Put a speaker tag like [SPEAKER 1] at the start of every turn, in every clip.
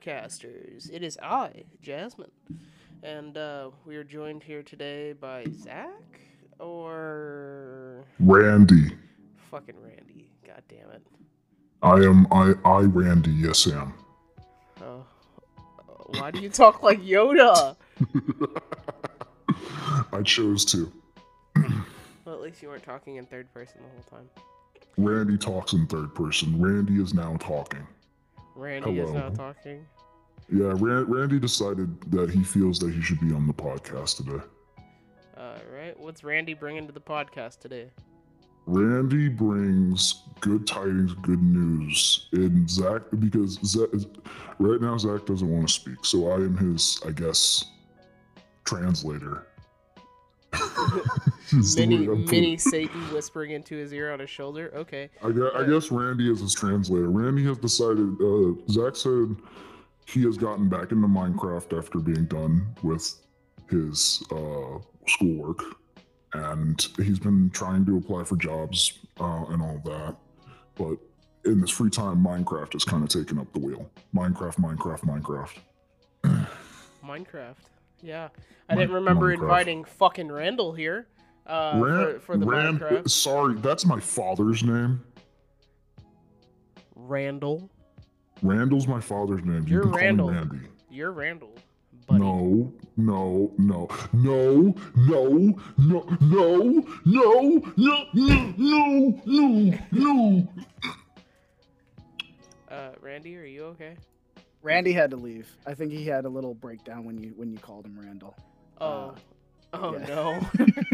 [SPEAKER 1] Podcasters. It is I, Jasmine, and uh, we are joined here today by Zach or
[SPEAKER 2] Randy.
[SPEAKER 1] fucking Randy. God damn it.
[SPEAKER 2] I am I I Randy, yes I am.
[SPEAKER 1] Oh, why do you talk like Yoda?
[SPEAKER 2] I chose to.
[SPEAKER 1] Well, at least you weren't talking in third person the whole time.
[SPEAKER 2] Randy talks in third person. Randy is now talking.
[SPEAKER 1] Randy is not talking.
[SPEAKER 2] Yeah, Ran- Randy decided that he feels that he should be on the podcast today.
[SPEAKER 1] All right, what's Randy bringing to the podcast today?
[SPEAKER 2] Randy brings good tidings, good news. And Zach, because Zach, right now Zach doesn't want to speak, so I am his, I guess, translator.
[SPEAKER 1] Mini, mini Satan whispering into his ear on his shoulder. Okay.
[SPEAKER 2] I guess, I guess Randy is his translator. Randy has decided. Uh, Zach said he has gotten back into Minecraft after being done with his uh, schoolwork, and he's been trying to apply for jobs uh, and all that. But in his free time, Minecraft has kind of taken up the wheel. Minecraft, Minecraft, Minecraft.
[SPEAKER 1] Minecraft. Yeah, I
[SPEAKER 2] Min-
[SPEAKER 1] didn't remember
[SPEAKER 2] Minecraft.
[SPEAKER 1] inviting fucking Randall here uh,
[SPEAKER 2] Ran-
[SPEAKER 1] for, for the
[SPEAKER 2] Ran-
[SPEAKER 1] Minecraft.
[SPEAKER 2] Sorry, that's my father's name.
[SPEAKER 1] Randall,
[SPEAKER 2] Randall's my father's name. You
[SPEAKER 1] You're
[SPEAKER 2] me
[SPEAKER 1] Randall.
[SPEAKER 2] Randy.
[SPEAKER 1] you're Randall, buddy.
[SPEAKER 2] No, no, no, no, no, no, no, no, no, no, no, no, no.
[SPEAKER 1] Uh, Randy, are you okay?
[SPEAKER 3] Randy had to leave. I think he had a little breakdown when you when you called him Randall.
[SPEAKER 1] Oh, oh
[SPEAKER 3] yeah.
[SPEAKER 1] no!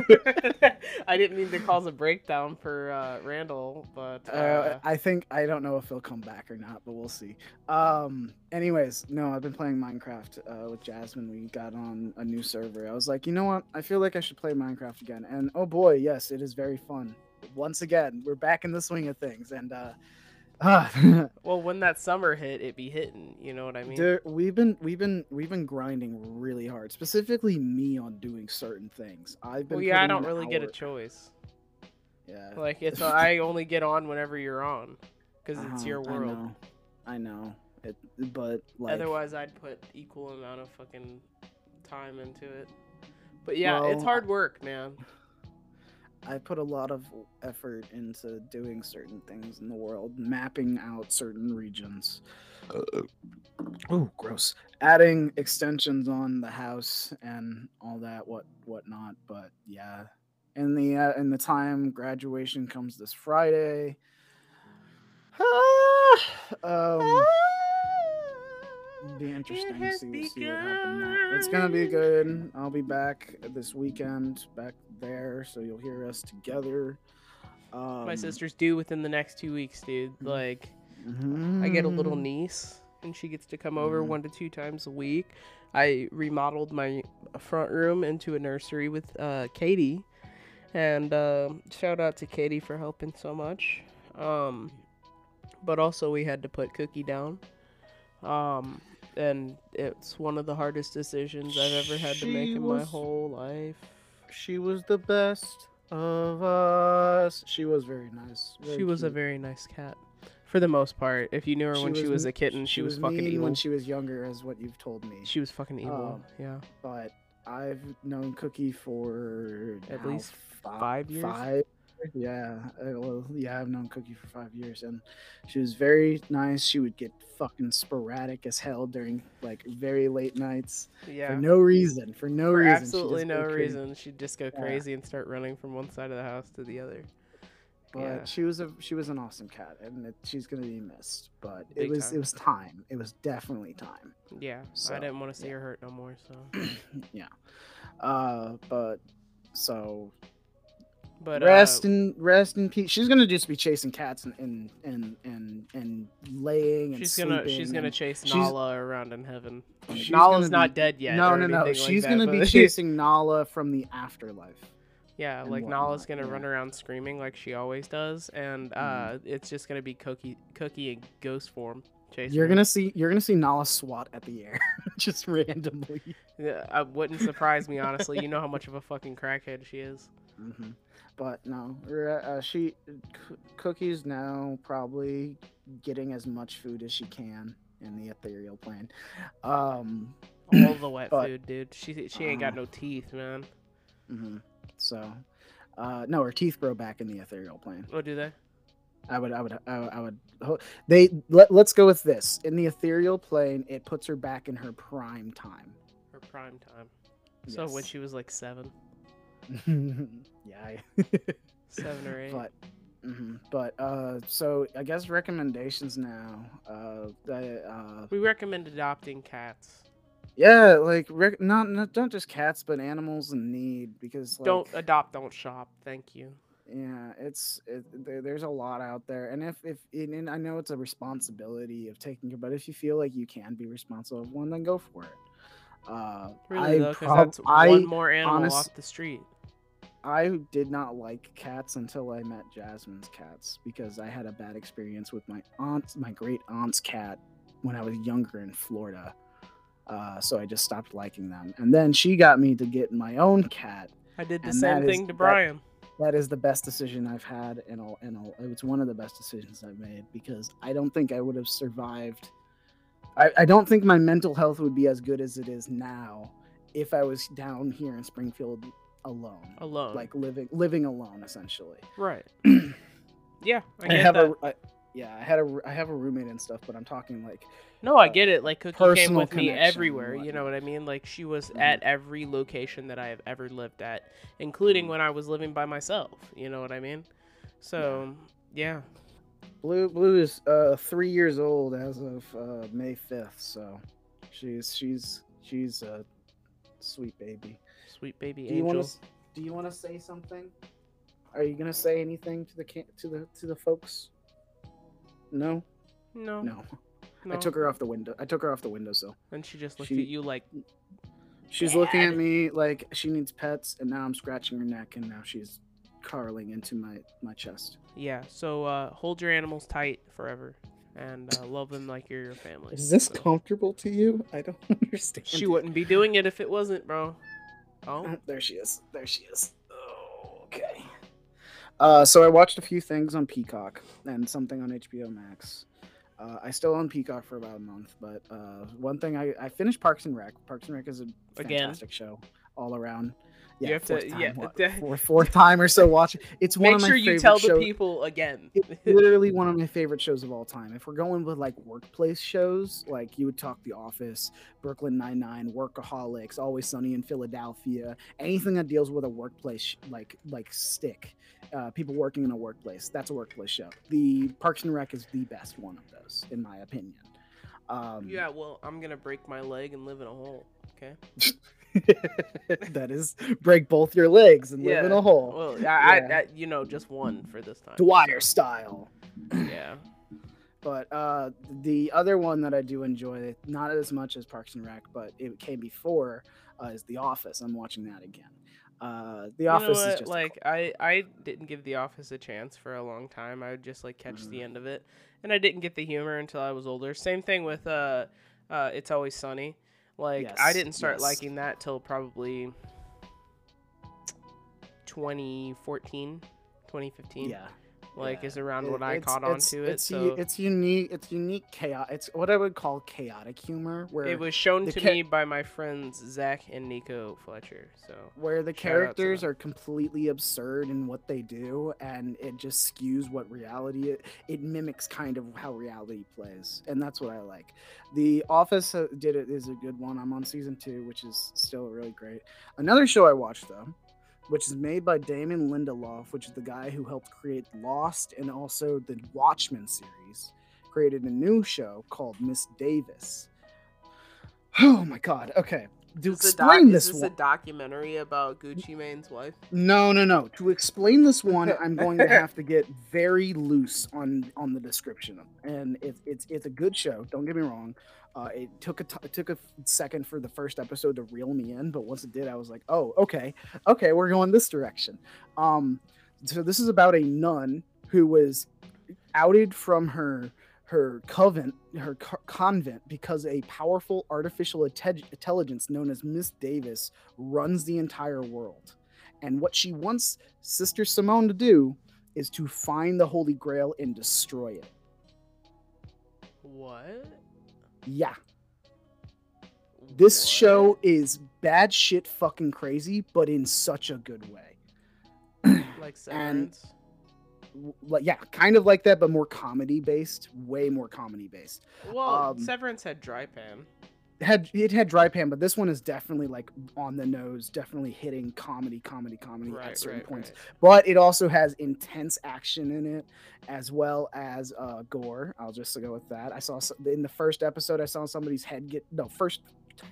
[SPEAKER 1] I didn't mean to cause a breakdown for uh, Randall, but uh,
[SPEAKER 3] Uh, I think I don't know if he'll come back or not, but we'll see. Um. Anyways, no, I've been playing Minecraft uh, with Jasmine. We got on a new server. I was like, you know what? I feel like I should play Minecraft again. And oh boy, yes, it is very fun. Once again, we're back in the swing of things. And uh,
[SPEAKER 1] well, when that summer hit, it be hitting. You know what I mean?
[SPEAKER 3] There, we've been we've been we've been grinding really hard. Specifically, me on doing certain things. I've been.
[SPEAKER 1] well, yeah, I don't really get a choice.
[SPEAKER 3] Yeah.
[SPEAKER 1] Like it's I only get on whenever you're on, because it's
[SPEAKER 3] Uh-huh,
[SPEAKER 1] your world.
[SPEAKER 3] I know. I know. It, but like,
[SPEAKER 1] Otherwise, I'd put equal amount of fucking time into it. But yeah, it's hard work, man.
[SPEAKER 3] I put a lot of effort into doing certain things in the world, mapping out certain regions. oh, gross! Adding extensions on the house and all that, what whatnot. But yeah, in the uh, in the time graduation comes this Friday. um, be interesting to see, see what happens. there. It's gonna be good. I'll be back this weekend, back there, so you'll hear us together. Um,
[SPEAKER 1] My sister's due within the next two weeks, dude.
[SPEAKER 3] Mhm.
[SPEAKER 1] Like, I get a little
[SPEAKER 3] mhm.
[SPEAKER 1] niece, and she gets to come over
[SPEAKER 3] Mhm.
[SPEAKER 1] one to two times a week. I remodeled my front room into a nursery with uh, Katie, and uh, shout out to Katie for helping so much. Um, but also, we had to put Cookie down, um, and it's one of the hardest decisions I've ever had to make
[SPEAKER 3] She
[SPEAKER 1] in my whole life.
[SPEAKER 3] She was the best of us. She was very nice.
[SPEAKER 1] she was a very nice cat, for the most part. If you knew her when she was a kitten, she, was, fucking
[SPEAKER 3] mean
[SPEAKER 1] evil.
[SPEAKER 3] when she was younger, as what you've told me.
[SPEAKER 1] She was fucking evil.
[SPEAKER 3] Um,
[SPEAKER 1] yeah.
[SPEAKER 3] but I've known Cookie for
[SPEAKER 1] At least
[SPEAKER 3] fi-
[SPEAKER 1] five years?
[SPEAKER 3] Five. Yeah. uh, Well, yeah, I've known Cookie for five years, and she was very nice. She would get fucking sporadic as hell during like very late nights
[SPEAKER 1] Yeah.
[SPEAKER 3] for no reason. For no
[SPEAKER 1] For
[SPEAKER 3] reason.
[SPEAKER 1] absolutely no reason, she'd just go
[SPEAKER 3] Yeah.
[SPEAKER 1] crazy and start running from one side of the house to the other.
[SPEAKER 3] but
[SPEAKER 1] Yeah.
[SPEAKER 3] she was a she was an awesome cat, and it, she's gonna be missed. But
[SPEAKER 1] Big
[SPEAKER 3] it was
[SPEAKER 1] time.
[SPEAKER 3] it was time. It was definitely time.
[SPEAKER 1] Yeah,
[SPEAKER 3] So,
[SPEAKER 1] I didn't want to see
[SPEAKER 3] yeah.
[SPEAKER 1] her hurt no more. So,
[SPEAKER 3] yeah. Uh, but so
[SPEAKER 1] but
[SPEAKER 3] rest
[SPEAKER 1] uh,
[SPEAKER 3] in rest in peace. She's gonna just be chasing cats and and and and, and laying and
[SPEAKER 1] she's gonna she's gonna chase
[SPEAKER 3] she's-
[SPEAKER 1] Nala around in heaven.
[SPEAKER 3] she's
[SPEAKER 1] Nala's not
[SPEAKER 3] be-
[SPEAKER 1] dead yet.
[SPEAKER 3] no, no, no.
[SPEAKER 1] anything like
[SPEAKER 3] She's gonna be
[SPEAKER 1] but-
[SPEAKER 3] chasing Nala from the afterlife.
[SPEAKER 1] Yeah, like
[SPEAKER 3] whatnot,
[SPEAKER 1] Nala's gonna
[SPEAKER 3] yeah.
[SPEAKER 1] run around screaming like she always does, and uh,
[SPEAKER 3] Mhm.
[SPEAKER 1] it's just gonna be Cookie Cookie in ghost form chasing.
[SPEAKER 3] You're gonna see you're gonna see Nala swat at the air just randomly.
[SPEAKER 1] Yeah, I wouldn't surprise me honestly. You know how much of a fucking crackhead she is.
[SPEAKER 3] Hmm But no, uh, she C- Cookie's now probably getting as much food as she can in the ethereal plane. Um,
[SPEAKER 1] All the wet
[SPEAKER 3] But-
[SPEAKER 1] food, dude. She she ain't got
[SPEAKER 3] Uh,
[SPEAKER 1] no teeth, man.
[SPEAKER 3] mhm. so uh, no, her teeth grow back in the ethereal plane.
[SPEAKER 1] What do they?
[SPEAKER 3] I would, I would, I would, I would they let, let's go with this. In the ethereal plane, it puts her back in her prime time.
[SPEAKER 1] Her prime time. So when she was like seven,
[SPEAKER 3] yeah.
[SPEAKER 1] Seven or eight.
[SPEAKER 3] but mhm, but uh so i guess recommendations now uh, uh
[SPEAKER 1] we recommend adopting cats.
[SPEAKER 3] yeah like rec- not, not not just cats but animals in need because like,
[SPEAKER 1] Don't adopt, don't shop. Thank you.
[SPEAKER 3] yeah it's it, there, there's a lot out there and if if and i know it's a responsibility of taking care but if you feel like you can be responsible of one then go for it uh
[SPEAKER 1] Really
[SPEAKER 3] I
[SPEAKER 1] though, because
[SPEAKER 3] prob-
[SPEAKER 1] that's
[SPEAKER 3] I
[SPEAKER 1] one more animal
[SPEAKER 3] honest-
[SPEAKER 1] off the street.
[SPEAKER 3] I did not like cats until I met Jasmine's cats because I had a bad experience with my aunt, my great aunt's cat, when I was younger in Florida. Uh, so I just stopped liking them. And then she got me to get my own cat.
[SPEAKER 1] I did the same
[SPEAKER 3] that is-
[SPEAKER 1] thing to
[SPEAKER 3] that-
[SPEAKER 1] Brian.
[SPEAKER 3] That is the best decision I've had, in a, in a, it's one of the best decisions I've made because I don't think I would have survived. I, I don't think my mental health would be as good as it is now if I was down here in Springfield alone,
[SPEAKER 1] Alone.
[SPEAKER 3] like living living alone essentially.
[SPEAKER 1] right. yeah, I
[SPEAKER 3] I, have
[SPEAKER 1] that.
[SPEAKER 3] a I, yeah, I had a I have a roommate and stuff, but I'm talking like
[SPEAKER 1] No, I
[SPEAKER 3] uh,
[SPEAKER 1] get it. Like Cookie came with me everywhere. You know what I mean? Like she was
[SPEAKER 3] Mhm.
[SPEAKER 1] at every location that I have ever lived at, including
[SPEAKER 3] Mhm.
[SPEAKER 1] when I was living by myself. You know what I mean? So yeah,
[SPEAKER 3] Blue. Blue is uh three years old as of uh, May fifth, so she's she's she's a sweet baby.
[SPEAKER 1] Sweet baby
[SPEAKER 3] Do you want
[SPEAKER 1] angel.
[SPEAKER 3] to Do you want to say something? Are you gonna say anything to the to the to the folks? No,
[SPEAKER 1] No,
[SPEAKER 3] no.
[SPEAKER 1] no.
[SPEAKER 3] I took her off the window. I took her off the windowsill.
[SPEAKER 1] and she just looked
[SPEAKER 3] she-
[SPEAKER 1] at you like,
[SPEAKER 3] She's looking at me like she needs pets, and now I'm scratching her neck, and now she's carling into my my chest.
[SPEAKER 1] yeah. So uh, hold your animals tight forever, and uh, love them like you're your family.
[SPEAKER 3] Is this
[SPEAKER 1] So-
[SPEAKER 3] comfortable to you? I don't understand.
[SPEAKER 1] She
[SPEAKER 3] it.
[SPEAKER 1] wouldn't be doing it if it wasn't, bro. Oh,
[SPEAKER 3] there she is. There she is. Oh, okay. Uh, so I watched a few things on Peacock and something on HBO Max. Uh, I still own Peacock for about a month, but uh, one thing I, I finished Parks and Rec. Parks and Rec is a
[SPEAKER 1] Again?
[SPEAKER 3] fantastic show all around.
[SPEAKER 1] You
[SPEAKER 3] Yeah,
[SPEAKER 1] have to-
[SPEAKER 3] time,
[SPEAKER 1] yeah,
[SPEAKER 3] what,
[SPEAKER 1] the-
[SPEAKER 3] fourth, fourth time or so watching. It's one
[SPEAKER 1] make
[SPEAKER 3] of my
[SPEAKER 1] sure you tell the people again.
[SPEAKER 3] it's literally one of my favorite shows of all time. If we're going with like workplace shows, like you would talk The Office, Brooklyn Nine Nine, Workaholics, Always Sunny in Philadelphia, anything that deals with a workplace like like stick, uh, people working in a workplace. That's a workplace show. The Parks and Rec is the best one of those, in my opinion. Um,
[SPEAKER 1] yeah, well, I'm gonna break my leg and live in a hole. Okay.
[SPEAKER 3] that is break both your legs and live in a hole,
[SPEAKER 1] Well, I, I,
[SPEAKER 3] Yeah.
[SPEAKER 1] I, you know, just one for this time.
[SPEAKER 3] Dwyer style.
[SPEAKER 1] Yeah.
[SPEAKER 3] But uh, the other one that I do enjoy, not as much as Parks and Rec, but it came before, uh, is The Office. I'm watching that again. Uh, the
[SPEAKER 1] You
[SPEAKER 3] Office is just
[SPEAKER 1] like I, I didn't give The Office a chance for a long time. I would just like catch the end of it, and I didn't get the humor until I was older. Same thing with uh, uh, It's Always Sunny. Like I didn't start
[SPEAKER 3] yes.
[SPEAKER 1] liking that till probably 2014, 2015.
[SPEAKER 3] yeah.
[SPEAKER 1] Like
[SPEAKER 3] yeah.
[SPEAKER 1] is around
[SPEAKER 3] It-
[SPEAKER 1] when I
[SPEAKER 3] it's-
[SPEAKER 1] caught on
[SPEAKER 3] it's-
[SPEAKER 1] to it.
[SPEAKER 3] It's,
[SPEAKER 1] so
[SPEAKER 3] it's unique. It's unique chaos. It's what I would call chaotic humor, where
[SPEAKER 1] it was shown to
[SPEAKER 3] cha-
[SPEAKER 1] me by my friends Zach and Nico Fletcher. So
[SPEAKER 3] where the
[SPEAKER 1] Shout out to
[SPEAKER 3] characters are completely absurd in what they do and it just skews what reality it, it mimics kind of how reality plays and that's what i like the office uh, did it is a good one i'm on season two which is still really great another show i watched though which is made by Damon Lindelof, which is the guy who helped create Lost and also the Watchmen series, created a new show called Miss Davis. Oh my god. Okay. To
[SPEAKER 1] Is
[SPEAKER 3] explain
[SPEAKER 1] doc-
[SPEAKER 3] this
[SPEAKER 1] is this
[SPEAKER 3] one.
[SPEAKER 1] a documentary about Gucci Mane's wife?
[SPEAKER 3] No, no, no. To explain this one, I'm going to have to get very loose on on the description, and it's it's a good show. Don't get me wrong. Uh, it took a t- it took a second for the first episode to reel me in, but once it did, I was like, oh, okay, okay, we're going this direction. Um, so this is about a nun who was outed from her her convent her co- convent because a powerful artificial inte- intelligence known as Miss Davis runs the entire world. And what she wants Sister Simone to do is to find the Holy Grail and destroy it.
[SPEAKER 1] What?
[SPEAKER 3] Yeah. This
[SPEAKER 1] What?
[SPEAKER 3] show is bad shit fucking crazy, but in such a good way.
[SPEAKER 1] like
[SPEAKER 3] and-
[SPEAKER 1] Severance.
[SPEAKER 3] W- Like yeah, kind of like that, but more comedy based, way more comedy based.
[SPEAKER 1] Well,
[SPEAKER 3] um,
[SPEAKER 1] Severance had Dry Pan.
[SPEAKER 3] Had it had dry pan, but this one is definitely like on the nose, definitely hitting comedy, comedy, comedy
[SPEAKER 1] Right,
[SPEAKER 3] at certain
[SPEAKER 1] right,
[SPEAKER 3] points.
[SPEAKER 1] right.
[SPEAKER 3] But it also has intense action in it, as well as uh, gore. I'll just go with that. I saw in the first episode, I saw somebody's head get no first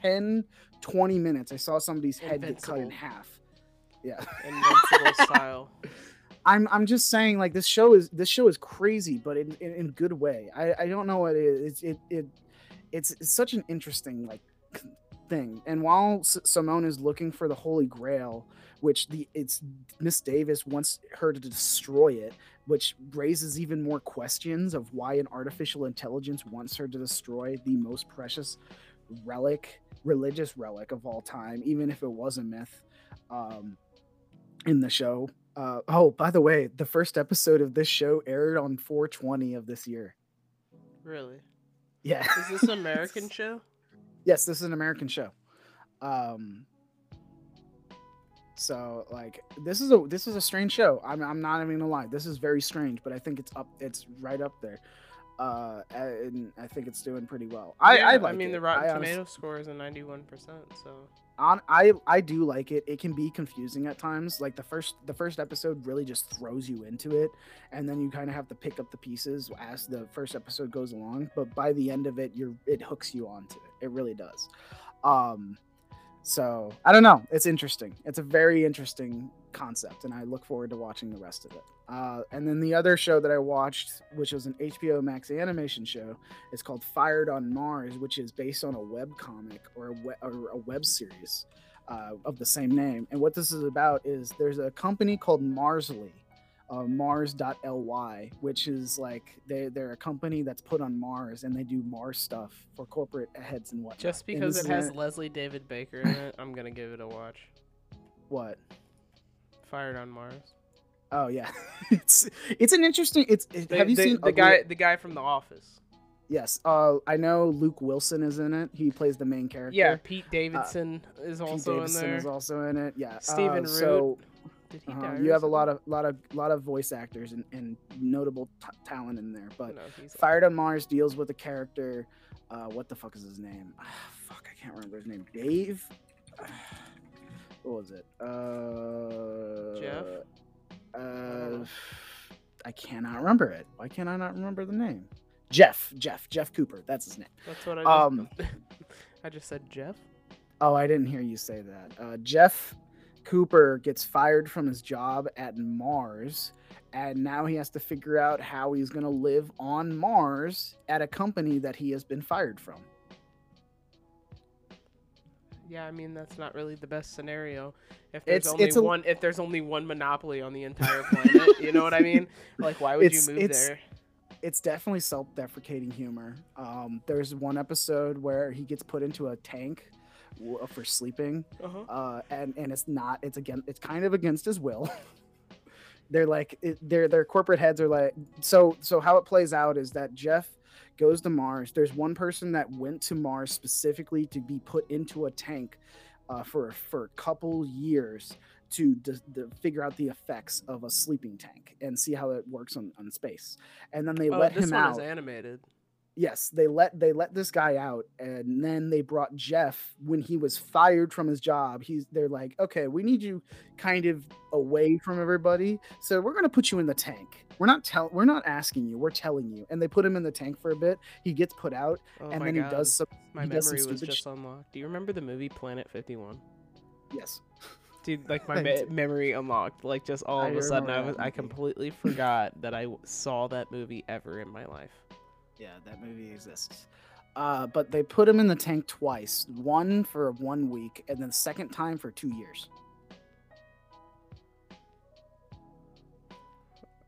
[SPEAKER 3] 10, 20 minutes. I saw somebody's head get cut in half. Yeah.
[SPEAKER 1] Invincible style.
[SPEAKER 3] I'm I'm just saying like this show is this show is crazy, but in in, in good way. I I don't know what it is. It's it it it's, it's such an interesting like thing. And while S- Simone is looking for the Holy Grail, which the it's Miss Davis wants her to destroy it, which raises even more questions of why an artificial intelligence wants her to destroy the most precious relic, religious relic of all time, even if it was a myth. Um, in the show. Uh, oh, by the way, the first episode of this show aired on 420 of this year.
[SPEAKER 1] Really?
[SPEAKER 3] Yeah.
[SPEAKER 1] Is this an American show?
[SPEAKER 3] yes, this is an American show. Um, so like this is a this is a strange show. I'm I'm not even gonna lie. This is very strange, but I think it's up. It's right up there. Uh, and I think it's doing pretty well. I
[SPEAKER 1] Yeah,
[SPEAKER 3] I, like
[SPEAKER 1] mean,
[SPEAKER 3] it.
[SPEAKER 1] the Rotten
[SPEAKER 3] I
[SPEAKER 1] Tomato score is a 91%, so.
[SPEAKER 3] On I I do like it. It can be confusing at times. Like the first the first episode really just throws you into it, and then you kind of have to pick up the pieces as the first episode goes along. But by the end of it, you're it hooks you onto it. It really does. Um, so I don't know. It's interesting. It's a very interesting concept, and I look forward to watching the rest of it. Uh, and then the other show that I watched, which was an HBO Max animation show, is called Fired on Mars, which is based on a web comic or a, we- or a web series uh, of the same name. And what this is about is there's a company called Marsly, uh, Mars.ly, which is like they they're a company that's put on Mars and they do Mars stuff for corporate heads and whatnot.
[SPEAKER 1] Just because it has
[SPEAKER 3] a-
[SPEAKER 1] Leslie David Baker in it, I'm gonna give it a watch.
[SPEAKER 3] what?
[SPEAKER 1] Fired on Mars.
[SPEAKER 3] Oh yeah, it's it's an interesting. It's it-
[SPEAKER 1] The,
[SPEAKER 3] have you
[SPEAKER 1] the,
[SPEAKER 3] seen
[SPEAKER 1] the guy? The guy from The Office.
[SPEAKER 3] Yes, uh, I know Luke Wilson is in it. He plays the main character.
[SPEAKER 1] Yeah, Pete Davidson is also Pete
[SPEAKER 3] Davidson
[SPEAKER 1] in there.
[SPEAKER 3] is also in it. Yeah,
[SPEAKER 1] Stephen
[SPEAKER 3] uh,
[SPEAKER 1] Root.
[SPEAKER 3] So
[SPEAKER 1] He
[SPEAKER 3] uh, you have a lot of lot of lot of voice actors and, and notable t- talent in there. But
[SPEAKER 1] No,
[SPEAKER 3] Fired on Mars deals with a character. Uh, what the fuck is his name? Ah, fuck, I can't remember his name. Dave. What was it? Uh,
[SPEAKER 1] Jeff?
[SPEAKER 3] Uh, I cannot remember it. Why can't I not remember the name? Jeff. Jeff. Jeff Cooper. That's his name.
[SPEAKER 1] That's what I just.
[SPEAKER 3] Um,
[SPEAKER 1] I just said Jeff.
[SPEAKER 3] Oh, I didn't hear you say that. Uh, Jeff Cooper gets fired from his job at Mars, and now he has to figure out how he's going to live on Mars at a company that he has been fired from.
[SPEAKER 1] Yeah, I mean that's not really the best scenario. If there's
[SPEAKER 3] It's-
[SPEAKER 1] only
[SPEAKER 3] it's a-
[SPEAKER 1] one, if there's only one monopoly on the entire planet, you know what I mean? Like, why would
[SPEAKER 3] It's-
[SPEAKER 1] you move
[SPEAKER 3] it's-
[SPEAKER 1] there?
[SPEAKER 3] It's definitely self-deprecating humor. Um, there's one episode where he gets put into a tank for sleeping,
[SPEAKER 1] Uh-huh.
[SPEAKER 3] uh, and and it's not. It's again. It's kind of against his will. they're like it, their their corporate heads are like so so how it plays out is that Jeff goes to Mars. There's one person that went to Mars specifically to be put into a tank uh, for for a couple years to figure out the effects of a sleeping tank and see how it works on, on space. And then they
[SPEAKER 1] Oh,
[SPEAKER 3] let
[SPEAKER 1] this
[SPEAKER 3] him
[SPEAKER 1] one
[SPEAKER 3] out.
[SPEAKER 1] is animated.
[SPEAKER 3] Yes, they let they let this guy out, and then they brought Jeff when he was fired from his job. He's they're like, okay, we need you kind of away from everybody, so we're gonna put you in the tank. We're not tell we're not asking you, we're telling you. And they put him in the tank for a bit. He gets put out,
[SPEAKER 1] Oh
[SPEAKER 3] and then
[SPEAKER 1] God.
[SPEAKER 3] he does some.
[SPEAKER 1] My
[SPEAKER 3] does some
[SPEAKER 1] memory was just
[SPEAKER 3] sh-
[SPEAKER 1] unlocked. Do you remember the movie Planet 51?
[SPEAKER 3] Yes,
[SPEAKER 1] Dude, like my me- memory unlocked. Like just all
[SPEAKER 3] I
[SPEAKER 1] of a sudden, I was I completely forgot that I saw that movie ever in my life.
[SPEAKER 3] Yeah, that movie exists. Uh, but they put him in the tank twice. One for one week, and then the second time for two years.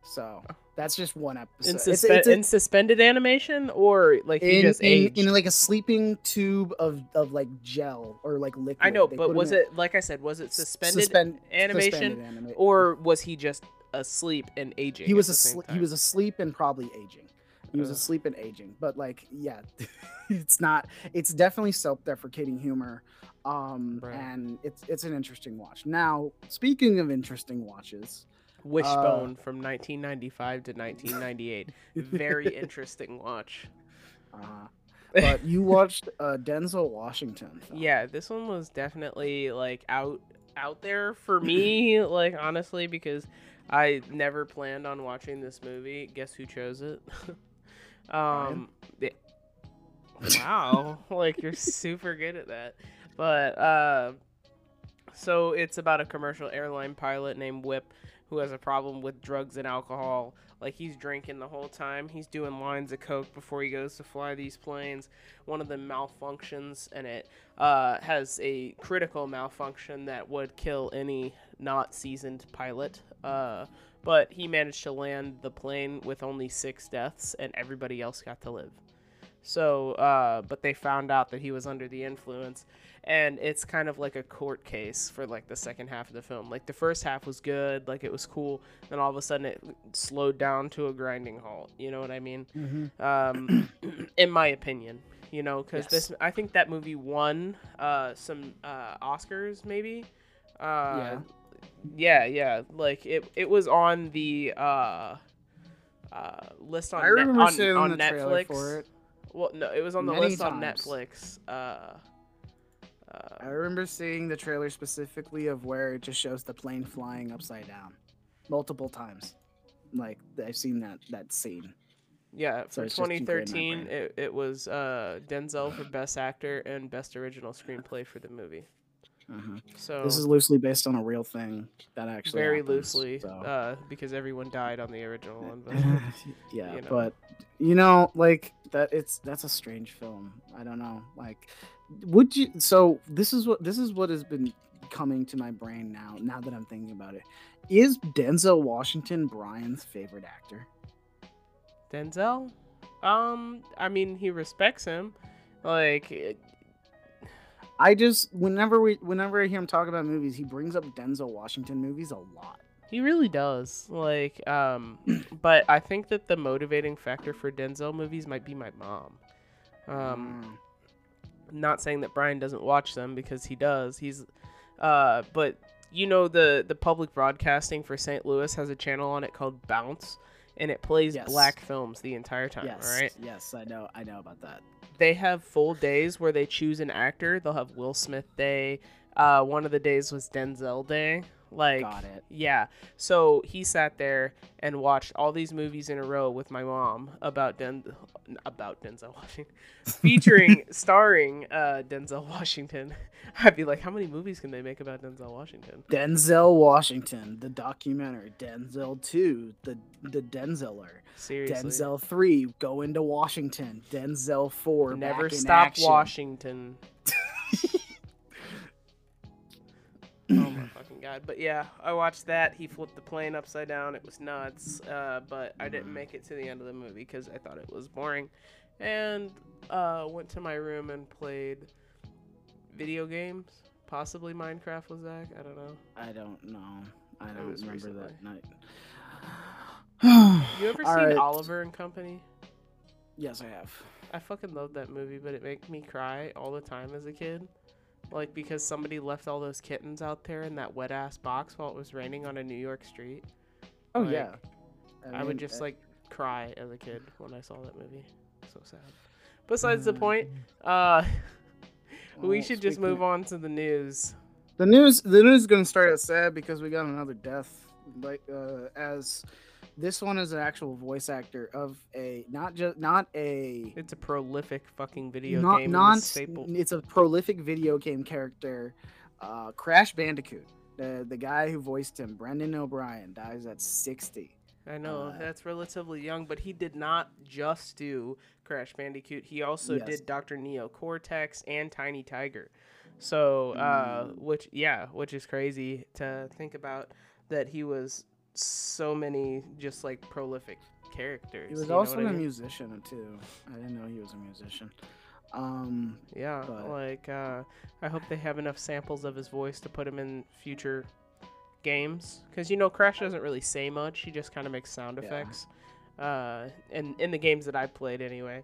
[SPEAKER 3] So that's just one episode.
[SPEAKER 1] In,
[SPEAKER 3] It's-
[SPEAKER 1] suspe-
[SPEAKER 3] it's a-
[SPEAKER 1] in suspended animation, or like he
[SPEAKER 3] in,
[SPEAKER 1] just
[SPEAKER 3] in,
[SPEAKER 1] aged.
[SPEAKER 3] in like a sleeping tube of, of like gel or like liquid.
[SPEAKER 1] I know,
[SPEAKER 3] They
[SPEAKER 1] but was it like I said? Was it suspended
[SPEAKER 3] suspend-
[SPEAKER 1] animation,
[SPEAKER 3] suspended anima-
[SPEAKER 1] or was he just asleep and aging?
[SPEAKER 3] he was asleep. He was asleep and probably aging. He was
[SPEAKER 1] Ugh.
[SPEAKER 3] asleep and aging, but like, yeah, it's not. It's definitely self-deprecating humor, um,
[SPEAKER 1] Right.
[SPEAKER 3] and it's it's an interesting watch. Now, speaking of interesting watches,
[SPEAKER 1] Wishbone from 1995 to 1998. Very interesting watch.
[SPEAKER 3] uh, but you watched uh, Denzel Washington. film.
[SPEAKER 1] Yeah, this one was definitely like out out there for me, like honestly, because I never planned on watching this movie. Guess who chose it? Um, yeah. wow, like you're super good at that. But uh, so it's about a commercial airline pilot named Whip who has a problem with drugs and alcohol. Like he's drinking the whole time. He's doing lines of coke before he goes to fly these planes. One of them malfunctions, and it uh, has a critical malfunction that would kill any not seasoned pilot. Uh, but he managed to land the plane with only six deaths, and everybody else got to live. So, uh, but they found out that he was under the influence, and it's kind of like a court case for like the second half of the film. Like the first half was good, like it was cool, then all of a sudden it slowed down to a grinding halt. You know what I mean?
[SPEAKER 3] Mhm.
[SPEAKER 1] um, in my opinion. You know, because
[SPEAKER 3] Yes.
[SPEAKER 1] this, I think that movie won uh, some uh, Oscars, maybe. Uh, yeah, yeah. Like it, it was on the uh, uh, list on
[SPEAKER 3] I remember
[SPEAKER 1] Net- on,
[SPEAKER 3] seeing
[SPEAKER 1] on
[SPEAKER 3] the trailer
[SPEAKER 1] Netflix.
[SPEAKER 3] for it.
[SPEAKER 1] Well, no, it was on the
[SPEAKER 3] Many
[SPEAKER 1] list on. Netflix. Uh, uh,
[SPEAKER 3] I remember seeing the trailer specifically of where it just shows the plane flying upside down, multiple times. Like I've seen that that scene.
[SPEAKER 1] yeah,
[SPEAKER 3] So
[SPEAKER 1] for
[SPEAKER 3] it's just ingrained in my
[SPEAKER 1] 2013, it, it was uh, Denzel for Best Actor and Best Original Screenplay for the movie.
[SPEAKER 3] Uh-huh.
[SPEAKER 1] So
[SPEAKER 3] This is loosely based on a real thing that actually
[SPEAKER 1] very
[SPEAKER 3] happens,
[SPEAKER 1] loosely,
[SPEAKER 3] so.
[SPEAKER 1] uh, because everyone died on the original one. But
[SPEAKER 3] yeah,
[SPEAKER 1] you know.
[SPEAKER 3] but you know, like that it's that's a strange film. I don't know. Like would you so this is what this is what has been coming to my brain now now that I'm thinking about it. Is Denzel Washington Brian's favorite actor?
[SPEAKER 1] Denzel, um, I mean, he respects him. Like, it-
[SPEAKER 3] I just whenever we whenever I hear him talk about movies, he brings up Denzel Washington movies a lot.
[SPEAKER 1] he really does. Like, um, but I think that the motivating factor for Denzel movies might be my mom. Um,
[SPEAKER 3] Mm.
[SPEAKER 1] not saying that Brian doesn't watch them because he does. He's, uh, but you know the the public broadcasting for St. Louis has a channel on it called Bounce, and it plays
[SPEAKER 3] Yes.
[SPEAKER 1] black films the entire time.
[SPEAKER 3] yes,
[SPEAKER 1] Right?
[SPEAKER 3] yes, I know, I know about that.
[SPEAKER 1] They have full days where they choose an actor. They'll have Will Smith Day. Uh, one of the days was Denzel Day. Like,
[SPEAKER 3] Got it.
[SPEAKER 1] yeah. So he sat there and watched all these movies in a row with my mom about Den about Denzel Washington, featuring starring uh, Denzel Washington. I'd be like, how many movies can they make about Denzel Washington?
[SPEAKER 3] Denzel Washington, the documentary. Denzel Two, the the Denzeler.
[SPEAKER 1] Seriously,
[SPEAKER 3] Denzel Three, go into Washington. Denzel Four,
[SPEAKER 1] never
[SPEAKER 3] back
[SPEAKER 1] stop
[SPEAKER 3] action.
[SPEAKER 1] Washington. oh my fucking god! But yeah, I watched that. He flipped the plane upside down. It was nuts. Uh, but I didn't make it to the end of the movie because I thought it was boring, and uh, went to my room and played video games. Possibly Minecraft was Zach. I don't know.
[SPEAKER 3] I don't know. I don't remember
[SPEAKER 1] recently.
[SPEAKER 3] that night.
[SPEAKER 1] You ever
[SPEAKER 3] All
[SPEAKER 1] seen
[SPEAKER 3] right.
[SPEAKER 1] Oliver and Company?
[SPEAKER 3] Yes, I have.
[SPEAKER 1] I fucking love that movie, but it made me cry all the time as a kid. Like because somebody left all those kittens out there in that wet ass box while it was raining on a New York street.
[SPEAKER 3] Oh
[SPEAKER 1] Like,
[SPEAKER 3] yeah.
[SPEAKER 1] I, would just
[SPEAKER 3] uh,
[SPEAKER 1] like cry as a kid when I saw that movie. so sad. Besides the point,
[SPEAKER 3] Mm.
[SPEAKER 1] uh, we should just move on to the news.
[SPEAKER 3] The news the news is gonna start out sad because we got another death. Like uh as this one is an actual voice actor of a not just not a
[SPEAKER 1] It's a prolific fucking video
[SPEAKER 3] not
[SPEAKER 1] game.
[SPEAKER 3] non
[SPEAKER 1] staple.
[SPEAKER 3] it's a prolific video game character. Uh Crash Bandicoot. The the guy who voiced him, Brendan O'Brien, dies at sixty.
[SPEAKER 1] I know
[SPEAKER 3] uh,
[SPEAKER 1] that's relatively young, but he did not just do Crash Bandicoot. He also
[SPEAKER 3] Yes.
[SPEAKER 1] did Doctor Neo Cortex and Tiny Tiger. So, uh,
[SPEAKER 3] Mm.
[SPEAKER 1] which yeah, which is crazy to think about that he was so many just like prolific characters.
[SPEAKER 3] He was also
[SPEAKER 1] what I
[SPEAKER 3] a
[SPEAKER 1] mean?
[SPEAKER 3] musician too. I didn't know he was a musician. Um
[SPEAKER 1] Yeah,
[SPEAKER 3] but-
[SPEAKER 1] like uh, I hope they have enough samples of his voice to put him in future games because you know Crash doesn't really say much; he just kind of makes sound
[SPEAKER 3] Yeah.
[SPEAKER 1] effects. Uh, in in the games that I played anyway.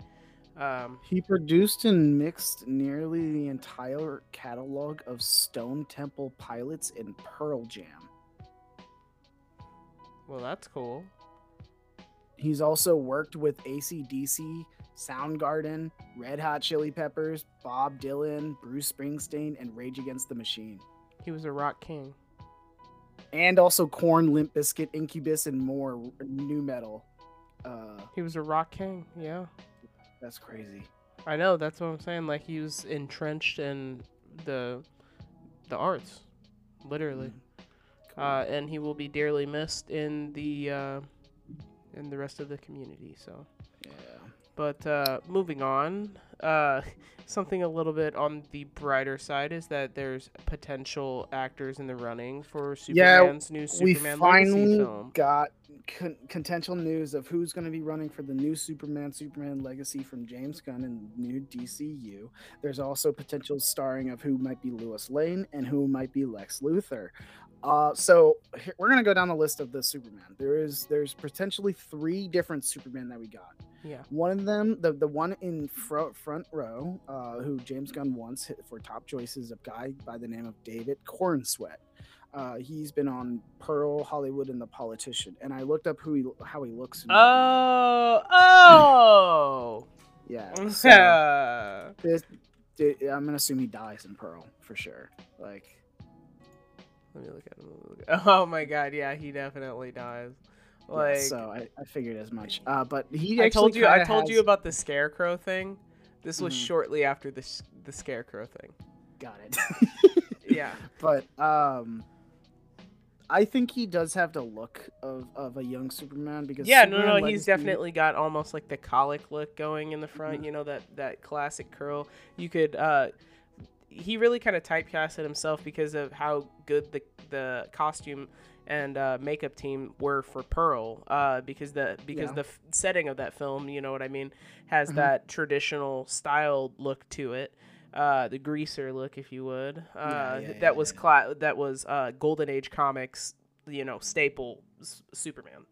[SPEAKER 1] Um,
[SPEAKER 3] He produced and mixed nearly the entire catalog of Stone Temple Pilots and Pearl Jam.
[SPEAKER 1] Well, that's cool.
[SPEAKER 3] He's also worked with ACDC, Soundgarden, Red Hot Chili Peppers, Bob Dylan, Bruce Springsteen, and Rage Against the Machine.
[SPEAKER 1] He was a rock king.
[SPEAKER 3] And also Korn, Limp Bizkit, Incubus, and more nu metal. Uh,
[SPEAKER 1] He was a rock king. Yeah,
[SPEAKER 3] that's crazy.
[SPEAKER 1] I know. That's what I'm saying. Like he was entrenched in the the arts, literally.
[SPEAKER 3] Cool.
[SPEAKER 1] Uh, and he will be dearly missed in the uh, in the rest of the community. So,
[SPEAKER 3] yeah.
[SPEAKER 1] but uh, moving on, uh, something a little bit on the brighter side is that there's potential actors in the running for
[SPEAKER 3] Yeah,
[SPEAKER 1] Superman's new
[SPEAKER 3] we
[SPEAKER 1] Superman
[SPEAKER 3] finally
[SPEAKER 1] Legacy film.
[SPEAKER 3] got con- potential news of who's going to be running for the new Superman Superman Legacy from James Gunn and new DCU. There's also potential starring of who might be Lois Lane and who might be Lex Luthor. Uh, so we're gonna go down the list of the Superman. There is there's potentially three different Superman that we got.
[SPEAKER 1] Yeah.
[SPEAKER 3] One of them, the the one in front front row, uh, who James Gunn wants hit for top choices, a guy by the name of David Corenswet. Uh, he's been on Pearl, Hollywood, and The Politician. And I looked up who he how he looks.
[SPEAKER 1] Oh, oh.
[SPEAKER 3] yeah. So this, I'm gonna assume he dies in Pearl for sure. Like,
[SPEAKER 1] Let me look at him. look at- Oh my god, yeah, he definitely dies.
[SPEAKER 3] yeah,
[SPEAKER 1] Like
[SPEAKER 3] so I, I figured as much. Uh, but he.
[SPEAKER 1] I told you, I told you about the scarecrow thing. This was
[SPEAKER 3] Mhm.
[SPEAKER 1] shortly after the the scarecrow thing.
[SPEAKER 3] Got it.
[SPEAKER 1] Yeah.
[SPEAKER 3] but um I think he does have the look of, of a young Superman because
[SPEAKER 1] Yeah, no,
[SPEAKER 3] Superman
[SPEAKER 1] no, he's
[SPEAKER 3] Legacy-
[SPEAKER 1] definitely got almost like the colic look going in the front.
[SPEAKER 3] Mhm.
[SPEAKER 1] You know that that classic curl. You could. uh He really kind of typecasted himself because of how good the the costume and uh, makeup team were for Pearl. Uh, because the because
[SPEAKER 3] Yeah.
[SPEAKER 1] the f- setting of that film, you know what I mean, has
[SPEAKER 3] Mhm.
[SPEAKER 1] that traditional style look to it. Uh, the greaser look, if you would. Uh,
[SPEAKER 3] yeah,
[SPEAKER 1] that
[SPEAKER 3] yeah,
[SPEAKER 1] was
[SPEAKER 3] yeah.
[SPEAKER 1] cla- that was uh, Golden Age comics, you know, staple s- Superman.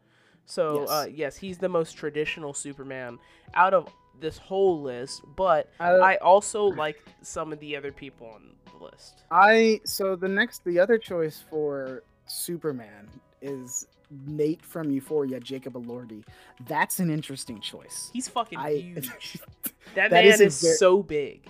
[SPEAKER 1] So
[SPEAKER 3] Yes.
[SPEAKER 1] uh, yes, he's the most traditional Superman out of this whole list. But
[SPEAKER 3] I,
[SPEAKER 1] I also like some of the other people on the list.
[SPEAKER 3] I so the next the other choice for Superman is Nate from Euphoria, Jacob Elordi. That's an interesting choice.
[SPEAKER 1] He's fucking
[SPEAKER 3] I
[SPEAKER 1] huge. That,
[SPEAKER 3] that
[SPEAKER 1] man
[SPEAKER 3] is
[SPEAKER 1] is,
[SPEAKER 3] a ver-
[SPEAKER 1] so big.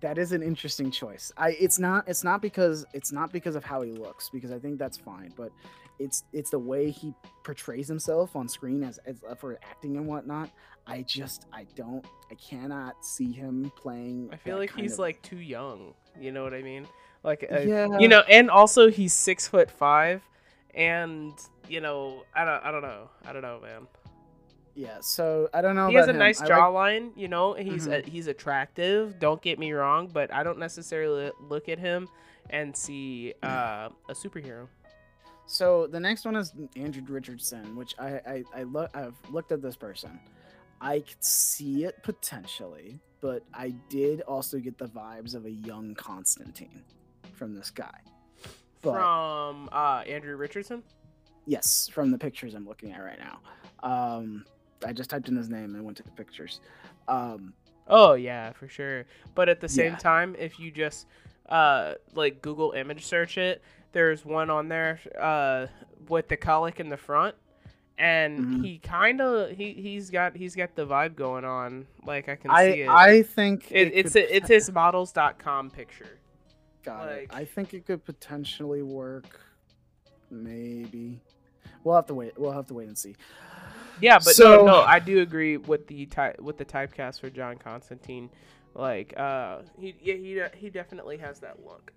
[SPEAKER 3] that is an interesting choice. I it's not it's not because it's not because of how he looks because I think that's fine, but it's it's the way he portrays himself on screen as, as for acting and whatnot. I just I don't I cannot see him playing.
[SPEAKER 1] I feel like he's
[SPEAKER 3] of-
[SPEAKER 1] like too young. You know what I mean? Like, uh,
[SPEAKER 3] yeah,
[SPEAKER 1] you know, and also he's six foot five, and you know, I don't, I don't know, I don't know, man.
[SPEAKER 3] yeah. So I don't know.
[SPEAKER 1] he has a
[SPEAKER 3] him.
[SPEAKER 1] nice
[SPEAKER 3] I like-
[SPEAKER 1] jawline, you know. He's
[SPEAKER 3] Mhm.
[SPEAKER 1] uh, he's attractive. Don't get me wrong, but I don't necessarily look at him and see uh, a superhero.
[SPEAKER 3] So the next one is Andrew Richardson, which I I, I look I've looked at this person. I could see it potentially, but I did also get the vibes of a young Constantine from this guy. But
[SPEAKER 1] From uh, Andrew Richardson.
[SPEAKER 3] yes, from the pictures I'm looking at right now. Um, I just typed in his name and went to the pictures. Um,
[SPEAKER 1] Oh yeah, for sure. But at the same
[SPEAKER 3] Yeah.
[SPEAKER 1] time, if you just uh like Google image search it, there's one on there uh with the colic in the front and
[SPEAKER 3] Mhm.
[SPEAKER 1] he kind of he he's got he's got the vibe going on. Like I can see it.
[SPEAKER 3] I think
[SPEAKER 1] it,
[SPEAKER 3] it
[SPEAKER 1] it's
[SPEAKER 3] could
[SPEAKER 1] a, it's his models.com picture.
[SPEAKER 3] Got it. I think it could potentially work. Maybe. We'll have to wait. We'll have to wait and see.
[SPEAKER 1] Yeah, but
[SPEAKER 3] So-
[SPEAKER 1] no, no, I do agree with the type with the typecast for John Constantine. Like, uh, he yeah, he he definitely has that look.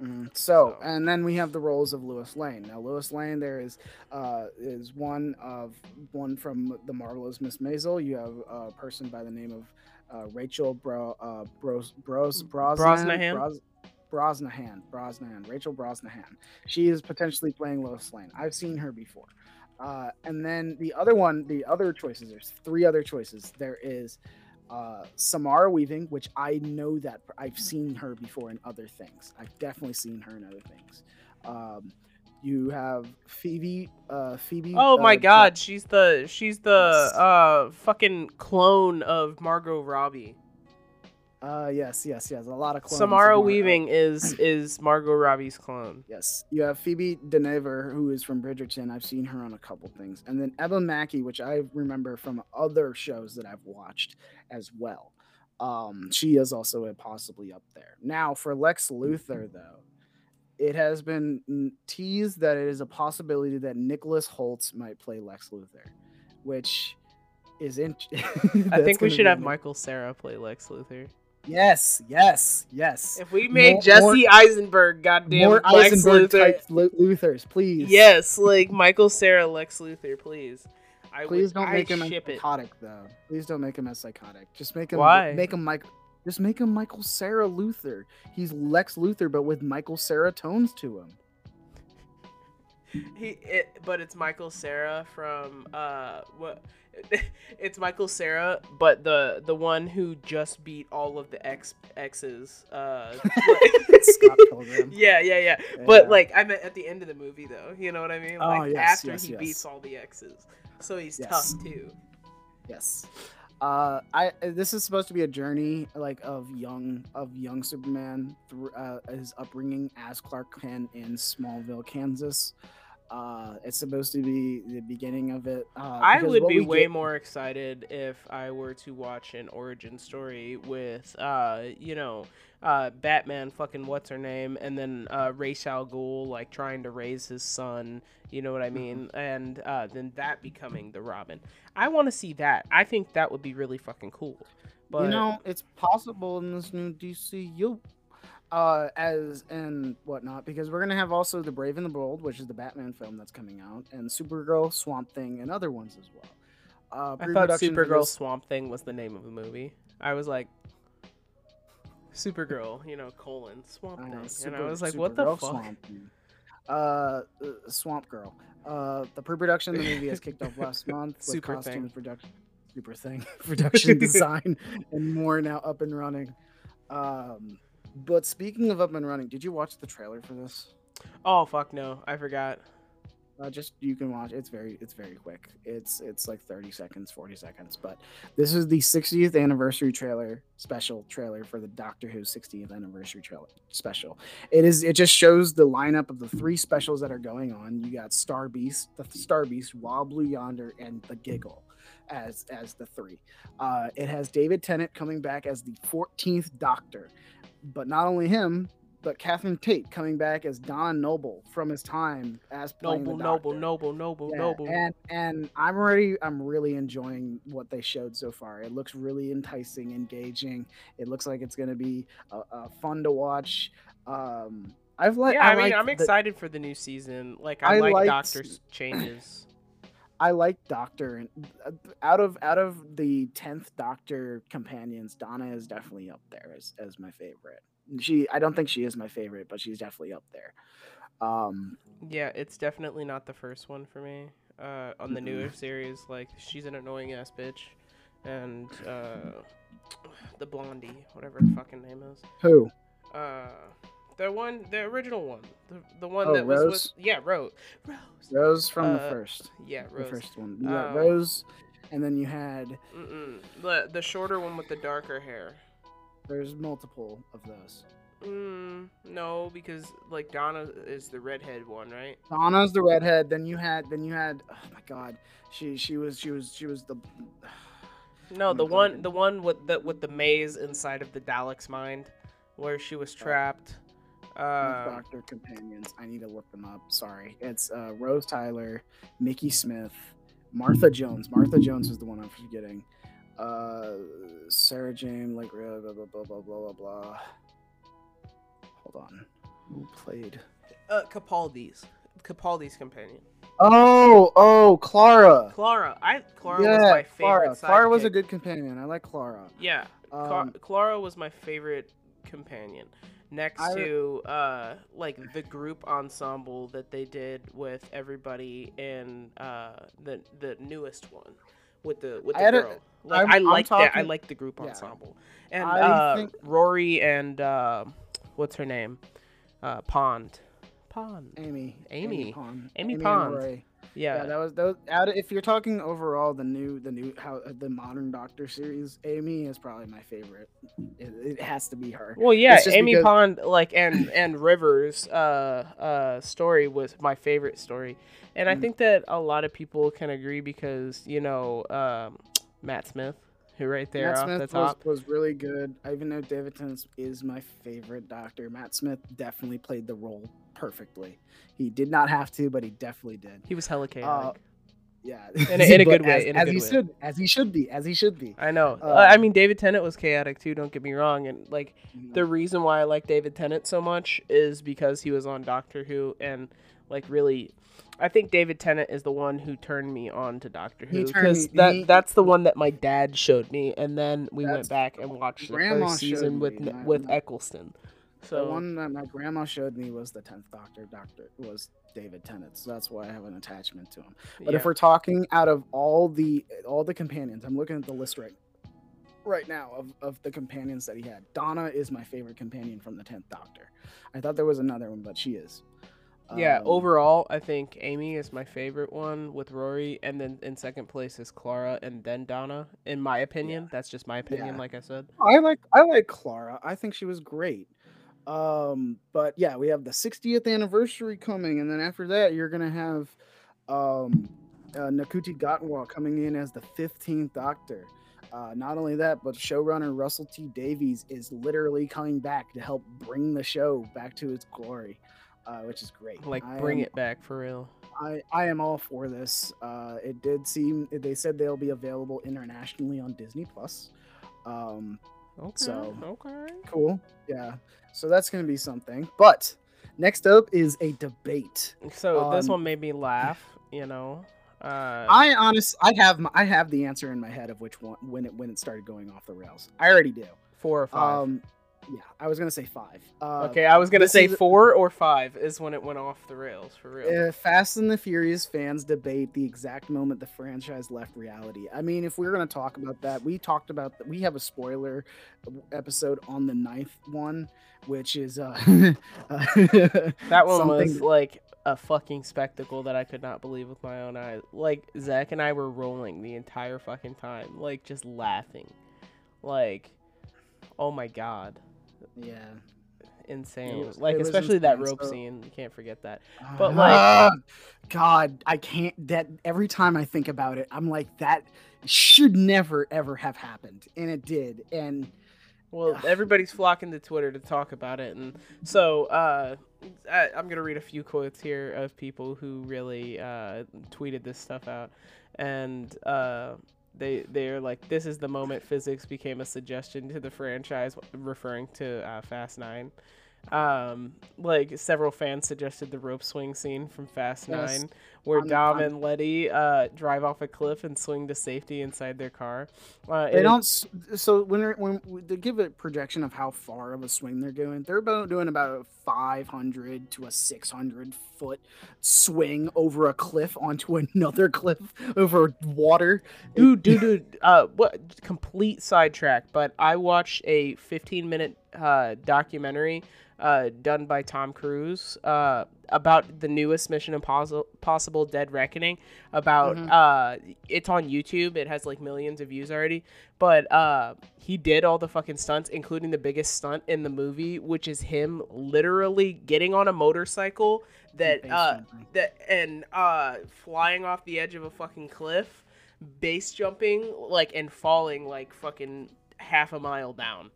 [SPEAKER 3] Mhm. So,
[SPEAKER 1] So-
[SPEAKER 3] and then we have the roles of Lois Lane. Now, Lois Lane, there is uh, is one of one from the marvelous Miss Maisel. You have a person by the name of uh, Rachel Bro uh, Bros Bros Brosnan.
[SPEAKER 1] Brosnahan?
[SPEAKER 3] Bros, Brosnahan, Brosnahan, Rachel Brosnahan. She is potentially playing Lois Lane. I've seen her before. Uh, and then the other one, the other choices, there's three other choices. There is uh, Samara Weaving, which I know that I've seen her before in other things. I've definitely seen her in other things. Um, you have Phoebe. Uh, Phoebe.
[SPEAKER 1] Oh my
[SPEAKER 3] uh,
[SPEAKER 1] God, she's the she's the uh fucking clone of Margot Robbie.
[SPEAKER 3] Uh, yes, yes, yes. A lot of clones
[SPEAKER 1] Samara Weaving is is Margot Robbie's clone.
[SPEAKER 3] Yes, you have Phoebe Dynevor, who is from Bridgerton. I've seen her on a couple things, and then Eva Mackey, which I remember from other shows that I've watched as well. Um, she is also a possibly up there. Now for Lex Luthor, though, it has been teased that it is a possibility that Nicholas Hoult might play Lex Luthor, which is in.
[SPEAKER 1] I think we should have Michael Cera play Lex Luthor.
[SPEAKER 3] Yes, yes, yes.
[SPEAKER 1] If we made
[SPEAKER 3] More-
[SPEAKER 1] Jesse Eisenberg, goddamn
[SPEAKER 3] More
[SPEAKER 1] Lex
[SPEAKER 3] Eisenberg
[SPEAKER 1] Luthor,
[SPEAKER 3] type Lu- Luthers, please.
[SPEAKER 1] yes, like Michael Cera Lex Luthor, please. I
[SPEAKER 3] Please
[SPEAKER 1] would,
[SPEAKER 3] don't
[SPEAKER 1] I
[SPEAKER 3] make him as
[SPEAKER 1] ship it.
[SPEAKER 3] psychotic though. Please don't make him as psychotic. Just make him
[SPEAKER 1] Why?
[SPEAKER 3] make him Mike just make him Michael Cera Luther. He's Lex Luthor but with Michael Cera tones to him.
[SPEAKER 1] He, it, but it's Michael Cera from uh what? It's Michael Cera, but the the one who just beat all of the ex exes. Uh,
[SPEAKER 3] Scott Pilgrim.
[SPEAKER 1] yeah, yeah, yeah. But
[SPEAKER 3] Yeah.
[SPEAKER 1] like I meant at the end of the movie though. You know what I mean?
[SPEAKER 3] Oh,
[SPEAKER 1] Like
[SPEAKER 3] yes,
[SPEAKER 1] after
[SPEAKER 3] yes,
[SPEAKER 1] he
[SPEAKER 3] yes.
[SPEAKER 1] beats all the exes, so he's tough too.
[SPEAKER 3] Yes. Uh, I this is supposed to be a journey like of young of young Superman through uh, his upbringing as Clark Kent in Smallville, Kansas. Uh, it's supposed to be the beginning of it. Uh,
[SPEAKER 1] I would be way
[SPEAKER 3] get-
[SPEAKER 1] more excited if I were to watch an origin story with, uh, you know, uh, Batman, fucking what's her name, and then uh, Ra's al Ghul like trying to raise his son. You know what I mean? And uh, then that becoming the Robin. I want to see that. I think that would be really fucking cool. But
[SPEAKER 3] you know, it's possible in this new DCU, uh, as and whatnot, because we're gonna have also the Brave and the Bold, which is the Batman film that's coming out, and Supergirl, Swamp Thing, and other ones as well. Uh,
[SPEAKER 1] I thought Supergirl
[SPEAKER 3] this-
[SPEAKER 1] Swamp Thing was the name of the movie. I was like. Supergirl, you know, colon Swamp
[SPEAKER 3] I
[SPEAKER 1] Thing,
[SPEAKER 3] know,
[SPEAKER 1] and I was like, "What the fuck?"
[SPEAKER 3] Swamp Uh, uh, Swamp Girl. Uh, the pre-production of the movie has kicked off last month with
[SPEAKER 1] Super
[SPEAKER 3] costumes,
[SPEAKER 1] Thing.
[SPEAKER 3] production, super thing, production design, and more now up and running. Um, but speaking of up and running, did you watch the trailer for this?
[SPEAKER 1] Oh fuck no, I forgot.
[SPEAKER 3] Uh, just you can watch. It's very it's very quick. It's it's like thirty seconds, forty seconds. But this is the 60th anniversary trailer special trailer for the Doctor Who 60th anniversary trailer special. It is it just shows the lineup of the three specials that are going on. You got Star Beast, the Star Beast, Wild Blue Yonder, and the Giggle as as the three. Uh, it has David Tennant coming back as the 14th Doctor, but not only him. But Catherine Tate coming back as Donna Noble from his time as playing
[SPEAKER 1] Noble,
[SPEAKER 3] the
[SPEAKER 1] noble,
[SPEAKER 3] Doctor.
[SPEAKER 1] noble, noble,
[SPEAKER 3] Yeah,
[SPEAKER 1] noble.
[SPEAKER 3] And and I'm already I'm really enjoying what they showed so far. It looks really enticing, engaging. It looks like it's gonna be uh, uh, fun to watch. Um, I've like,
[SPEAKER 1] yeah, I mean, I'm
[SPEAKER 3] the-
[SPEAKER 1] excited for the new season. Like, I,
[SPEAKER 3] I
[SPEAKER 1] like Doctor's changes.
[SPEAKER 3] I like Doctor, and uh, out of out of the tenth Doctor companions, Donna is definitely up there as as my favorite. She I don't think she is my favorite, but she's definitely up there. Um,
[SPEAKER 1] Yeah, it's definitely not the first one for me. Uh, on the newer series, like she's an annoying ass bitch, and uh, the blondie, whatever her fucking name is.
[SPEAKER 3] who?
[SPEAKER 1] Uh, the one, the original one, the the one
[SPEAKER 3] Oh,
[SPEAKER 1] that was with yeah, Rose, Rose.
[SPEAKER 3] Rose from the
[SPEAKER 1] Uh,
[SPEAKER 3] first,
[SPEAKER 1] Yeah,
[SPEAKER 3] the
[SPEAKER 1] Rose.
[SPEAKER 3] first one. You got
[SPEAKER 1] Um,
[SPEAKER 3] Rose, and then you had
[SPEAKER 1] Mm-mm. The the shorter one with the darker hair.
[SPEAKER 3] There's multiple of those.
[SPEAKER 1] Mm, no, because like Donna is the redhead one, right?
[SPEAKER 3] Donna's the redhead. Then you had, then you had. Oh my god, she she was she was she was the.
[SPEAKER 1] No,
[SPEAKER 3] Oh
[SPEAKER 1] the one the one with the with the maze inside of the Dalek's mind, where she was trapped. Uh,
[SPEAKER 3] Doctor companions. I need to look them up. Sorry, it's uh, Rose Tyler, Mickey Smith, Martha Jones. Martha Jones is the one I'm forgetting. Uh, Sarah Jane, like blah blah blah blah blah blah blah. Hold on, who played?
[SPEAKER 1] uh, Capaldi's Capaldi's companion.
[SPEAKER 3] Oh, oh, Clara.
[SPEAKER 1] Clara, I Clara
[SPEAKER 3] yeah,
[SPEAKER 1] was my favorite.
[SPEAKER 3] Clara. Clara was a good companion. I like Clara.
[SPEAKER 1] Yeah,
[SPEAKER 3] Um,
[SPEAKER 1] Clara was my favorite companion. Next
[SPEAKER 3] I-
[SPEAKER 1] to uh like the group ensemble that they did with everybody in uh the the newest one with the with
[SPEAKER 3] I
[SPEAKER 1] the
[SPEAKER 3] a-
[SPEAKER 1] girl. like
[SPEAKER 3] I'm-
[SPEAKER 1] I like that. I like the group
[SPEAKER 3] yeah.
[SPEAKER 1] ensemble. And uh
[SPEAKER 3] think-
[SPEAKER 1] Rory and uh what's her name? Uh Pond. Pond.
[SPEAKER 3] Amy.
[SPEAKER 1] Amy.
[SPEAKER 3] Pond.
[SPEAKER 1] Amy
[SPEAKER 3] and
[SPEAKER 1] Pond. Yeah.
[SPEAKER 3] Yeah, that was that was out of, if you're talking overall the new the new how the modern Doctor series, Amy is probably my favorite. It, it has to be her.
[SPEAKER 1] Well, yeah, Amy
[SPEAKER 3] because-
[SPEAKER 1] Pond, like, and and Rivers' uh, uh, story was my favorite story, and I
[SPEAKER 3] Mm.
[SPEAKER 1] think that a lot of people can agree because you know um, Matt Smith, right there
[SPEAKER 3] Matt
[SPEAKER 1] off
[SPEAKER 3] Smith
[SPEAKER 1] the
[SPEAKER 3] was,
[SPEAKER 1] top.
[SPEAKER 3] was really good. I even know David Tennant is my favorite Doctor. Matt Smith definitely played the role perfectly. He did not have to, but he definitely did.
[SPEAKER 1] He was hella chaotic.
[SPEAKER 3] Yeah,
[SPEAKER 1] In a- in a good way,
[SPEAKER 3] As,
[SPEAKER 1] in a
[SPEAKER 3] as
[SPEAKER 1] good
[SPEAKER 3] he
[SPEAKER 1] way.
[SPEAKER 3] should, as he should be, as he should be.
[SPEAKER 1] I know.
[SPEAKER 3] uh,
[SPEAKER 1] I mean, David Tennant was chaotic too. Don't get me wrong, and like
[SPEAKER 3] Mm-hmm.
[SPEAKER 1] the reason why I like David Tennant so much is because he was on Doctor Who and like really I think David Tennant is the one who turned me on to Doctor Who because that that's the one that my dad showed me and then we
[SPEAKER 3] That's-
[SPEAKER 1] went back and watched the first season with
[SPEAKER 3] me,
[SPEAKER 1] with Eccleston. So
[SPEAKER 3] the one that my grandma showed me was the tenth Doctor. Doctor was David Tennant, so that's why I have an attachment to him. But if we're talking out of all the all the companions, I'm looking at the list right right now of, of the companions that he had. Donna is my favorite companion from the tenth Doctor. I thought there was another one, but she is.
[SPEAKER 1] Yeah,
[SPEAKER 3] Um,
[SPEAKER 1] overall I think Amy is my favorite one with Rory and then in second place is Clara and then Donna in my opinion. That's just my opinion
[SPEAKER 3] Yeah.
[SPEAKER 1] like I said.
[SPEAKER 3] I like I like Clara. I think she was great. Um, but yeah, we have the 60th anniversary coming, and then after that, you're gonna have um, uh, Ncuti Gatwa coming in as the 15th Doctor. Uh, not only that, but showrunner Russell T Davies is literally coming back to help bring the show back to its glory, uh, which is great.
[SPEAKER 1] Like
[SPEAKER 3] I
[SPEAKER 1] bring
[SPEAKER 3] am-
[SPEAKER 1] it back for real.
[SPEAKER 3] I, I am all for this. Uh, it did seem they said they'll be available internationally on Disney Plus. Um,
[SPEAKER 1] Okay.
[SPEAKER 3] So-
[SPEAKER 1] okay.
[SPEAKER 3] Cool. Yeah. So that's to be something. But next up is a debate.
[SPEAKER 1] So this one made me laugh, you know. Uh,
[SPEAKER 3] I honest, I have, my, I have the answer in my head of which one when it when it started going off the rails. I already do.
[SPEAKER 1] four or five.
[SPEAKER 3] Um, yeah, I was gonna say five. Uh,
[SPEAKER 1] okay, I was gonna say four or five is when it went off the rails for real.
[SPEAKER 3] Uh, Fast and the Furious fans debate the exact moment the franchise left reality. I mean, if we're going to talk about that, we talked about that. We have a spoiler episode on the ninth one, which is uh, uh
[SPEAKER 1] that one was like a fucking spectacle that I could not believe with my own eyes. Like Zach and I were rolling the entire fucking time, like just laughing, like, oh my god,
[SPEAKER 3] yeah.
[SPEAKER 1] insane!
[SPEAKER 3] was-
[SPEAKER 1] like
[SPEAKER 3] it was
[SPEAKER 1] especially that rope
[SPEAKER 3] so-
[SPEAKER 1] scene, you can't forget that. But,
[SPEAKER 3] like,
[SPEAKER 1] like-
[SPEAKER 3] God, I can't. That every time I think about it, I'm like, that should never ever have happened, and it did. And
[SPEAKER 1] Well,
[SPEAKER 3] Ugh.
[SPEAKER 1] everybody's flocking to Twitter to talk about it, and so uh, I, I'm gonna read a few quotes here of people who really uh, tweeted this stuff out, and uh, they they're like, "This is the moment physics became a suggestion to the franchise," referring to uh, Fast Nine. Um, like several fans suggested the rope swing scene from Fast
[SPEAKER 3] Yes.
[SPEAKER 1] Nine, where Dom and Letty uh, drive off a cliff and swing to safety inside their car. Uh,
[SPEAKER 3] they don't. So when when they give a projection of how far of a swing they're doing, they're about doing about a 500 to a 600 foot swing over a cliff onto another cliff over water.
[SPEAKER 1] dude, dude, dude. Uh, what? Complete sidetrack. But I watched a 15 minute uh, documentary uh, done by Tom Cruise uh, about the newest Mission Impossible Possible Dead Reckoning. About
[SPEAKER 3] Mhm.
[SPEAKER 1] uh, it's on YouTube. It has like millions of views already. But uh, he did all the fucking stunts, including the biggest stunt in the movie, which is him literally getting on a motorcycle that uh, that and uh, flying off the edge of a fucking cliff, base jumping like and falling like fucking half a mile down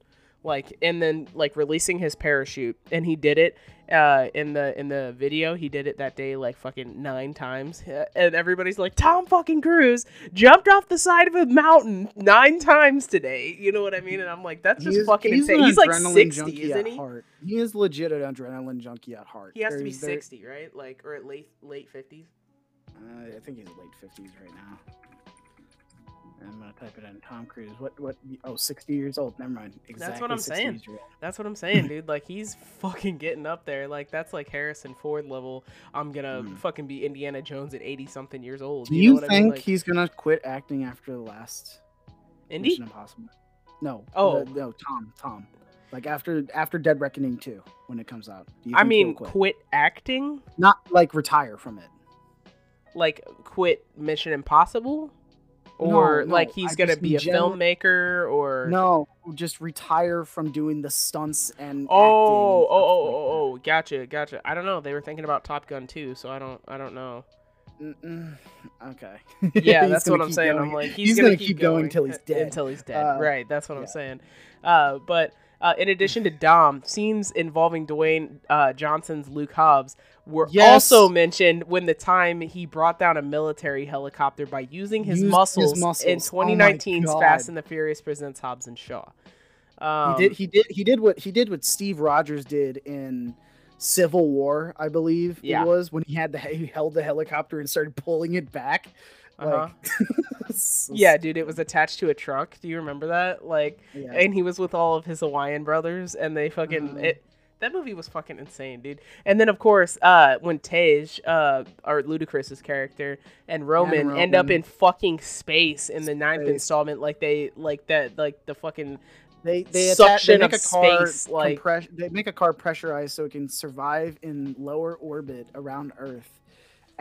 [SPEAKER 1] like and then like releasing his parachute and he did it uh in the in the video he did it that day like fucking nine times and everybody's like tom fucking cruise jumped off the side of a mountain nine times today you know what i mean and i'm like that's just
[SPEAKER 3] He is-
[SPEAKER 1] fucking
[SPEAKER 3] he's
[SPEAKER 1] insane he's like 60 isn't he
[SPEAKER 3] Heart. He is legit an adrenaline junkie at heart.
[SPEAKER 1] he has to be
[SPEAKER 3] There's- there-
[SPEAKER 1] 60 right like or at late late 50s
[SPEAKER 3] Uh, I think he's late fifties right now. I'm gonna type it in. Tom Cruise. What? What? Oh, 60 years old. Never mind. Exactly that's
[SPEAKER 1] what I'm saying. That's what I'm saying, dude. Like he's fucking getting up there. Like that's like Harrison Ford level. I'm gonna
[SPEAKER 3] Hmm.
[SPEAKER 1] fucking be Indiana Jones at 80 something years old.
[SPEAKER 3] Do
[SPEAKER 1] you,
[SPEAKER 3] you,
[SPEAKER 1] know what
[SPEAKER 3] think
[SPEAKER 1] I mean? Like,
[SPEAKER 3] he's gonna quit acting after the last
[SPEAKER 1] Indy?
[SPEAKER 3] Mission Impossible? No.
[SPEAKER 1] Oh.
[SPEAKER 3] the- no. Tom. Tom. Like after after Dead Reckoning 2 when it comes out. Do you
[SPEAKER 1] I
[SPEAKER 3] think he'll
[SPEAKER 1] mean,
[SPEAKER 3] quit?
[SPEAKER 1] quit acting,
[SPEAKER 3] not like retire from it.
[SPEAKER 1] like quit Mission Impossible, or
[SPEAKER 3] No,
[SPEAKER 1] like he's
[SPEAKER 3] I
[SPEAKER 1] gonna be a
[SPEAKER 3] general-
[SPEAKER 1] filmmaker, or
[SPEAKER 3] No, just retire from doing the stunts and.
[SPEAKER 1] Oh, oh, oh, oh, oh, gotcha, gotcha. I don't know. They were thinking about Top Gun too, so I don't, I don't know.
[SPEAKER 3] Mm-mm. Okay.
[SPEAKER 1] Yeah, that's what I'm saying.
[SPEAKER 3] going.
[SPEAKER 1] I'm like, he's,
[SPEAKER 3] He's
[SPEAKER 1] gonna,
[SPEAKER 3] gonna
[SPEAKER 1] keep,
[SPEAKER 3] keep going till he's dead.
[SPEAKER 1] Until he's dead.
[SPEAKER 3] Uh,
[SPEAKER 1] right. That's what I'm saying. Uh, but uh, in addition to Dom, scenes involving Dwayne uh, Johnson's Luke Hobbs were
[SPEAKER 3] Yes.
[SPEAKER 1] also mentioned when the time he brought down a military helicopter by using his,
[SPEAKER 3] Used his
[SPEAKER 1] muscles, in
[SPEAKER 3] muscles. Oh
[SPEAKER 1] 2019's Fast and the Furious presents Hobbs and Shaw. Um,
[SPEAKER 3] he did. He did. He did what he did. What Steve Rogers did in Civil War, I believe
[SPEAKER 1] Yeah.
[SPEAKER 3] it was when he had the he held the helicopter and started pulling it back.
[SPEAKER 1] Uh-huh.
[SPEAKER 3] Like,
[SPEAKER 1] Yeah, dude, it was attached to a truck. Do you remember that? Like,
[SPEAKER 3] Yeah.
[SPEAKER 1] and he was with all of his Hawaiian brothers, and they fucking
[SPEAKER 3] Mhm.
[SPEAKER 1] it. That movie was fucking insane, dude. And then of course, uh, when Tej, uh, or Ludacris's character, and Roman, end up in fucking space in the ninth
[SPEAKER 3] Space.
[SPEAKER 1] installment, like they like that, like the fucking
[SPEAKER 3] They they
[SPEAKER 1] suction
[SPEAKER 3] they make a car
[SPEAKER 1] space, like-
[SPEAKER 3] they make a car pressurized so it can survive in lower orbit around Earth,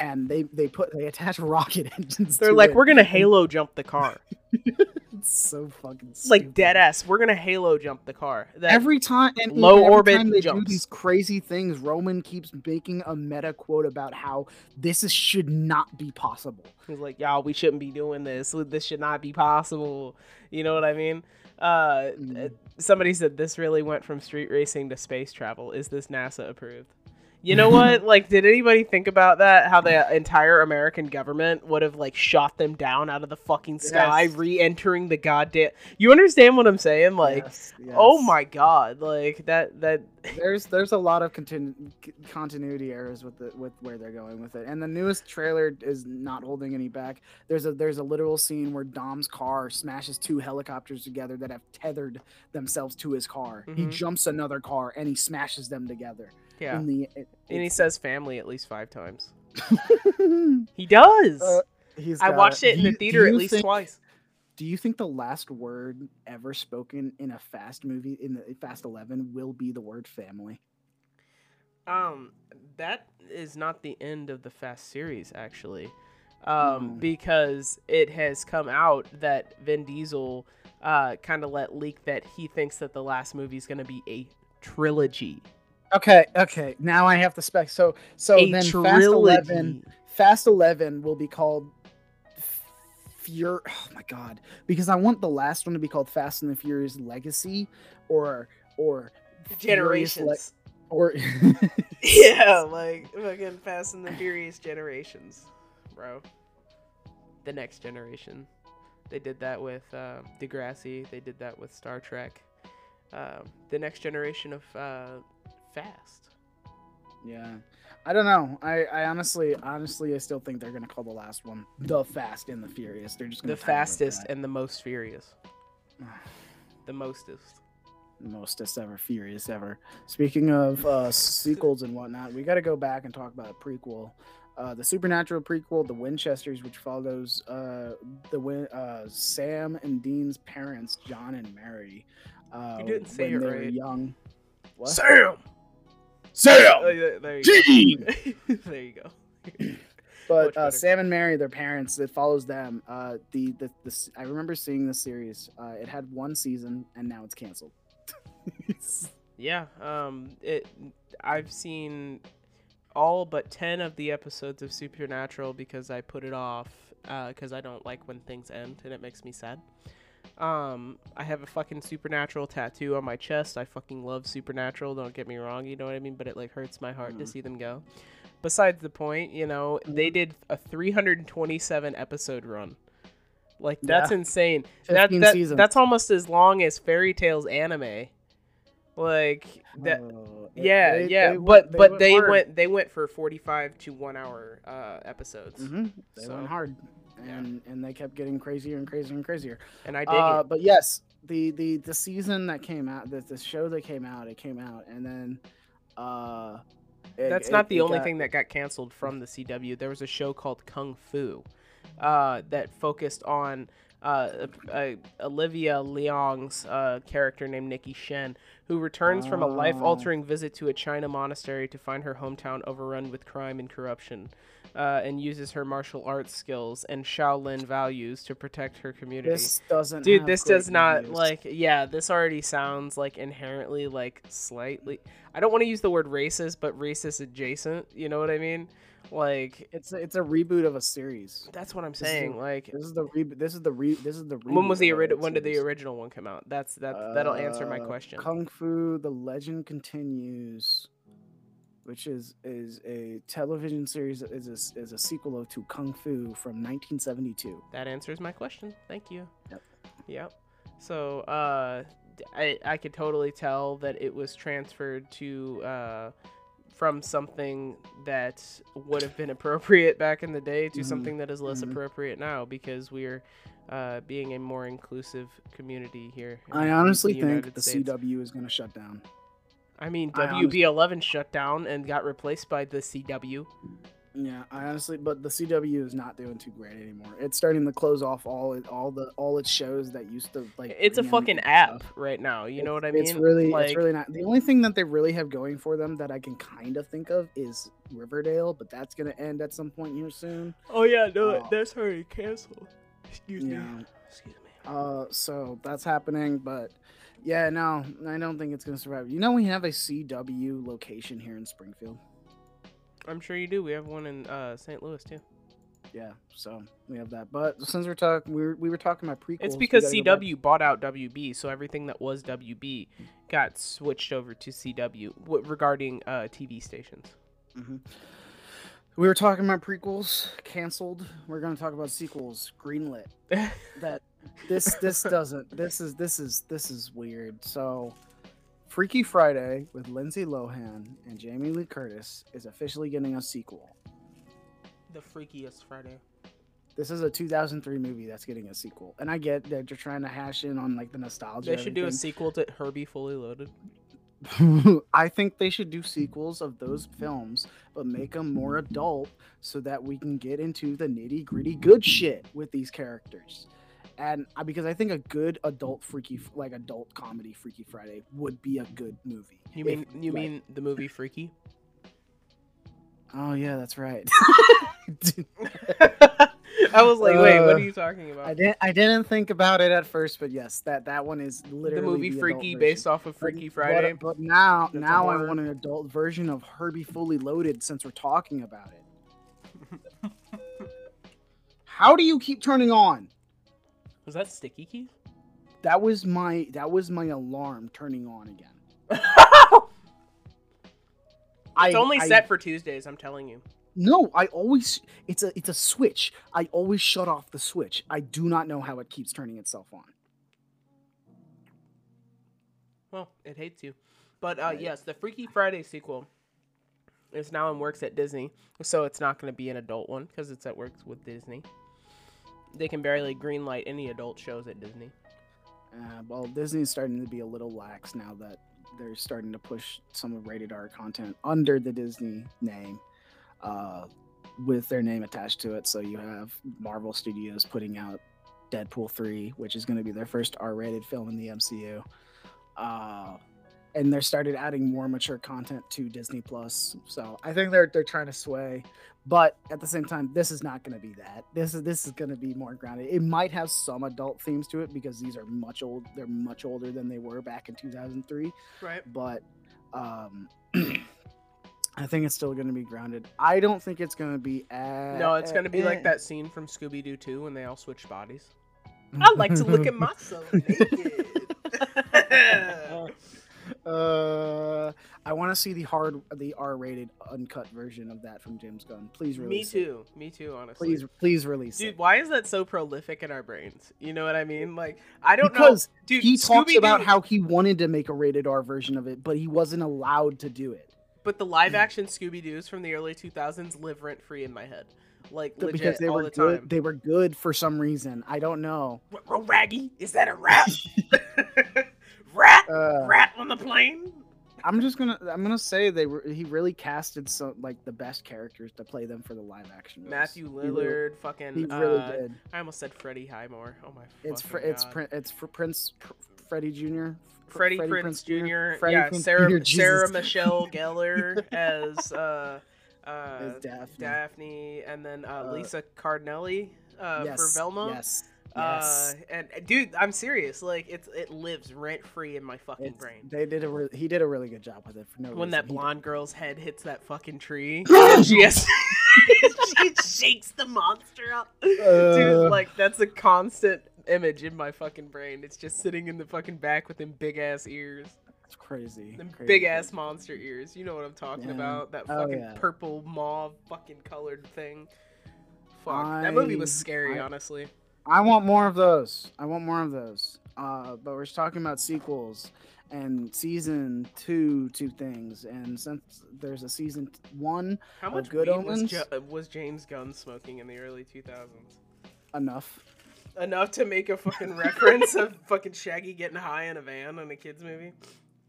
[SPEAKER 3] and they they put they attach rocket engines.
[SPEAKER 1] they're
[SPEAKER 3] to
[SPEAKER 1] like,
[SPEAKER 3] it.
[SPEAKER 1] we're gonna Halo jump the car,
[SPEAKER 3] It's so fucking
[SPEAKER 1] like dead ass. We're gonna Halo jump the car. That,
[SPEAKER 3] Every time and
[SPEAKER 1] low
[SPEAKER 3] every
[SPEAKER 1] orbit
[SPEAKER 3] time they
[SPEAKER 1] jumps.
[SPEAKER 3] do these crazy things, Roman keeps making a meta quote about how this is, should not be possible.
[SPEAKER 1] He's like, y'all, we shouldn't be doing this. This should not be possible. You know what I mean? Uh,
[SPEAKER 3] Mm.
[SPEAKER 1] uh, somebody said this really went from street racing to space travel. Is this NASA approved? You know what? like, did anybody think about that? How the entire American government would have like shot them down out of the fucking sky,
[SPEAKER 3] Yes.
[SPEAKER 1] re-entering the goddamn. You understand what I'm saying? Like,
[SPEAKER 3] Yes,
[SPEAKER 1] oh my god! Like that. That.
[SPEAKER 3] there's there's a lot of continu- continuity errors with the with where they're going with it and the newest trailer is not holding any back there's a there's a literal scene where dom's car smashes two helicopters together that have tethered themselves to his car he
[SPEAKER 1] Mhm.
[SPEAKER 3] jumps another car and he smashes them together
[SPEAKER 1] Yeah.
[SPEAKER 3] in the it,
[SPEAKER 1] And he says family at least five times. He does.
[SPEAKER 3] Uh, he's
[SPEAKER 1] I watched it in
[SPEAKER 3] Do
[SPEAKER 1] the theater at least
[SPEAKER 3] think-
[SPEAKER 1] twice.
[SPEAKER 3] do you think the last word ever spoken in a fast movie in the fast 11 will be the word family
[SPEAKER 1] Um, that is not the end of the Fast series, actually, um,
[SPEAKER 3] Mm.
[SPEAKER 1] because it has come out that Vin Diesel uh, kind of let leak that he thinks that the last movie is going to be a trilogy.
[SPEAKER 3] Okay okay now i have to spec so so
[SPEAKER 1] a
[SPEAKER 3] then fast 11 Fast 11 will be called Fur. Oh my god! Because I want the last one to be called Fast and the Furious Legacy, or or Furious Le-
[SPEAKER 1] Generations.
[SPEAKER 3] or
[SPEAKER 1] yeah, like fucking Fast and the Furious generations, bro. The next generation. They did that with uh, Degrassi. They did that with Star Trek. Um, the next generation of uh, Fast.
[SPEAKER 3] yeah. I don't know. I, I honestly, honestly, I still think they're gonna call the last one the Fast and the Furious. They're just gonna
[SPEAKER 1] The fastest and the most furious. The mostest.
[SPEAKER 3] mostest ever furious ever. Speaking of uh, sequels and whatnot, we got to go back and talk about a prequel. Uh, the supernatural prequel, The Winchesters, which follows uh, the Win- uh, Sam and Dean's parents, John and Mary. Uh,
[SPEAKER 1] You didn't say
[SPEAKER 3] when
[SPEAKER 1] it
[SPEAKER 3] they were
[SPEAKER 1] right.
[SPEAKER 3] young. What?
[SPEAKER 1] Sam.
[SPEAKER 2] Sam!
[SPEAKER 1] Oh, there you go. there you go.
[SPEAKER 3] But uh. Sam and Mary, their parents, it follows them. Uh, the, the the s- I remember seeing the series. Uh, it had one season, and now it's canceled.
[SPEAKER 1] Yeah, um, it. I've seen all but ten of the episodes of Supernatural because I put it off because I don't like when things end and it makes me sad. Um, I have a fucking Supernatural tattoo on my chest. I fucking love Supernatural. Don't get me wrong, you know what I mean. But it like hurts my heart to
[SPEAKER 3] Mhm.
[SPEAKER 1] see them go. Besides the point, you know, they did a 327 episode run. Like that's
[SPEAKER 3] Yeah.
[SPEAKER 1] insane. That,
[SPEAKER 3] 15
[SPEAKER 1] that that's almost as long as Fairy Tail's anime. Like that
[SPEAKER 3] Oh,
[SPEAKER 1] yeah,
[SPEAKER 3] they-
[SPEAKER 1] yeah,
[SPEAKER 3] they
[SPEAKER 1] but
[SPEAKER 3] went-
[SPEAKER 1] but they
[SPEAKER 3] hard.
[SPEAKER 1] went they went for 45 to 1 hour uh episodes.
[SPEAKER 3] Mhm, They
[SPEAKER 1] So,
[SPEAKER 3] went hard, and and they kept getting crazier and crazier and crazier.
[SPEAKER 1] And I dig
[SPEAKER 3] Uh,
[SPEAKER 1] it.
[SPEAKER 3] but yes, the the the season that came out, the, the show that came out, it came out, and then uh, it-
[SPEAKER 1] That's
[SPEAKER 3] it-
[SPEAKER 1] not the only
[SPEAKER 3] got-
[SPEAKER 1] thing that got canceled from the CW. There was a show called Kung Fu uh, that focused on uh, uh, Olivia Liang's uh, character named Nikki Shen, who returns from a
[SPEAKER 3] Ah.
[SPEAKER 1] life altering visit to a China monastery to find her hometown overrun with crime and corruption. Uh, and uses her martial arts skills and Shaolin values to protect her community.
[SPEAKER 3] This doesn't,
[SPEAKER 1] Dude, this does not like yeah, this already sounds like inherently like slightly I don't want to use the word racist, but racist adjacent, you know what I mean? Like
[SPEAKER 3] It's a, it's a reboot of a series.
[SPEAKER 1] that's what I'm saying.
[SPEAKER 3] the-
[SPEAKER 1] Like
[SPEAKER 3] This is the reboot. This is the re. This is the reboot
[SPEAKER 1] when was the original when did the original one come out? That's that that'll answer my
[SPEAKER 3] Uh,
[SPEAKER 1] question.
[SPEAKER 3] Kung Fu: The Legend Continues, which is is a television series that is a, is a sequel to Kung Fu from 1972.
[SPEAKER 1] That answers my question. Thank you.
[SPEAKER 3] Yep.
[SPEAKER 1] Yep. So, uh, I, I could totally tell that it was transferred to, uh, from something that would have been appropriate back in the day to
[SPEAKER 3] Mhm.
[SPEAKER 1] something that is less
[SPEAKER 3] Mhm.
[SPEAKER 1] appropriate now because we're, uh, being a more inclusive community here.
[SPEAKER 3] I honestly think the CW is going to shut down.
[SPEAKER 1] I mean,
[SPEAKER 3] I honest-
[SPEAKER 1] WB11 shut down and got replaced by the CW.
[SPEAKER 3] Yeah, I honestly, but the CW is not doing too great anymore. It's starting to close off all all the all its shows that used to like.
[SPEAKER 1] It's a fucking app
[SPEAKER 3] stuff.
[SPEAKER 1] right now. You know what I mean?
[SPEAKER 3] It's really,
[SPEAKER 1] like,
[SPEAKER 3] it's really not. The only thing that they really have going for them that I can kind of think of is Riverdale, but that's gonna end at some point here soon.
[SPEAKER 1] Oh yeah, no,
[SPEAKER 3] Uh,
[SPEAKER 1] that's already canceled. Excuse me. Excuse me.
[SPEAKER 3] Uh, so that's happening, but yeah, no, I don't think it's gonna survive. You know, we have a CW location here in Springfield.
[SPEAKER 1] I'm sure you do. We have one in uh, St. Louis too.
[SPEAKER 3] Yeah, so we have that. But since we're talking, we were, we were talking about prequels.
[SPEAKER 1] It's because
[SPEAKER 3] gotta go back-
[SPEAKER 1] CW bought out WB, so everything that was WB got switched over to CW w- regarding uh, TV stations.
[SPEAKER 3] Mhm. We were talking about prequels canceled. We're going to talk about sequels greenlit. That this this doesn't. This is this is this is weird. So, Freaky Friday with Lindsay Lohan and Jamie Lee Curtis is officially getting a sequel.
[SPEAKER 1] the freakiest Friday.
[SPEAKER 3] This is a 2003 movie that's getting a sequel, and I get that you're trying to hash in on like the nostalgia.
[SPEAKER 1] They should do a sequel to Herbie Fully Loaded.
[SPEAKER 3] I think they should do sequels of those films, but make them more adult so that we can get into the nitty gritty good shit with these characters. And I- because I think a good adult freaky, like adult comedy Freaky Friday would be a good movie.
[SPEAKER 1] You
[SPEAKER 3] If,
[SPEAKER 1] mean you
[SPEAKER 3] like-
[SPEAKER 1] mean the movie Freaky?
[SPEAKER 3] Oh yeah, that's right.
[SPEAKER 1] I was like, wait, what
[SPEAKER 3] Uh,
[SPEAKER 1] are you talking about?
[SPEAKER 3] I didn't. I didn't think about it at first, but yes, that that one is literally
[SPEAKER 1] the movie
[SPEAKER 3] adult
[SPEAKER 1] Freaky
[SPEAKER 3] version.
[SPEAKER 1] based off of Freaky
[SPEAKER 3] but-
[SPEAKER 1] Friday.
[SPEAKER 3] But, now,
[SPEAKER 1] That's
[SPEAKER 3] now I want an adult version of Herbie Fully Loaded since we're talking about it. How do you keep turning on?
[SPEAKER 1] Was that Sticky Keys?
[SPEAKER 3] That was my that was my alarm turning on again.
[SPEAKER 1] It's
[SPEAKER 3] I,
[SPEAKER 1] only
[SPEAKER 3] I-
[SPEAKER 1] set for Tuesdays, I'm telling you.
[SPEAKER 3] No, I always it's a it's a switch. I always shut off the switch. I do not know how it keeps turning itself on.
[SPEAKER 1] Well, it hates you. But uh,
[SPEAKER 3] Right.
[SPEAKER 1] yes, the Freaky Friday sequel is now in works at Disney, so it's not going to be an adult one because it's at works with Disney. They can barely greenlight any adult shows at Disney.
[SPEAKER 3] Uh, well, Disney's starting to be a little lax now that they're starting to push some of rated R content under the Disney name, uh, with their name attached to it. So you have Marvel Studios putting out Deadpool three, which is going to be their first R-rated film in the MCU. Uh, and they're started adding more mature content to Disney Plus. So I think they're they're trying to sway, but at the same time, this is not going to be that. This is this is going to be more grounded. It might have some adult themes to it because these are much old. They're much older than they were back in 2003.
[SPEAKER 1] Right.
[SPEAKER 3] But um, I think it's still going to be grounded. I don't think it's going to be. As,
[SPEAKER 1] No, it's gonna be
[SPEAKER 3] eh.
[SPEAKER 1] like that scene from Scooby Doo 2 when they all switch bodies. I like to look at myself naked.
[SPEAKER 3] Uh, I want to see the hard, the R-rated uncut version of that from James Gunn. Please release. Me
[SPEAKER 1] too. Me too. Honestly.
[SPEAKER 3] Please, please release it.
[SPEAKER 1] Dude,
[SPEAKER 3] it.
[SPEAKER 1] why is that so prolific in our brains? You know what I mean? Like, I don't
[SPEAKER 3] Because
[SPEAKER 1] know. Dude,
[SPEAKER 3] he talks
[SPEAKER 1] Scooby-Doo-
[SPEAKER 3] about how he wanted to make a rated R version of it, but he wasn't allowed to do it
[SPEAKER 1] But the live action Scooby Doo's from the early 2000s live rent free in my head. Like, legit,
[SPEAKER 3] because they
[SPEAKER 1] all
[SPEAKER 3] were
[SPEAKER 1] the
[SPEAKER 3] good.
[SPEAKER 1] time.
[SPEAKER 3] They were good for some reason. I don't know.
[SPEAKER 1] R- Raggy? Is that a rat? rat?
[SPEAKER 3] Uh,
[SPEAKER 1] rat on the plane?
[SPEAKER 3] I'm just gonna. I'm gonna say they were. He really casted some like the best characters to play them for the live action. roles.
[SPEAKER 1] Matthew
[SPEAKER 3] He really-
[SPEAKER 1] Lillard, fucking.
[SPEAKER 3] He really
[SPEAKER 1] uh,
[SPEAKER 3] did.
[SPEAKER 1] I almost said Freddie Highmore. Oh my.
[SPEAKER 3] It's fr- it's prin- it's for Prince Pr- Freddie Jr. Fr-
[SPEAKER 1] Freddie,
[SPEAKER 3] Freddie
[SPEAKER 1] Prinze, Jr.
[SPEAKER 3] Freddie
[SPEAKER 1] yeah,
[SPEAKER 3] Prinze
[SPEAKER 1] Sarah
[SPEAKER 3] Jr.,
[SPEAKER 1] Sarah Michelle Gellar as uh, uh,
[SPEAKER 3] Daphne.
[SPEAKER 1] Daphne, and then uh,
[SPEAKER 3] Uh,
[SPEAKER 1] Lisa Cardellini uh,
[SPEAKER 3] yes,
[SPEAKER 1] for Velma.
[SPEAKER 3] Yes.
[SPEAKER 1] Uh,
[SPEAKER 3] Yes.
[SPEAKER 1] and uh, dude, I'm serious. Like it's it lives rent free in my fucking
[SPEAKER 3] It's-
[SPEAKER 1] brain.
[SPEAKER 3] They did a re- he did a really good job with it for no
[SPEAKER 1] When
[SPEAKER 3] reason.
[SPEAKER 1] that
[SPEAKER 3] He did.
[SPEAKER 1] blonde girl's head hits that fucking tree, and she has she shakes the monster up.
[SPEAKER 3] Uh,
[SPEAKER 1] Dude, like that's a constant image in my fucking brain. It's just sitting in the fucking back with them big ass ears.
[SPEAKER 3] It's crazy.
[SPEAKER 1] Them big ass monster ears. You know what I'm talking
[SPEAKER 3] Yeah.
[SPEAKER 1] about? That
[SPEAKER 3] Oh,
[SPEAKER 1] fucking
[SPEAKER 3] yeah.
[SPEAKER 1] purple mauve fucking colored thing. Fuck. that movie was scary,
[SPEAKER 3] I-
[SPEAKER 1] honestly.
[SPEAKER 3] I want more of those. I want more of those. Uh, but we're just talking about sequels and season two two things. And since there's a season one,
[SPEAKER 1] How much
[SPEAKER 3] Good
[SPEAKER 1] weed was,
[SPEAKER 3] Omens?
[SPEAKER 1] Jo- uh, was James Gunn smoking in the early 2000s?
[SPEAKER 3] enough.
[SPEAKER 1] Enough to make a fucking reference of fucking Shaggy getting high in a van in a kids movie.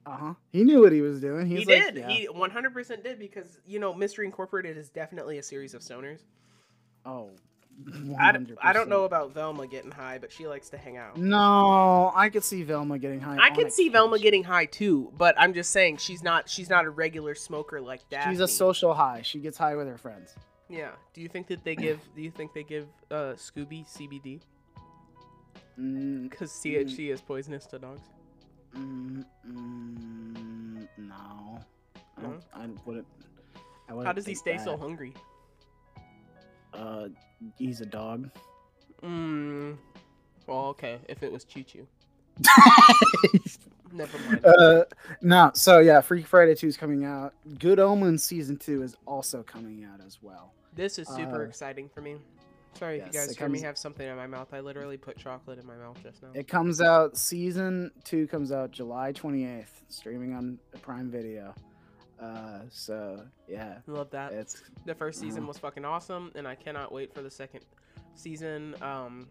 [SPEAKER 3] Uh huh. He knew what he was doing.
[SPEAKER 1] He
[SPEAKER 3] He's like,
[SPEAKER 1] did.
[SPEAKER 3] yeah.
[SPEAKER 1] He 100% did because you know Mystery Incorporated is definitely a series of stoners.
[SPEAKER 3] Oh.
[SPEAKER 1] I, I don't know about Velma getting high, but she likes to hang out.
[SPEAKER 3] No, I could see Velma getting high.
[SPEAKER 1] I can see Velma getting high too, but I'm just saying she's not she's not a regular smoker like that.
[SPEAKER 3] She's a social high. She gets high with her friends.
[SPEAKER 1] Yeah. Do you think that they give do you think they give uh Scooby CBD
[SPEAKER 3] Mm,
[SPEAKER 1] cuz THC is poisonous to dogs?
[SPEAKER 3] mm, mm, no. I, I wouldn't. I
[SPEAKER 1] How
[SPEAKER 3] wouldn't
[SPEAKER 1] does he stay so hungry?
[SPEAKER 3] Uh, he's a dog.
[SPEAKER 1] Mm. Well, okay, if it was Choo Choo. Never mind.
[SPEAKER 3] uh, no, so yeah, Freaky Friday 2 is coming out. Good Omens season 2 is also coming out as well.
[SPEAKER 1] This is super
[SPEAKER 3] uh,
[SPEAKER 1] exciting for me. Sorry if you guys
[SPEAKER 3] it
[SPEAKER 1] hear me have something in my mouth. I literally put chocolate in my mouth just now.
[SPEAKER 3] It comes out, season 2 comes out July 28th, streaming on Prime Video. Uh, so yeah,
[SPEAKER 1] Love that.
[SPEAKER 3] it's
[SPEAKER 1] The first season
[SPEAKER 3] Mhm.
[SPEAKER 1] was fucking awesome, and I cannot wait for the second season um,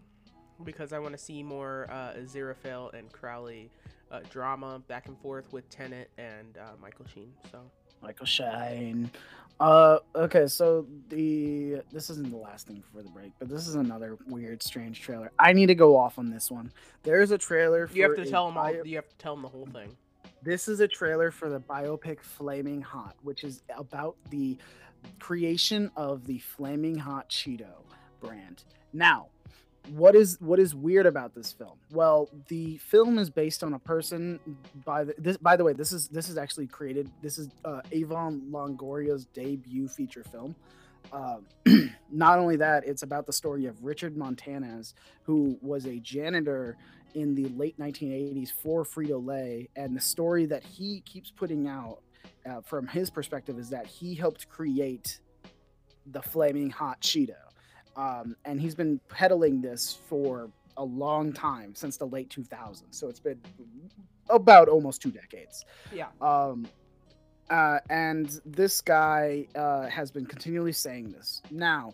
[SPEAKER 1] because I want to see more uh, Aziraphale and Crowley uh, drama back and forth with Tennant and uh, Michael Sheen. So
[SPEAKER 3] Michael Sheen. Uh, okay, so the this isn't the last thing before the break, but this is another weird, strange trailer. I need to go off on this one. There's a trailer. For
[SPEAKER 1] you have to tell them all. You have to tell them the whole thing.
[SPEAKER 3] This is a trailer for the biopic Flaming Hot, which is about the creation of the Flaming Hot Cheeto brand. Now, what is what is weird about this film? Well, the film is based on a person by the this by the way, this is this is actually created this is uh, Eva Longoria's debut feature film. Um, not only that, it's about the story of Richard Montanez, who was a janitor in the late 1980s for Frito Lay, and the story that he keeps putting out uh, from his perspective is that he helped create the flaming hot Cheeto, um, and he's been peddling this for a long time since the late 2000s. So it's been about almost two decades.
[SPEAKER 1] Yeah.
[SPEAKER 3] Um, uh, and this guy uh, has been continually saying this. Now,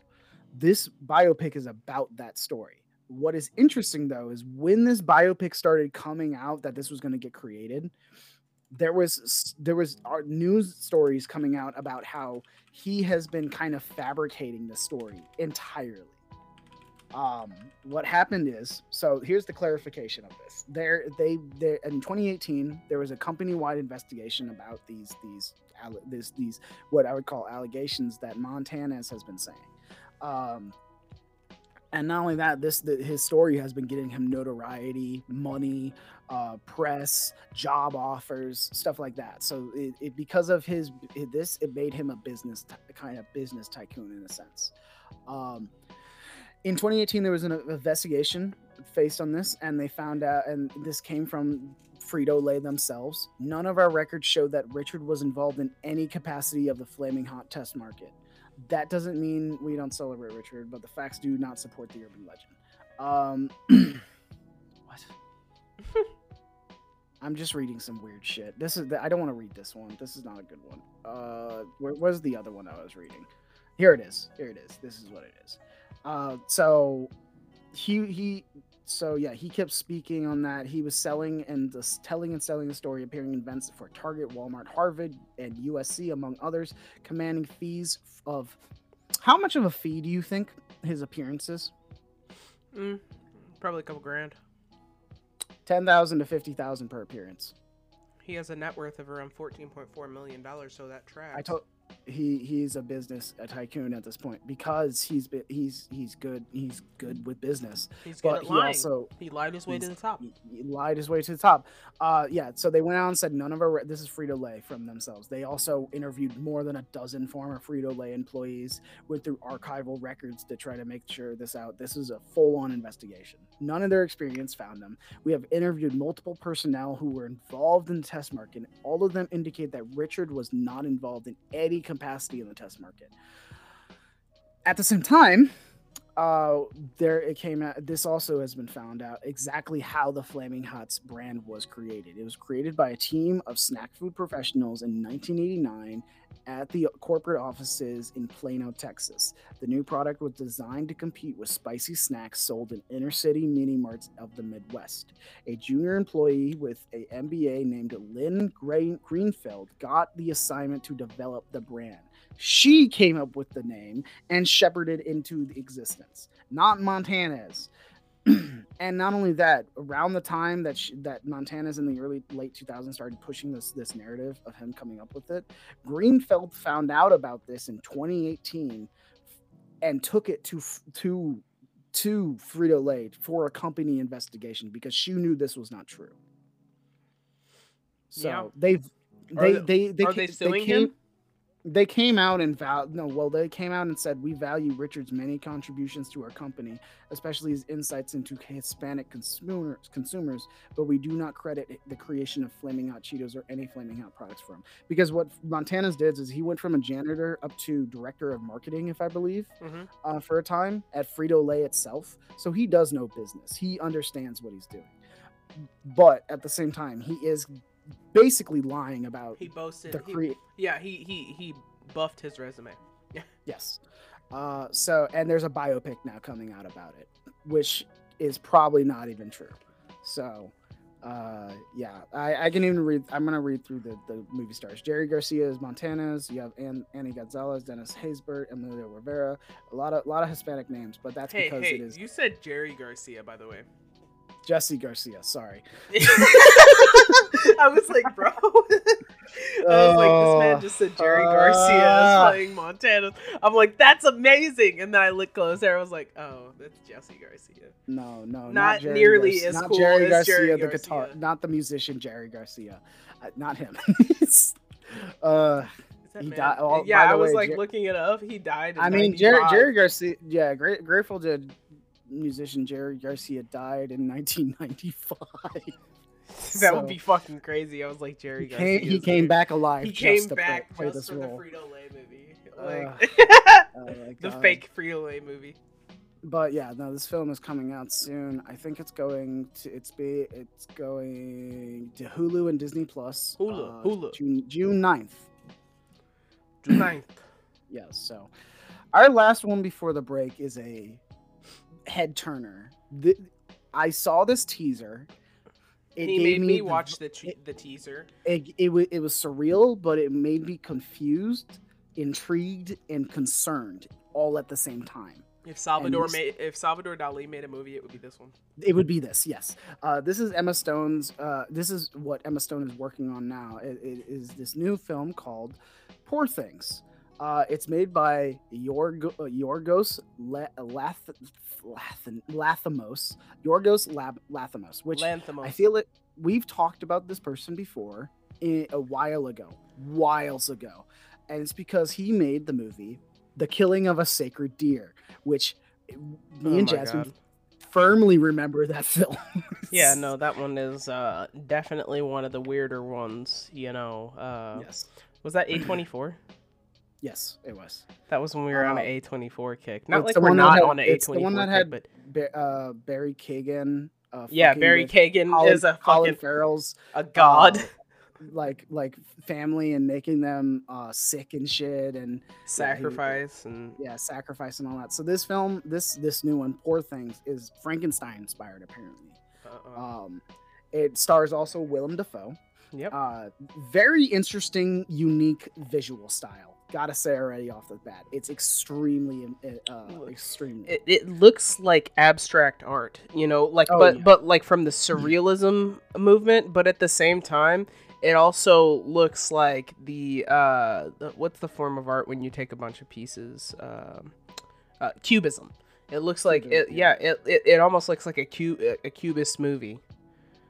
[SPEAKER 3] this biopic is about that story. What is interesting though is when this biopic started coming out that this was going to get created, there was there was our news stories coming out about how he has been kind of fabricating the story entirely. Um, what happened is, so here's the clarification of this. There, they, there in 2018, there was a company-wide investigation about these, these, this, these, what I would call allegations that Montanez has been saying. Um, and not only that, this the, his story has been getting him notoriety, money, uh, press, job offers, stuff like that. So it, it because of his this, it made him a business ty- kind of business tycoon in a sense. Um, in 2018, there was an investigation based on this, and they found out, and this came from Frito Lay themselves. None of our records showed that Richard was involved in any capacity of the Flaming Hot test market. That doesn't mean we don't celebrate Richard, but the facts do not support the urban legend. Um, what? I'm just reading some weird shit. This is the, I don't want to read this one. This is not a good one. Uh, where was the other one I was reading? Here it is. Here it is. This is what it is. Uh, so he he so yeah he kept speaking on that he was selling and just telling and selling the story appearing in events for target walmart harvard and usc among others commanding fees of how much of a fee do you think his appearances
[SPEAKER 1] Mm, probably a couple grand.
[SPEAKER 3] 10000 to 50000 per appearance
[SPEAKER 1] He has a net worth of around fourteen point four million dollars, so that tracks.
[SPEAKER 3] i told he he's a business a tycoon at this point because he's been he's he's good he's good with business
[SPEAKER 1] he's good
[SPEAKER 3] but he
[SPEAKER 1] lying.
[SPEAKER 3] also
[SPEAKER 1] he lied his way to the top.
[SPEAKER 3] he, lied his way to the top. Uh, yeah. So they went out and said none of our. This is Frito Lay from themselves. They also interviewed more than a dozen former Frito Lay employees, went through archival records to try to make sure this out. This is a full-on investigation. None of their experience found them. We have interviewed multiple personnel who were involved in the test market. and All of them indicate that Richard was not involved in any capacity in the test market. At the same time, uh there it came out this also has been found out exactly how the flaming hots brand was created. It was created by a team of snack food professionals in 1989 at the corporate offices in plano texas. The new product was designed to compete with spicy snacks sold in inner city mini marts of the midwest. A junior employee with a mba named lynn greenfeld got the assignment to develop the brand she came up with the name and shepherded into existence, not Montanez. and not only that, around the time that sh that Montanez in the early late 2000s started pushing this this narrative of him coming up with it, Greenfeld found out about this in 2018 and took it to to to Frito Lay for a company investigation because she knew this was not true. So
[SPEAKER 1] Yeah.
[SPEAKER 3] they've they
[SPEAKER 1] they-
[SPEAKER 3] they they,
[SPEAKER 1] Are they suing
[SPEAKER 3] came,
[SPEAKER 1] him?
[SPEAKER 3] They came out and val no well they came out and said we value richard's many contributions to our company especially his insights into hispanic consumers consumers but we do not credit the creation of flaming hot cheetos or any flaming hot products for him because what montanez did is he went from a janitor up to director of marketing if i believe
[SPEAKER 1] hmm
[SPEAKER 3] uh, for a time at frito-lay itself. So he does know business. He understands what he's doing. But at the same time he is basically lying about
[SPEAKER 1] He boasted.
[SPEAKER 3] the
[SPEAKER 1] he- yeah, he he he buffed his resume.
[SPEAKER 3] Yes. Uh, so, and there's a biopic now coming out about it, which is probably not even true. So, uh, yeah, I, I can even read. I'm gonna read through the, the movie stars. Jerry Garcia is Montanez. You have Ann, Annie Gonzalez, Dennis Haysbert, Emilio Rivera. A lot of a lot of Hispanic names, but that's
[SPEAKER 1] Hey
[SPEAKER 3] because
[SPEAKER 1] hey,
[SPEAKER 3] it is
[SPEAKER 1] you said Jerry Garcia, by the way.
[SPEAKER 3] Jesse Garcia. Sorry.
[SPEAKER 1] I was like, bro. I was like, this man
[SPEAKER 3] Oh,
[SPEAKER 1] just said Jerry Garcia is playing Montana. I'm like, that's amazing. And then I looked closer. I was like, oh, that's Jesse Garcia.
[SPEAKER 3] No, no, not,
[SPEAKER 1] Not nearly
[SPEAKER 3] Garcia-
[SPEAKER 1] as
[SPEAKER 3] not
[SPEAKER 1] cool
[SPEAKER 3] Jerry
[SPEAKER 1] as
[SPEAKER 3] Garcia,
[SPEAKER 1] Jerry
[SPEAKER 3] the guitar,
[SPEAKER 1] Garcia.
[SPEAKER 3] not the musician Jerry Garcia, uh, not him. uh, He died- oh,
[SPEAKER 1] yeah,
[SPEAKER 3] by the
[SPEAKER 1] I was
[SPEAKER 3] way,
[SPEAKER 1] like
[SPEAKER 3] Jer-
[SPEAKER 1] looking it up. He died. In
[SPEAKER 3] I mean, Jerry, Jerry Garcia, yeah, Gra- Grateful Dead musician Jerry Garcia died in 1995.
[SPEAKER 1] that would be fucking crazy. I was like, Jerry
[SPEAKER 3] He
[SPEAKER 1] Garcia.
[SPEAKER 3] came, he came
[SPEAKER 1] here.
[SPEAKER 3] back alive.
[SPEAKER 1] He came
[SPEAKER 3] play-
[SPEAKER 1] back
[SPEAKER 3] play,
[SPEAKER 1] just
[SPEAKER 3] this
[SPEAKER 1] for the. Frito Lay movie,
[SPEAKER 3] Uh,
[SPEAKER 1] like
[SPEAKER 3] Oh
[SPEAKER 1] the fake Frito Lay movie.
[SPEAKER 3] But yeah, no, this film is coming out soon. I think it's going to it's be it's going to Hulu and Disney Plus.
[SPEAKER 1] Hulu,
[SPEAKER 3] uh,
[SPEAKER 1] Hulu.
[SPEAKER 3] June June 9th.
[SPEAKER 1] June 9th.
[SPEAKER 3] Yes. So, our last one before the break is a head turner. Th- I saw this teaser. It
[SPEAKER 1] he made me
[SPEAKER 3] the-
[SPEAKER 1] watch the te-
[SPEAKER 3] it-
[SPEAKER 1] the teaser.
[SPEAKER 3] It, it, wa- it was surreal, but it made me confused, intrigued, and concerned all at the same time.
[SPEAKER 1] If Salvador
[SPEAKER 3] this-
[SPEAKER 1] made if Salvador Dali made a movie, it would be this one.
[SPEAKER 3] It would be this, yes. Uh, this is Emma Stone's. Uh, this is what Emma Stone is working on now. It, it is this new film called Poor Things. Uh, it's made by Yorgo, uh, Yorgos Le- Lath- Lath- Lathamos. Yorgos Lab- Lathamos, which
[SPEAKER 1] Lanthimos.
[SPEAKER 3] I feel it. We've talked about this person before a while ago, whiles ago, and it's because he made the movie "The Killing of a Sacred Deer," which me
[SPEAKER 1] Oh
[SPEAKER 3] and Jasmine
[SPEAKER 1] God.
[SPEAKER 3] firmly remember that film.
[SPEAKER 1] Yeah, no, that one is uh, definitely one of the weirder ones. You know, uh,
[SPEAKER 3] yes,
[SPEAKER 1] was that A twenty four?
[SPEAKER 3] Yes, it was.
[SPEAKER 1] That was when we were on
[SPEAKER 3] Uh,
[SPEAKER 1] an A twenty four kick. Not like we're not
[SPEAKER 3] had-
[SPEAKER 1] on an A
[SPEAKER 3] twenty four.
[SPEAKER 1] the
[SPEAKER 3] one that
[SPEAKER 1] kick,
[SPEAKER 3] had
[SPEAKER 1] but
[SPEAKER 3] uh, Barry Keoghan. Uh,
[SPEAKER 1] yeah, Barry Keoghan
[SPEAKER 3] Colin,
[SPEAKER 1] is a
[SPEAKER 3] Colin
[SPEAKER 1] fucking
[SPEAKER 3] Farrell's
[SPEAKER 1] a god.
[SPEAKER 3] uh, like like family and making them uh, sick and shit and
[SPEAKER 1] Sacrifice and
[SPEAKER 3] yeah sacrifice and all that. So this film, this this new one, Poor Things, is Frankenstein inspired apparently.
[SPEAKER 1] uh-uh.
[SPEAKER 3] Um, it stars also Willem Dafoe.
[SPEAKER 1] yep.
[SPEAKER 3] Uh, very interesting, unique visual style. Gotta say already off the bat, it's extremely, uh, extremely.
[SPEAKER 1] it, it looks like abstract art you know like
[SPEAKER 3] Oh,
[SPEAKER 1] but
[SPEAKER 3] yeah.
[SPEAKER 1] but like from the surrealism movement but at the same time it also looks like the uh the, what's the form of art when you take a bunch of pieces um uh, cubism it looks like it yeah it, it, it almost looks like a cube a cubist movie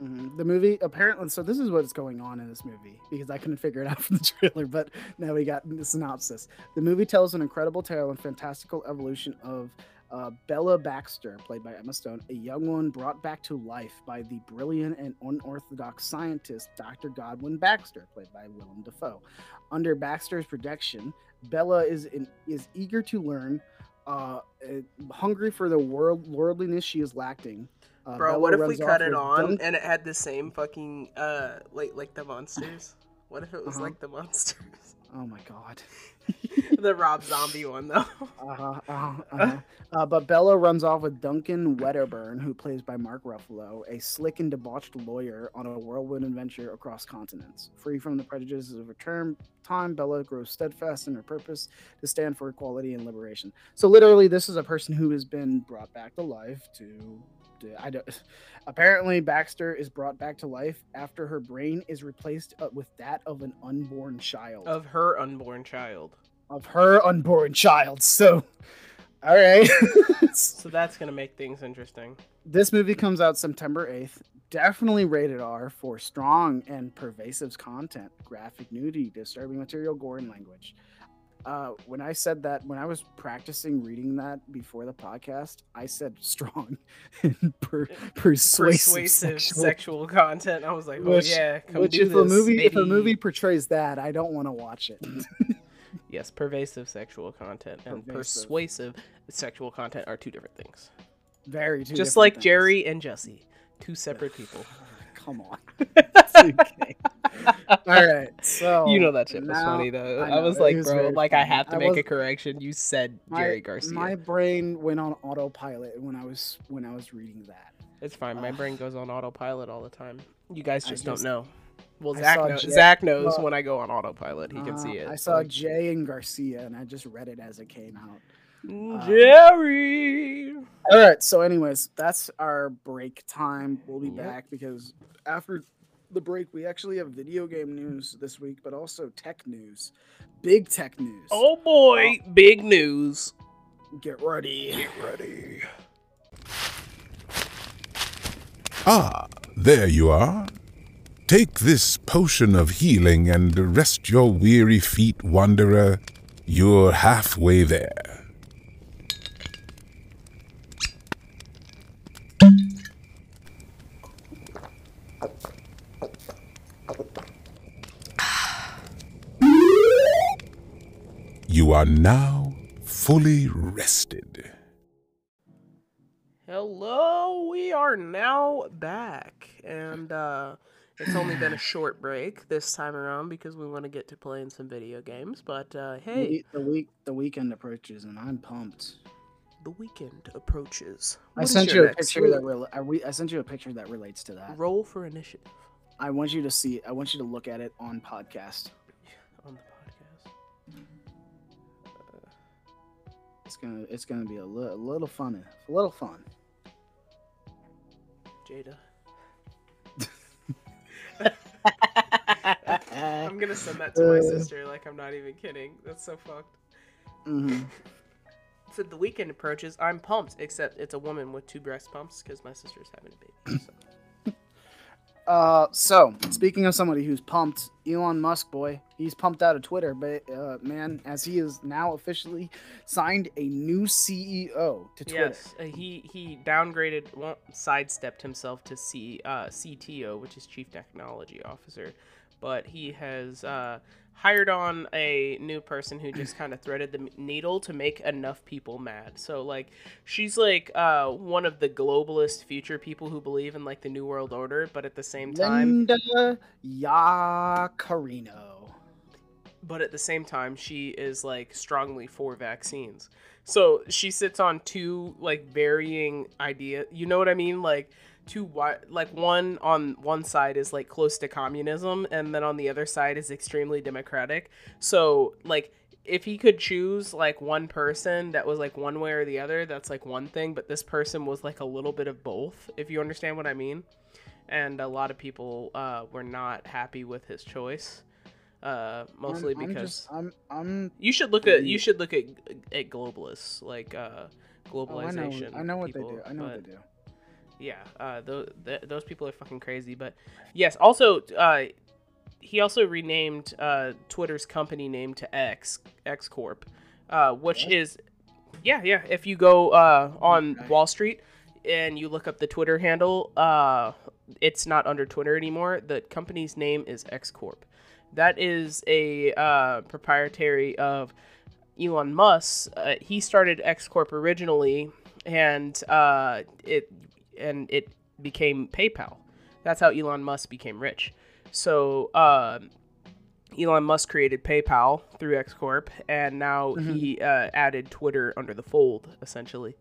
[SPEAKER 3] Mhm. The movie apparently. So this is what's going on in this movie because I couldn't figure it out from the trailer, but now we got the synopsis. The movie tells an incredible tale and fantastical evolution of uh, Bella Baxter, played by Emma Stone, a young one brought back to life by the brilliant and unorthodox scientist Dr. Godwin Baxter, played by Willem Dafoe. Under Baxter's protection, Bella is in, is eager to learn, uh, uh, hungry for the world worldliness she is lacking. Uh,
[SPEAKER 1] bro
[SPEAKER 3] Bella
[SPEAKER 1] what if we cut it on and it had the same fucking uh like like the monsters what if it was
[SPEAKER 3] Uh-huh.
[SPEAKER 1] like the monsters
[SPEAKER 3] Oh my god.
[SPEAKER 1] the rob zombie one though
[SPEAKER 3] Uh-huh, uh-huh, uh-huh. Uh, but Bella runs off with Duncan Wedderburn, who plays by Mark Ruffalo, a slick and debauched lawyer on a whirlwind adventure across continents. Free from the prejudices of her term, time, Bella grows steadfast in her purpose to stand for equality and liberation. So literally, this is a person who has been brought back to life to. To I don't. Apparently, Baxter is brought back to life after her brain is replaced uh, with that of an unborn child
[SPEAKER 1] of her unborn child
[SPEAKER 3] of her unborn child. So, all right.
[SPEAKER 1] So that's gonna make things interesting.
[SPEAKER 3] this movie comes out September 8th. Definitely rated R for strong and pervasive content, graphic nudity, disturbing material, gore, and language. Uh, when I said that, when I was practicing reading that before the podcast, I said strong and per- persuasive,
[SPEAKER 1] Persuasive
[SPEAKER 3] sexual-
[SPEAKER 1] sexual, content. I was like, oh
[SPEAKER 3] Which-
[SPEAKER 1] yeah, come
[SPEAKER 3] which
[SPEAKER 1] do
[SPEAKER 3] if a
[SPEAKER 1] this,
[SPEAKER 3] movie if a movie portrays that, I don't want to watch it.
[SPEAKER 1] yes, pervasive sexual content and
[SPEAKER 3] Pervasive.
[SPEAKER 1] persuasive sexual content are two different things.
[SPEAKER 3] Very two
[SPEAKER 1] Just like
[SPEAKER 3] things.
[SPEAKER 1] Jerry and Jesse, two separate people.
[SPEAKER 3] Come on. okay. All right. So
[SPEAKER 1] you know that shit was
[SPEAKER 3] now-
[SPEAKER 1] funny though.
[SPEAKER 3] I
[SPEAKER 1] I, was like,
[SPEAKER 3] was
[SPEAKER 1] bro, like I have to
[SPEAKER 3] I
[SPEAKER 1] make
[SPEAKER 3] was-
[SPEAKER 1] a correction. You said
[SPEAKER 3] my,
[SPEAKER 1] Jerry Garcia.
[SPEAKER 3] My brain went on autopilot when I was when I was reading that.
[SPEAKER 1] It's fine. My
[SPEAKER 3] Ugh.
[SPEAKER 1] brain goes on autopilot all the time. You guys just,
[SPEAKER 3] just-
[SPEAKER 1] don't know. Well, Zach.
[SPEAKER 3] Jay-
[SPEAKER 1] Zach knows
[SPEAKER 3] well,
[SPEAKER 1] when I go on autopilot. He can
[SPEAKER 3] Uh,
[SPEAKER 1] see it.
[SPEAKER 3] I saw
[SPEAKER 1] Like,
[SPEAKER 3] Jay and Garcia, and I just read it as it came out.
[SPEAKER 1] "Mm,
[SPEAKER 3] um,
[SPEAKER 1] Jerry.
[SPEAKER 3] All right. So, anyways, that's our break time. We'll be
[SPEAKER 1] Yep.
[SPEAKER 3] back because after the break, we actually have video game news this week, but also tech news, big tech news.
[SPEAKER 1] Oh boy, big news.
[SPEAKER 3] get ready.
[SPEAKER 4] Get ready. Ah, there you are. Take this potion of healing and rest your weary feet, wanderer. You're halfway there. You are now fully rested.
[SPEAKER 1] Hello, we are now back, and uh, it's only been a short break this time around because we want to get to playing some video games. But uh, hey,
[SPEAKER 3] We- the week the weekend approaches, and I'm pumped.
[SPEAKER 1] the weekend approaches.
[SPEAKER 3] I sent you a
[SPEAKER 1] next
[SPEAKER 3] picture that
[SPEAKER 1] move?
[SPEAKER 3] rel- we, I sent you a picture that relates to that.
[SPEAKER 1] roll for initiative
[SPEAKER 3] I want you to see. I want you to look at it on podcast.
[SPEAKER 1] on the podcast.
[SPEAKER 3] It's gonna it's gonna be a, li- a little fun, a little fun.
[SPEAKER 1] Jada. I'm gonna send that to my
[SPEAKER 3] Uh.
[SPEAKER 1] sister. Like I'm not even kidding. That's so fucked.
[SPEAKER 3] hmm
[SPEAKER 1] So the weekend approaches. I'm pumped, except it's a woman with two breast pumps because my sister's having a baby. So.
[SPEAKER 3] Uh, so speaking of somebody who's pumped, Elon Musk boy, he's pumped out of Twitter, but uh, man, as he is now officially signed a new CEO to Twitter.
[SPEAKER 1] Yes, uh, he he downgraded, well, sidestepped himself to C uh, CTO, which is Chief Technology Officer, but he has uh, hired on a new person who just kind of threaded the needle to make enough people mad. So like, she's like uh, one of the globalist future people who believe in like the new world order, but at the same time,
[SPEAKER 3] Linda Yaccarino.
[SPEAKER 1] but at the same time she is like strongly for vaccines so she sits on two like varying idea you know what i mean like two wi- like one on one side is like close to communism and then on the other side is extremely democratic so like if he could choose like one person that was like one way or the other that's like one thing but this person was like a little bit of both if you understand what i mean and a lot of people uh, were not happy with his choice uh, mostly
[SPEAKER 3] I'm, I'm
[SPEAKER 1] because
[SPEAKER 3] just, I'm I'm
[SPEAKER 1] you should look at you should look at at globalists like uh,
[SPEAKER 3] oh, I know
[SPEAKER 1] globalization.
[SPEAKER 3] I know what
[SPEAKER 1] people,
[SPEAKER 3] they do. I know
[SPEAKER 1] but
[SPEAKER 3] what they do.
[SPEAKER 1] Yeah, uh, those th- those people are fucking crazy. But yes, also uh, he also renamed uh, Twitter's company name to X X Corp, uh, which
[SPEAKER 3] What?
[SPEAKER 1] is yeah yeah. If you go uh, on
[SPEAKER 3] Okay.
[SPEAKER 1] Wall Street and you look up the Twitter handle, uh, it's not under Twitter anymore. The company's name is X Corp. That is a uh, proprietary of Elon Musk. Uh, he started X Corp originally, and uh, it and it became PayPal. That's how Elon Musk became rich. So um Elon Musk created PayPal through X Corp, and now he uh, added Twitter under the fold, essentially.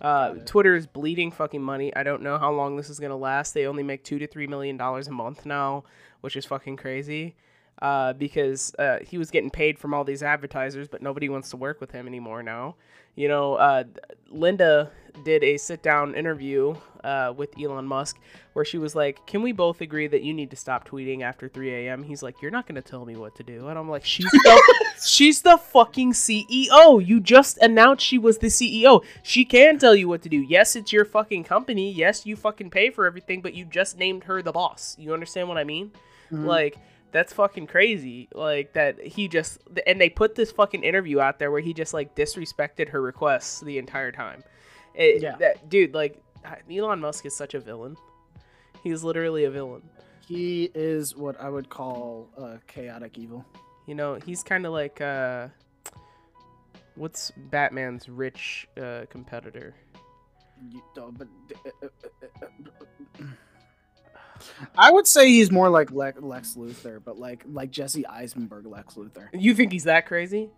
[SPEAKER 1] Uh, Twitter is bleeding fucking money. I don't know how long this is gonna last. They only make two to three million dollars a month now, which is fucking crazy. Uh, because uh, he was getting paid from all these advertisers, but nobody wants to work with him anymore now. You know, uh, Linda did a sit down interview uh, with Elon Musk where she was like, Can we both agree that you need to stop tweeting after 3 a.m.? He's like, You're not going to tell me what to do. And I'm like, She's the, she's the fucking CEO. You just announced she was the CEO. She can tell you what to do. Yes, it's your fucking company. Yes, you fucking pay for everything, but you just named her the boss. You understand what I mean?
[SPEAKER 3] Mhm.
[SPEAKER 1] Like, that's fucking crazy. Like that he just and they put this fucking interview out there where he just like disrespected her requests the entire time. It,
[SPEAKER 3] Yeah.
[SPEAKER 1] that dude, like Elon Musk is such a villain. He's literally a villain.
[SPEAKER 3] He is what I would call uh, chaotic evil.
[SPEAKER 1] You know, he's kind of like uh what's Batman's rich uh competitor?
[SPEAKER 3] You don't- but- uh, I would say he's more like Lex, Lex Luthor, but like like Jesse Eisenberg Lex Luthor.
[SPEAKER 1] You think he's that crazy?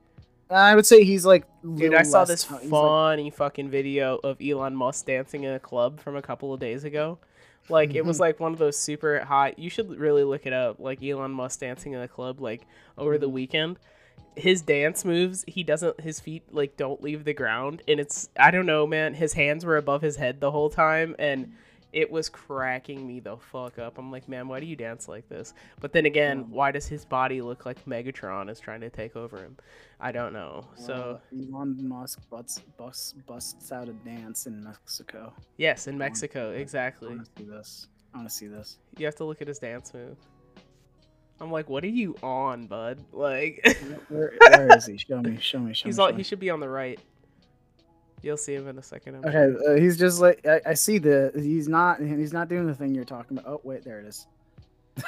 [SPEAKER 3] I would say he's like
[SPEAKER 1] Dude, I saw this
[SPEAKER 3] tou- he's, like-
[SPEAKER 1] funny fucking video of Elon Musk dancing in a club from a couple of days ago. Like it was like one of those super hot. You should really look it up. Like Elon Musk dancing in a club like over the weekend. His dance moves, he doesn't. His feet like don't leave the ground, and it's I don't know, man. His hands were above his head the whole time, and it was cracking me the fuck up. I'm like, man, why do you dance like this? But then again, why does his body look like Megatron is trying to take over him? I don't know. So
[SPEAKER 3] uh, Elon Musk busts, busts busts out a dance in Mexico.
[SPEAKER 1] yes, in Mexico,
[SPEAKER 3] I
[SPEAKER 1] exactly.
[SPEAKER 3] want to see this. I want to see this.
[SPEAKER 1] You have to look at his dance move. I'm like, what are you on, bud? Like,
[SPEAKER 3] Where, where is he? Show me. Show me. Show
[SPEAKER 1] he's
[SPEAKER 3] me.
[SPEAKER 1] on.
[SPEAKER 3] show
[SPEAKER 1] He should be on the right. You'll see him in a second. I'm
[SPEAKER 3] Okay, uh, he's just like I, I see the he's not he's not doing the thing you're talking about. Oh wait, there it is.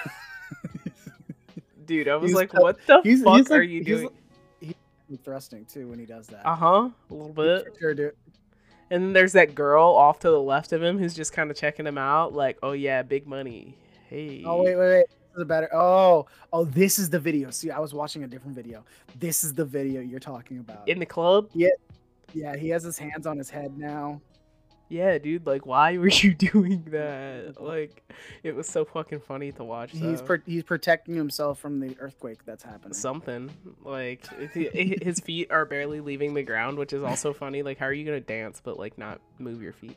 [SPEAKER 1] Dude, I was
[SPEAKER 3] he's
[SPEAKER 1] like, what the
[SPEAKER 3] he's-
[SPEAKER 1] fuck
[SPEAKER 3] he's
[SPEAKER 1] are
[SPEAKER 3] like-
[SPEAKER 1] you doing?
[SPEAKER 3] like- He's thrusting too when he does that.
[SPEAKER 1] Uh huh. A little bit.
[SPEAKER 3] Sure, dude.
[SPEAKER 1] And then there's that girl off to the left of him who's just kind of checking him out, like, oh yeah, big money. Hey.
[SPEAKER 3] Oh wait, wait, wait. This is a better. Oh, oh, this is the video. See, I was watching a different video. This is the video you're talking about.
[SPEAKER 1] In the club.
[SPEAKER 3] yeah, he has his hands on his head now.
[SPEAKER 1] Yeah, dude. Like, why were you doing that? Like, it was so fucking funny to watch.
[SPEAKER 3] He's pro- he's protecting himself from the earthquake that's happening.
[SPEAKER 1] something like his feet are barely leaving the ground, which is also funny. Like, how are you gonna dance but like not move your feet?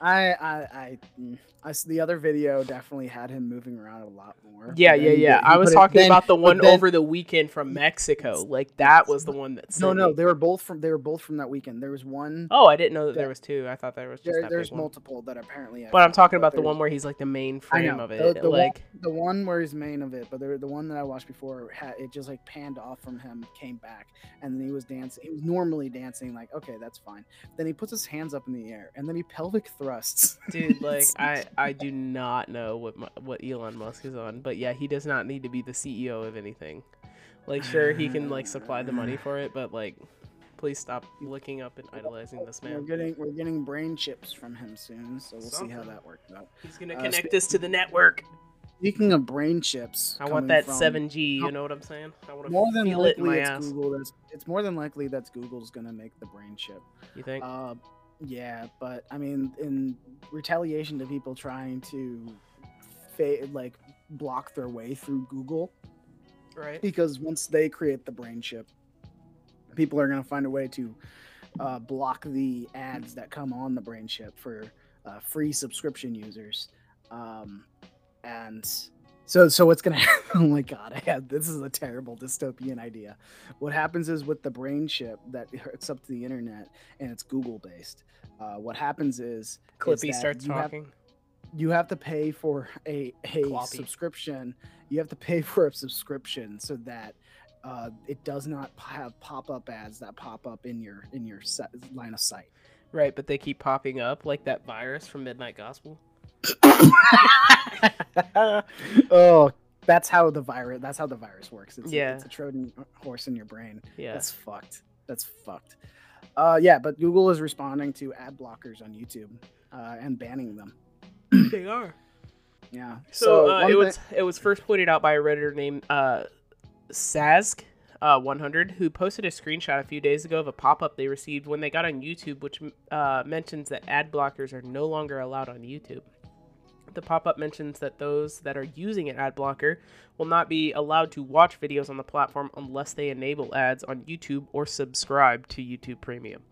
[SPEAKER 3] I I I, mm, I s- the other video definitely had him moving around a lot more.
[SPEAKER 1] Yeah, yeah, yeah.
[SPEAKER 3] he
[SPEAKER 1] I was talking
[SPEAKER 3] then-
[SPEAKER 1] about the one
[SPEAKER 3] then-
[SPEAKER 1] over the weekend from Mexico. Like that was the one that.
[SPEAKER 3] No, no,
[SPEAKER 1] me.
[SPEAKER 3] they were both from they were both from that weekend. There was one.
[SPEAKER 1] Oh, I didn't know that there was two. I thought there was just
[SPEAKER 3] there,
[SPEAKER 1] that
[SPEAKER 3] there's
[SPEAKER 1] big one.
[SPEAKER 3] multiple that apparently.
[SPEAKER 1] But I'm talking about the one where he's like the main frame
[SPEAKER 3] know
[SPEAKER 1] of it.
[SPEAKER 3] the
[SPEAKER 1] like,
[SPEAKER 3] one, the one where he's main of it, but the the one that I watched before had it just like panned off from him, came back, and then he was dancing. He was normally dancing, like okay, that's fine. Then he puts his hands up in the air, and then he pelvic
[SPEAKER 1] dude, like I I do not know what mu- what Elon Musk is on, but yeah, he does not need to be the CEO of anything. Like, sure, he can like supply the money for it, but like, please stop looking up and idolizing this man.
[SPEAKER 3] We're getting we're getting brain chips from him soon, so we'll see how that works out.
[SPEAKER 1] He's gonna
[SPEAKER 3] Uh,
[SPEAKER 1] connect
[SPEAKER 3] spe-
[SPEAKER 1] us to the network.
[SPEAKER 3] Speaking of brain chips,
[SPEAKER 1] I want that
[SPEAKER 3] from-
[SPEAKER 1] 7G. You know what I'm saying? I want
[SPEAKER 3] More
[SPEAKER 1] to
[SPEAKER 3] than
[SPEAKER 1] feel it in my
[SPEAKER 3] it's
[SPEAKER 1] ass.
[SPEAKER 3] Google. That's it's more than likely that's Google's gonna make the brain chip.
[SPEAKER 1] You think?
[SPEAKER 3] Uh, yeah, but I mean, in retaliation to people trying to, fa- like, block their way through Google,
[SPEAKER 1] right.
[SPEAKER 3] because once they create the brain chip, people are gonna find a way to uh, block the ads that come on the brain chip for uh, free subscription users. Um, and so, so what's gonna? happen? oh my god! I had this is a terrible dystopian idea. What happens is with the brain chip that hooks up to the internet and it's Google based. Uh, what happens is is
[SPEAKER 1] Clippy
[SPEAKER 3] that
[SPEAKER 1] starts
[SPEAKER 3] you have-
[SPEAKER 1] talking.
[SPEAKER 3] you have to pay for a a
[SPEAKER 1] Cloppy.
[SPEAKER 3] subscription. You have to pay for a subscription so that uh, it does not have pop up ads that pop up in your in your set, line of sight.
[SPEAKER 1] Right, but they keep popping up like that virus from Midnight Gospel.
[SPEAKER 3] oh, that's how the virus. That's how the virus works. It's
[SPEAKER 1] Yeah.
[SPEAKER 3] a, it's a Trojan horse in your brain.
[SPEAKER 1] Yeah.
[SPEAKER 3] That's fucked. That's fucked. Uh, yeah, but Google is responding to ad blockers on YouTube uh, and banning them.
[SPEAKER 1] they are.
[SPEAKER 3] Yeah.
[SPEAKER 1] So, uh, it was it was first pointed out by a redditor named uh, Sask. Uh, 100 who posted a screenshot a few days ago of a pop-up they received when they got on YouTube which uh, mentions that ad blockers are no longer allowed on YouTube. The pop-up mentions that those that are using an ad blocker will not be allowed to watch videos on the platform unless they enable ads on YouTube or subscribe to YouTube Premium,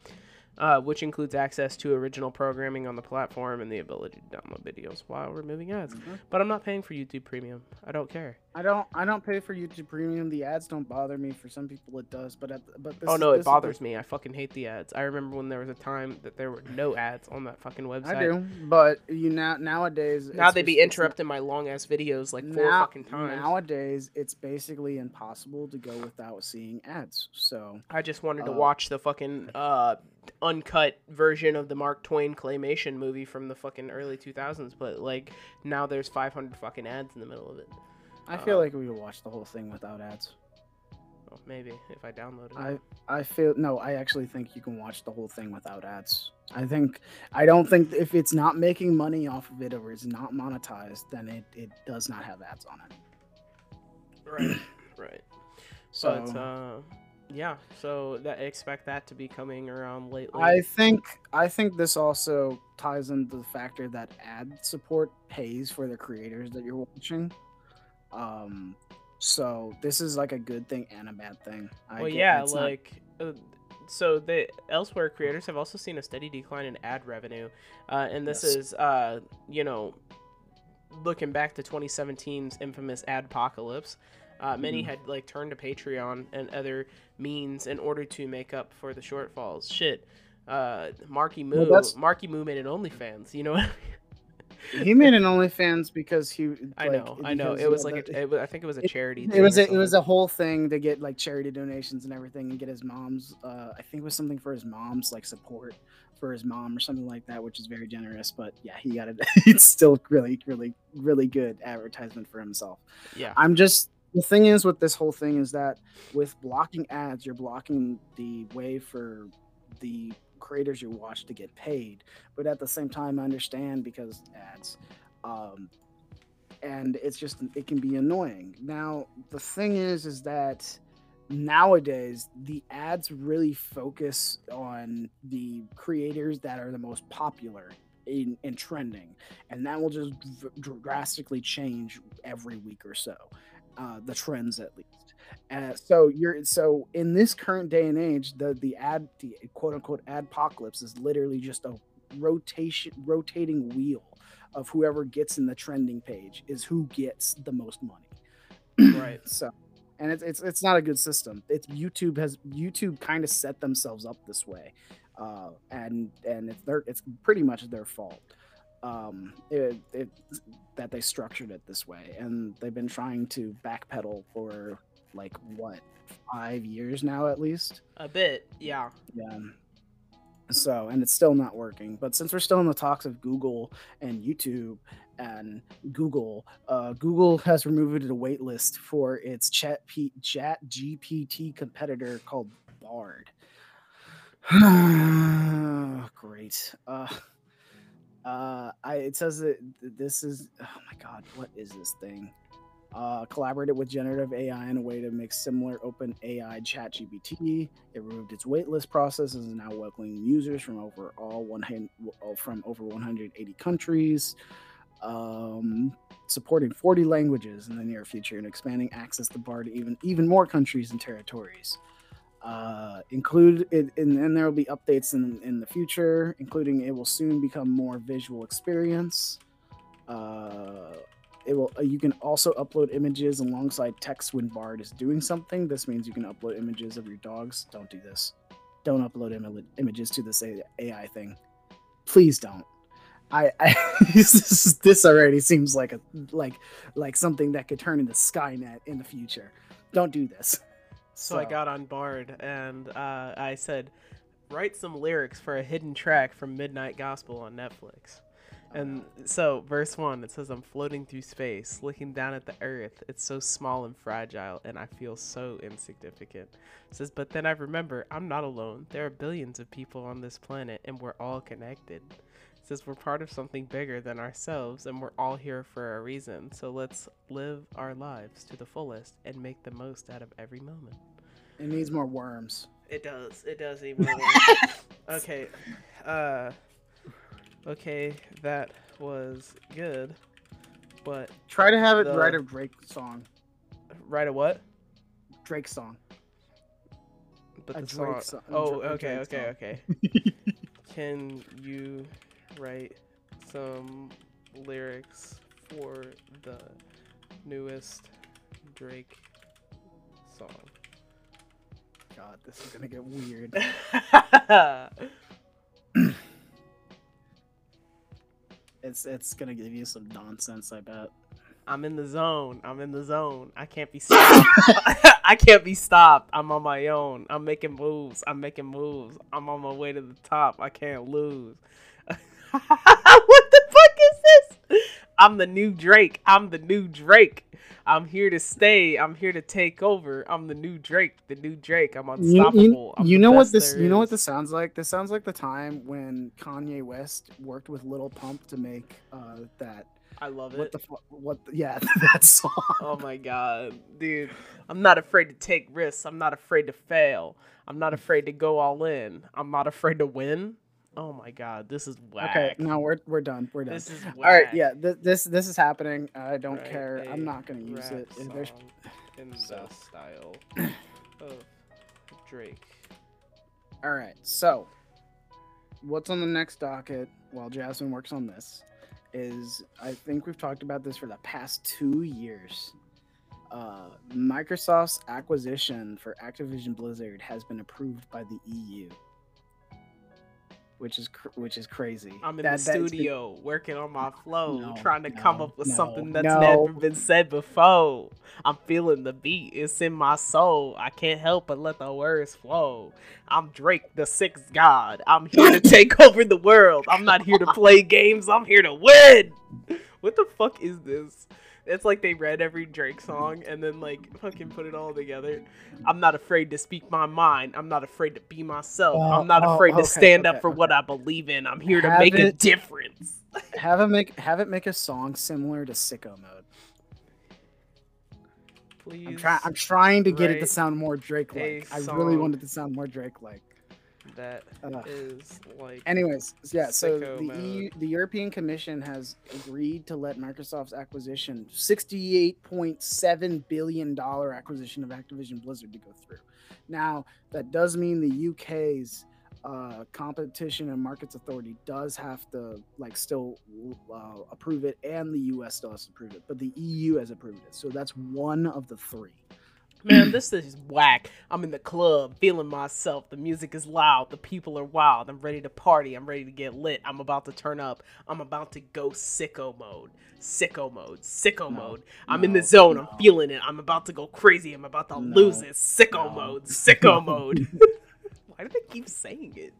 [SPEAKER 1] uh, which includes access to original programming on the platform and the ability to download videos while removing ads.
[SPEAKER 3] Mhm.
[SPEAKER 1] But I'm not paying for YouTube Premium. I don't care.
[SPEAKER 3] I don't. I don't pay for YouTube Premium. The ads don't bother me. For some people, it does. But at, but this
[SPEAKER 1] oh no, it bothers me. I fucking hate the ads. I remember when there was a time that there were no ads on that fucking website.
[SPEAKER 3] I do. But you now nowadays
[SPEAKER 1] Now they be interrupting my long ass videos like four
[SPEAKER 3] now-
[SPEAKER 1] fucking times.
[SPEAKER 3] Nowadays, it's basically impossible to go without seeing ads. So
[SPEAKER 1] I just wanted to
[SPEAKER 3] Uh,
[SPEAKER 1] watch the fucking uh uncut version of the Mark Twain claymation movie from the fucking early 2000s, but like now there's 500 fucking ads in the middle of it.
[SPEAKER 3] I feel
[SPEAKER 1] Uh,
[SPEAKER 3] like we could watch the whole thing without ads.
[SPEAKER 1] Well, maybe if I download it.
[SPEAKER 3] I I feel no. I actually think you can watch the whole thing without ads. I think I don't think if it's not making money off of it or it's not monetized, then it it does not have ads on it.
[SPEAKER 1] right, right.
[SPEAKER 3] So
[SPEAKER 1] But uh, yeah, so that expect that to be coming around lately.
[SPEAKER 3] I think I think this also ties into the factor that ad support pays for the creators that you're watching. Um, so this is like a good thing and a bad thing. I
[SPEAKER 1] well, yeah,
[SPEAKER 3] it's not-
[SPEAKER 1] like. Uh, so the elsewhere creators have also seen a steady decline in ad revenue, uh, and this
[SPEAKER 3] Yes.
[SPEAKER 1] is, uh, you know, looking back to 2017's infamous adpocalypse. Uh, many
[SPEAKER 3] Mhm.
[SPEAKER 1] had like turned to Patreon and other means in order to make up for the shortfalls. Shit, uh, Marky Moo,
[SPEAKER 3] Well,
[SPEAKER 1] Marky Moo made an OnlyFans. You know, what I mean?
[SPEAKER 3] he made an OnlyFans because he.
[SPEAKER 1] I know, I know. It was like a, it was, I think it was a charity.
[SPEAKER 3] it
[SPEAKER 1] thing
[SPEAKER 3] was a, it was a whole thing to get like charity donations and everything and get his mom's uh i think it was something for his mom's like support for his mom or something like that which is very generous but yeah he got it it's still really really really good advertisement for himself
[SPEAKER 1] yeah.
[SPEAKER 3] i'm just the thing is with this whole thing is that with blocking ads you're blocking the way for the creators you watch to get paid. But at the same time i understand because ads um and it's just it can be annoying. Now the thing is is that nowadays the ads really focus on the creators that are the most popular in, in trending. And that will just drastically change every week or so uh, the trends at least uh, so you're so in this current day and age the the ad the quote unquote apocalypse is literally just a rotation rotating wheel of whoever gets in the trending page is who gets the most money
[SPEAKER 1] right
[SPEAKER 3] so and it's it's it's not a good system. It's YouTube has YouTube kind of set themselves up this way, uh, and and it's their it's pretty much their fault. Um, it, it that they structured it this way, and they've been trying to backpedal for like what five years now at least.
[SPEAKER 1] A bit, yeah.
[SPEAKER 3] Yeah. So, and it's still not working. But since we're still in the talks of Google and YouTube and Google, uh, Google has removed a waitlist for its Chat, P- Chat GPT competitor called Bard. Great. Uh, uh, I, it says that this is. Oh my God, what is this thing? uh, collaborated with generative AI in a way to make similar open AI chat GPT. It removed its waitlist process and is now welcoming users from over all one from over 180 countries, um, supporting 40 languages in the near future and expanding access to BARD to even even more countries and territories. Uh, include it, and, and there will be updates in in the future, including it will soon become more visual experience. Uh, it will uh, you can also upload images alongside text when bard is doing something this means you can upload images of your dogs don't do this don't upload Im- images to this ai thing please don't I, I this, this already seems like a like like something that could turn into Skynet in the future. Don't do this.
[SPEAKER 1] So, so. I got on Bard and uh, I said, write some lyrics for a hidden track from Midnight Gospel on Netflix. And so, verse 1, it says, I'm floating through space, looking down at the earth. It's so small and fragile, and I feel so insignificant. It says, But then I remember I'm not alone. There are billions of people on this planet, and we're all connected. Says, We're part of something bigger than ourselves, and we're all here for a reason. So let's live our lives to the fullest and make the most out of every moment.
[SPEAKER 3] It needs more worms.
[SPEAKER 1] It does. It does need more worms. okay. Uh okay, that was good, but
[SPEAKER 3] try to have it the... write a Drake song.
[SPEAKER 1] Write a what?
[SPEAKER 3] Drake song.
[SPEAKER 1] But a the song. song. Oh, okay, okay, okay. Can you write some lyrics for the newest Drake song?
[SPEAKER 3] God, this is gonna get weird. It's it's gonna give you some nonsense, I bet.
[SPEAKER 1] I'm in the zone. I'm in the zone. I can't be stopped. I can't be stopped. I'm on my own. I'm making moves. I'm making moves. I'm on my way to the top. I can't lose. what the fuck is this? I'm the new Drake. I'm the new Drake. I'm here to stay. I'm here to take over. I'm the new Drake. The new Drake. I'm unstoppable.
[SPEAKER 3] You, you, you know what this? You know what this sounds like? This sounds like the time when Kanye West worked with Lil Pump to make uh, that.
[SPEAKER 1] I love it.
[SPEAKER 3] what
[SPEAKER 1] it.
[SPEAKER 3] The, what the Yeah, that song.
[SPEAKER 1] Oh my god, dude! I'm not afraid to take risks. I'm not afraid to fail. I'm not afraid to go all in. I'm not afraid to win. Oh my god, this is whack. Okay,
[SPEAKER 3] no, we're we're done. We're done. This is whack. All right, yeah, th- this this is happening. I don't right, care. I'm not gonna use it. There's
[SPEAKER 1] in the style of Drake.
[SPEAKER 3] All right, so what's on the next docket while Jasmine works on this is I think we've talked about this for the past two years. Uh, Microsoft's acquisition for Activision Blizzard has been approved by the EU which is cr- which is crazy.
[SPEAKER 1] I'm in that, the studio been... working on my flow, no, trying to no, come up with no, something that's never been said before. I'm feeling the beat; it's in my soul. I can't help but let the words flow. I'm Drake, the sixth god. I'm here to take over the world. I'm not here to play games. I'm here to win. What the fuck is this? It's like they read every Drake song and then like fucking put it all together. I'm not afraid to speak my mind. I'm not afraid to be myself. Uh, I'm not afraid okay, to stand okay, up for okay. what I believe in. I'm here have to make it, a difference.
[SPEAKER 3] have it make have it make a song similar to Sicko Mode.
[SPEAKER 1] Please.
[SPEAKER 3] I'm trying. I'm trying to get it to sound more Drake like. I really
[SPEAKER 1] song.
[SPEAKER 3] want it to sound more Drake like.
[SPEAKER 1] That
[SPEAKER 3] Uh,
[SPEAKER 1] is like.
[SPEAKER 3] Anyways, yeah. So the. EU, the European Commission has agreed to let Microsoft's acquisition, sixty-eight point seven billion dollar acquisition of Activision Blizzard, to go through. Now that does mean the UK's uh, competition and markets authority does have to like still uh, approve it, and the US still has to approve it, but the EU has approved it. So that's one of the three.
[SPEAKER 1] Man, this is whack. I'm in the club, feeling myself. The music is loud. The people are wild. I'm ready to party. I'm ready to get lit. I'm about to turn up. I'm about to go sicko mode. Sicko mode. Sicko
[SPEAKER 3] No,
[SPEAKER 1] mode. I'm in the zone.
[SPEAKER 3] no.
[SPEAKER 1] I'm feeling it. I'm about to go crazy. I'm about to
[SPEAKER 3] No,
[SPEAKER 1] lose it. Sicko
[SPEAKER 3] no,
[SPEAKER 1] mode. Sicko
[SPEAKER 3] no.
[SPEAKER 1] mode. Why do they keep saying it?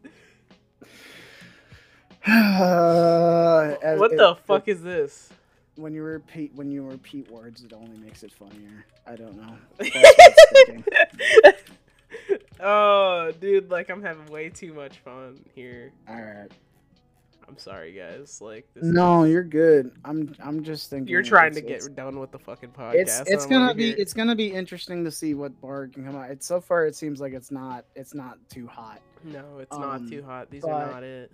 [SPEAKER 3] As-
[SPEAKER 1] What
[SPEAKER 3] it-
[SPEAKER 1] the
[SPEAKER 3] it-
[SPEAKER 1] fuck is this?
[SPEAKER 3] When you repeat when you repeat words, it only makes it funnier. I don't know.
[SPEAKER 1] Oh, dude, like I'm having way too much fun here.
[SPEAKER 3] All right.
[SPEAKER 1] I'm sorry, guys. Like this
[SPEAKER 3] No,
[SPEAKER 1] is-
[SPEAKER 3] you're good. I'm I'm just thinking.
[SPEAKER 1] you're trying to get
[SPEAKER 3] It's
[SPEAKER 1] done with the fucking podcast.
[SPEAKER 3] it's, it's gonna be
[SPEAKER 1] here-
[SPEAKER 3] it's gonna be interesting to see what Bard can come out. It's so far it seems like it's not it's not too hot.
[SPEAKER 1] no, it's
[SPEAKER 3] um,
[SPEAKER 1] not too hot. These
[SPEAKER 3] but-
[SPEAKER 1] are not it.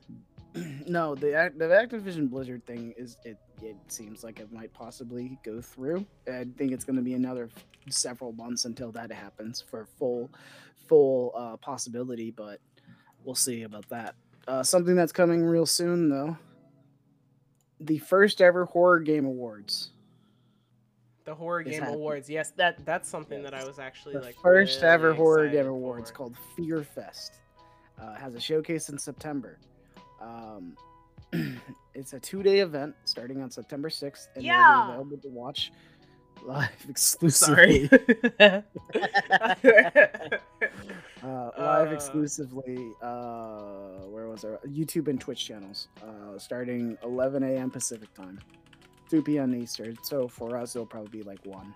[SPEAKER 3] no, the the Activision Blizzard thing is it. It seems like it might possibly go through. I think it's going to be another f- several months until that happens for full, full uh, possibility. But we'll see about that. Uh, something that's coming real soon, though. The first ever horror game awards.
[SPEAKER 1] The horror game
[SPEAKER 3] happening.
[SPEAKER 1] awards. Yes, that that's something that I was actually
[SPEAKER 3] The
[SPEAKER 1] like
[SPEAKER 3] first ever horror game awards
[SPEAKER 1] for.
[SPEAKER 3] called Fear Fest. Uh, has a showcase in September. Um, it's a two-day event starting on September 6th, and
[SPEAKER 1] Yeah.
[SPEAKER 3] it'll be available to watch live exclusively.
[SPEAKER 1] Sorry.
[SPEAKER 3] uh, live
[SPEAKER 1] Uh.
[SPEAKER 3] exclusively. Uh, where was our YouTube and Twitch channels? Uh, starting 11 a.m. Pacific time, 2 p.m. Eastern. So for us, it'll probably be like one.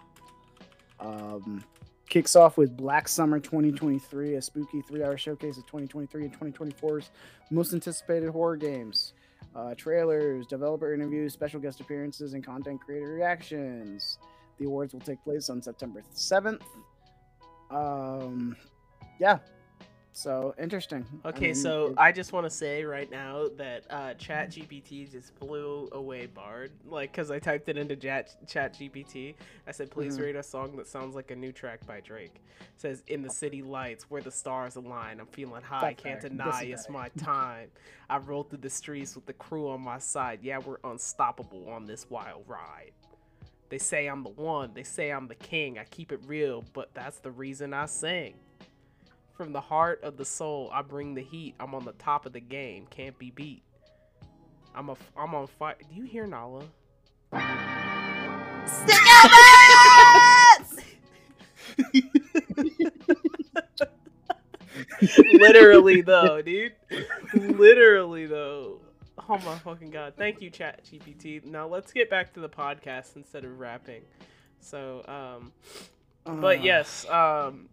[SPEAKER 3] Um, kicks off with Black Summer 2023, a spooky three-hour showcase of 2023 and 2024's most anticipated horror games. Uh, trailers, developer interviews, special guest appearances, and content creator reactions. The awards will take place on September 7th. Um, yeah. So interesting. I
[SPEAKER 1] Okay,
[SPEAKER 3] mean,
[SPEAKER 1] so
[SPEAKER 3] it-
[SPEAKER 1] I just want to say right now that uh, Chat GPT just blew away Bard. Like, because I typed it into Chat Chat GPT. I said, please
[SPEAKER 3] Mhm.
[SPEAKER 1] rate a song that sounds like a new track by Drake. It says, in the city lights where the stars align. I'm feeling high,
[SPEAKER 3] That's
[SPEAKER 1] can't
[SPEAKER 3] fair.
[SPEAKER 1] deny it's
[SPEAKER 3] better.
[SPEAKER 1] my time. I roll through the streets with the crew on my side. Yeah, we're unstoppable on this wild ride. They say I'm the one. They say I'm the king. I keep it real, but that's the reason I sing. From the heart of the soul, I bring the heat. I'm on the top of the game. Can't be beat. I'm a. I'm on fire. Do you hear Nala? Literally though, dude. Literally though. Oh my fucking god. Thank you, Chat GPT. Now let's get back to the podcast instead of rapping. So, um, but yes, um,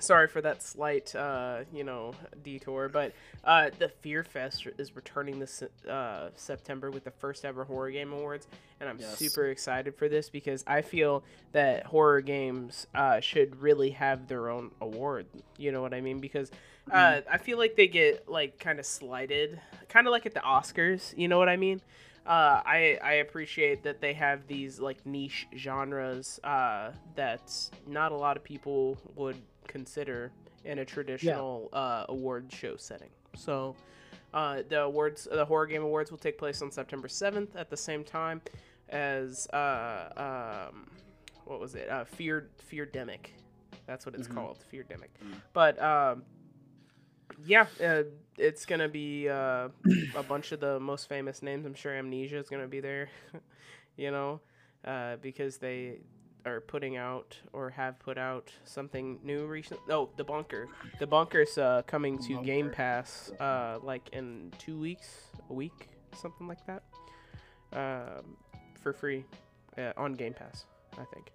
[SPEAKER 1] sorry for that slight, uh, you know, detour. But uh, the Fear Fest is returning this uh, September with the first ever horror game awards, and I'm
[SPEAKER 3] Yes.
[SPEAKER 1] super excited for this because I feel that horror games uh, should really have their own award. You know what I mean? Because uh, I feel like they get like kind of slighted, kind of like at the Oscars. You know what I mean? Uh, I I appreciate that they have these like niche genres uh, that not a lot of people would consider in a traditional uh, award show setting. So uh, the awards, the horror game awards, will take place on September seventh at the same time as uh, um, what was it? Uh, Fear Feardemic. That's what it's
[SPEAKER 3] Mhm.
[SPEAKER 1] called, Feardemic.
[SPEAKER 3] Mm.
[SPEAKER 1] But um, yeah, uh, it's gonna be uh, a bunch of the most famous names. I'm sure Amnesia is gonna be there, you know, uh, because they are putting out or have put out something new recently. Oh, the bunker. The bunker's uh, coming to Game Pass uh, like in two weeks, a week, something like that, um, for free uh, on Game Pass. I think.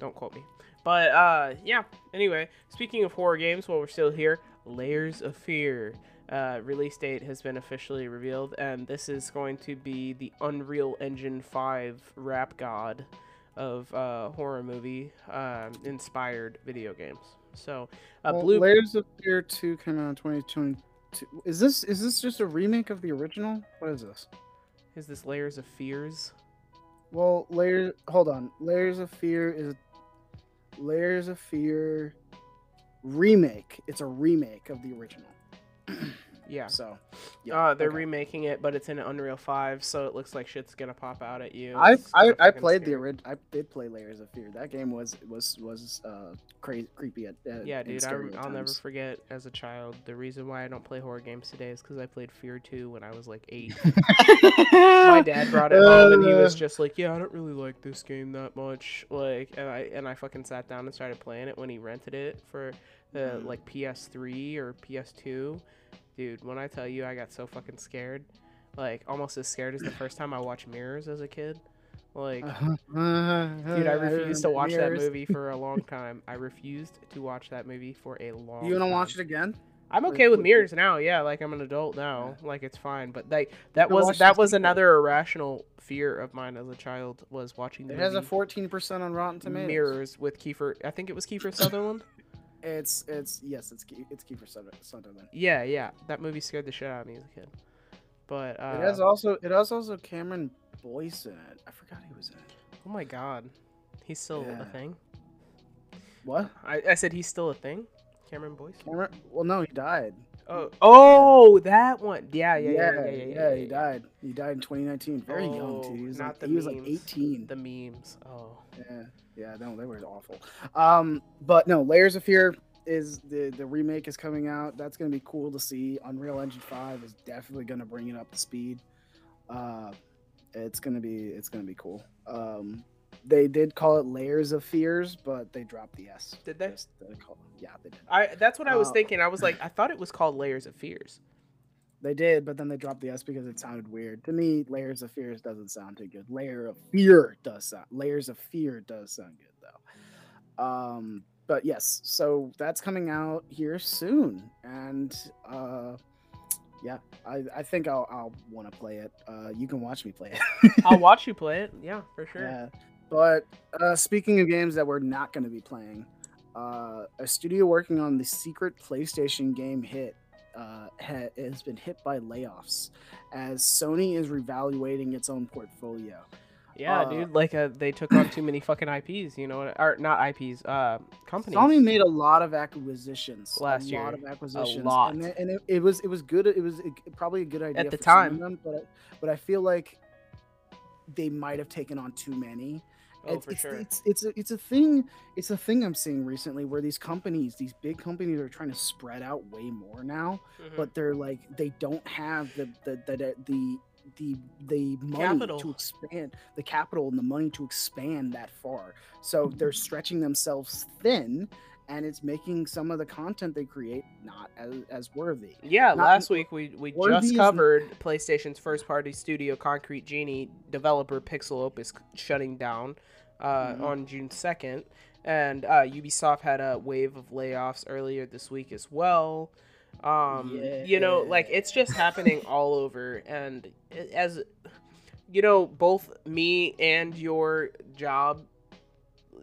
[SPEAKER 1] Don't quote me. But uh, yeah. Anyway, speaking of horror games, while we're still here, Layers of Fear. Uh, release date has been officially revealed, and this is going to be the Unreal Engine 5 Rap God of uh, horror movie um, inspired video games. So, uh,
[SPEAKER 3] Well,
[SPEAKER 1] Blue.
[SPEAKER 3] Layers of Fear 2 came out in 2022. Is this is this just a remake of the original? What is this?
[SPEAKER 1] Is this Layers of Fears?
[SPEAKER 3] Well, layers. Hold on. Layers of Fear is Layers of Fear remake. It's a remake of the original.
[SPEAKER 1] Yeah.
[SPEAKER 3] So, yeah,
[SPEAKER 1] uh, they're
[SPEAKER 3] okay.
[SPEAKER 1] remaking it, but it's in Unreal Five, so it looks like shit's gonna pop out at you.
[SPEAKER 3] I I, I
[SPEAKER 1] fucking
[SPEAKER 3] played the original. I did play Layers of Fear. That game was was was uh crazy creepy at uh,
[SPEAKER 1] Yeah, dude, I, I'll never forget as a child. The reason why I don't play horror games today is because I played Fear 2 when I was like eight. My dad brought it home and he was just like, "Yeah, I don't really like this game that much." Like, and I and I fucking sat down and started playing it when he rented it for the
[SPEAKER 3] Mhm.
[SPEAKER 1] like PS3 or PS2. Dude, when I tell you I got so fucking scared, like almost as scared as the first time I watched Mirrors as a kid. Like,
[SPEAKER 3] Uh-huh.
[SPEAKER 1] dude, I refused to
[SPEAKER 3] remember
[SPEAKER 1] watch that movie for a long time. I refused to watch that movie for a long.
[SPEAKER 3] You wanna
[SPEAKER 1] time.
[SPEAKER 3] watch it again?
[SPEAKER 1] I'm okay with mirrors now. Yeah, like I'm an adult now. Like it's fine. But like that was that was
[SPEAKER 3] sequel.
[SPEAKER 1] another irrational fear of mine as a child was watching the
[SPEAKER 3] It has a 14% on Rotten Tomatoes.
[SPEAKER 1] Mirrors with Kiefer. I think it was Kiefer Sutherland.
[SPEAKER 3] It's it's yes, it's it's Kiefer Suther- Sutherland.
[SPEAKER 1] yeah, yeah. That movie scared the shit out of me as a kid. But uh,
[SPEAKER 3] it has also it has also Cameron Boyce in it. I forgot he was in it.
[SPEAKER 1] oh my god, he's still a thing.
[SPEAKER 3] What?
[SPEAKER 1] I, I said he's still a thing. Cameron Boyce.
[SPEAKER 3] Cameron? Well, no, he died.
[SPEAKER 1] Oh, oh, that one. Yeah, yeah, yeah, yeah, yeah. yeah,
[SPEAKER 3] he died. He died in 2019. Very young
[SPEAKER 1] Oh,
[SPEAKER 3] too. He was
[SPEAKER 1] not
[SPEAKER 3] like,
[SPEAKER 1] the
[SPEAKER 3] he was like 18.
[SPEAKER 1] The memes. Oh.
[SPEAKER 3] Yeah, yeah, no, they were awful. Um, but no, Layers of Fear is the the remake is coming out. That's gonna be cool to see. Unreal Engine Five is definitely gonna bring it up to speed. Uh, it's gonna be it's gonna be cool. Um, they did call it Layers of Fears, but they dropped the S.
[SPEAKER 1] Did they?
[SPEAKER 3] Call- yeah, they did.
[SPEAKER 1] I that's what I was
[SPEAKER 3] Uh,
[SPEAKER 1] thinking. I was like, I thought it was called Layers of Fears.
[SPEAKER 3] They did, but then they dropped the S because it sounded weird. To me, Layers of Fears doesn't sound too good. Layer of Fear does sound. Layers of Fear does sound good though. Um, but yes, so that's coming out here soon, and uh, yeah, I, I think I'll I'll want to play it. Uh, you can watch me play it.
[SPEAKER 1] I'll watch you play it. Yeah, for sure.
[SPEAKER 3] Yeah. But uh, speaking of games that we're not going to be playing, uh, a studio working on the secret PlayStation game hit uh, ha- has been hit by layoffs as Sony is reevaluating its own portfolio.
[SPEAKER 1] Yeah,
[SPEAKER 3] Uh,
[SPEAKER 1] dude. Like, uh, they took on too many fucking IPs. You know, or not IPs. Uh, companies.
[SPEAKER 3] Sony made a lot of acquisitions
[SPEAKER 1] Last
[SPEAKER 3] a
[SPEAKER 1] year.
[SPEAKER 3] A lot of acquisitions,
[SPEAKER 1] lot.
[SPEAKER 3] and, it, and it, it was it was good. It was probably a good idea at
[SPEAKER 1] the
[SPEAKER 3] for some of
[SPEAKER 1] time.
[SPEAKER 3] them, but but I feel like they might have taken on too many.
[SPEAKER 1] Oh,
[SPEAKER 3] it's,
[SPEAKER 1] for
[SPEAKER 3] it's,
[SPEAKER 1] sure.
[SPEAKER 3] it's it's a, it's a thing it's a thing I'm seeing recently where these companies, these big companies, are trying to spread out way more now,
[SPEAKER 1] Mhm.
[SPEAKER 3] but they're like they don't have the the the the the, the money
[SPEAKER 1] Capital.
[SPEAKER 3] to expand the capital and the money to expand that far. So they're stretching themselves thin, and it's making some of the content they create not as, as worthy.
[SPEAKER 1] Yeah,
[SPEAKER 3] Not-
[SPEAKER 1] last week we, we just
[SPEAKER 3] is-
[SPEAKER 1] covered PlayStation's first party studio Concrete Genie developer Pixel Opus shutting down uh,
[SPEAKER 3] Mhm.
[SPEAKER 1] on June 2nd. And uh, Ubisoft had a wave of layoffs earlier this week as well. Um, You know, like it's just happening all over. And as you know, both me and your job,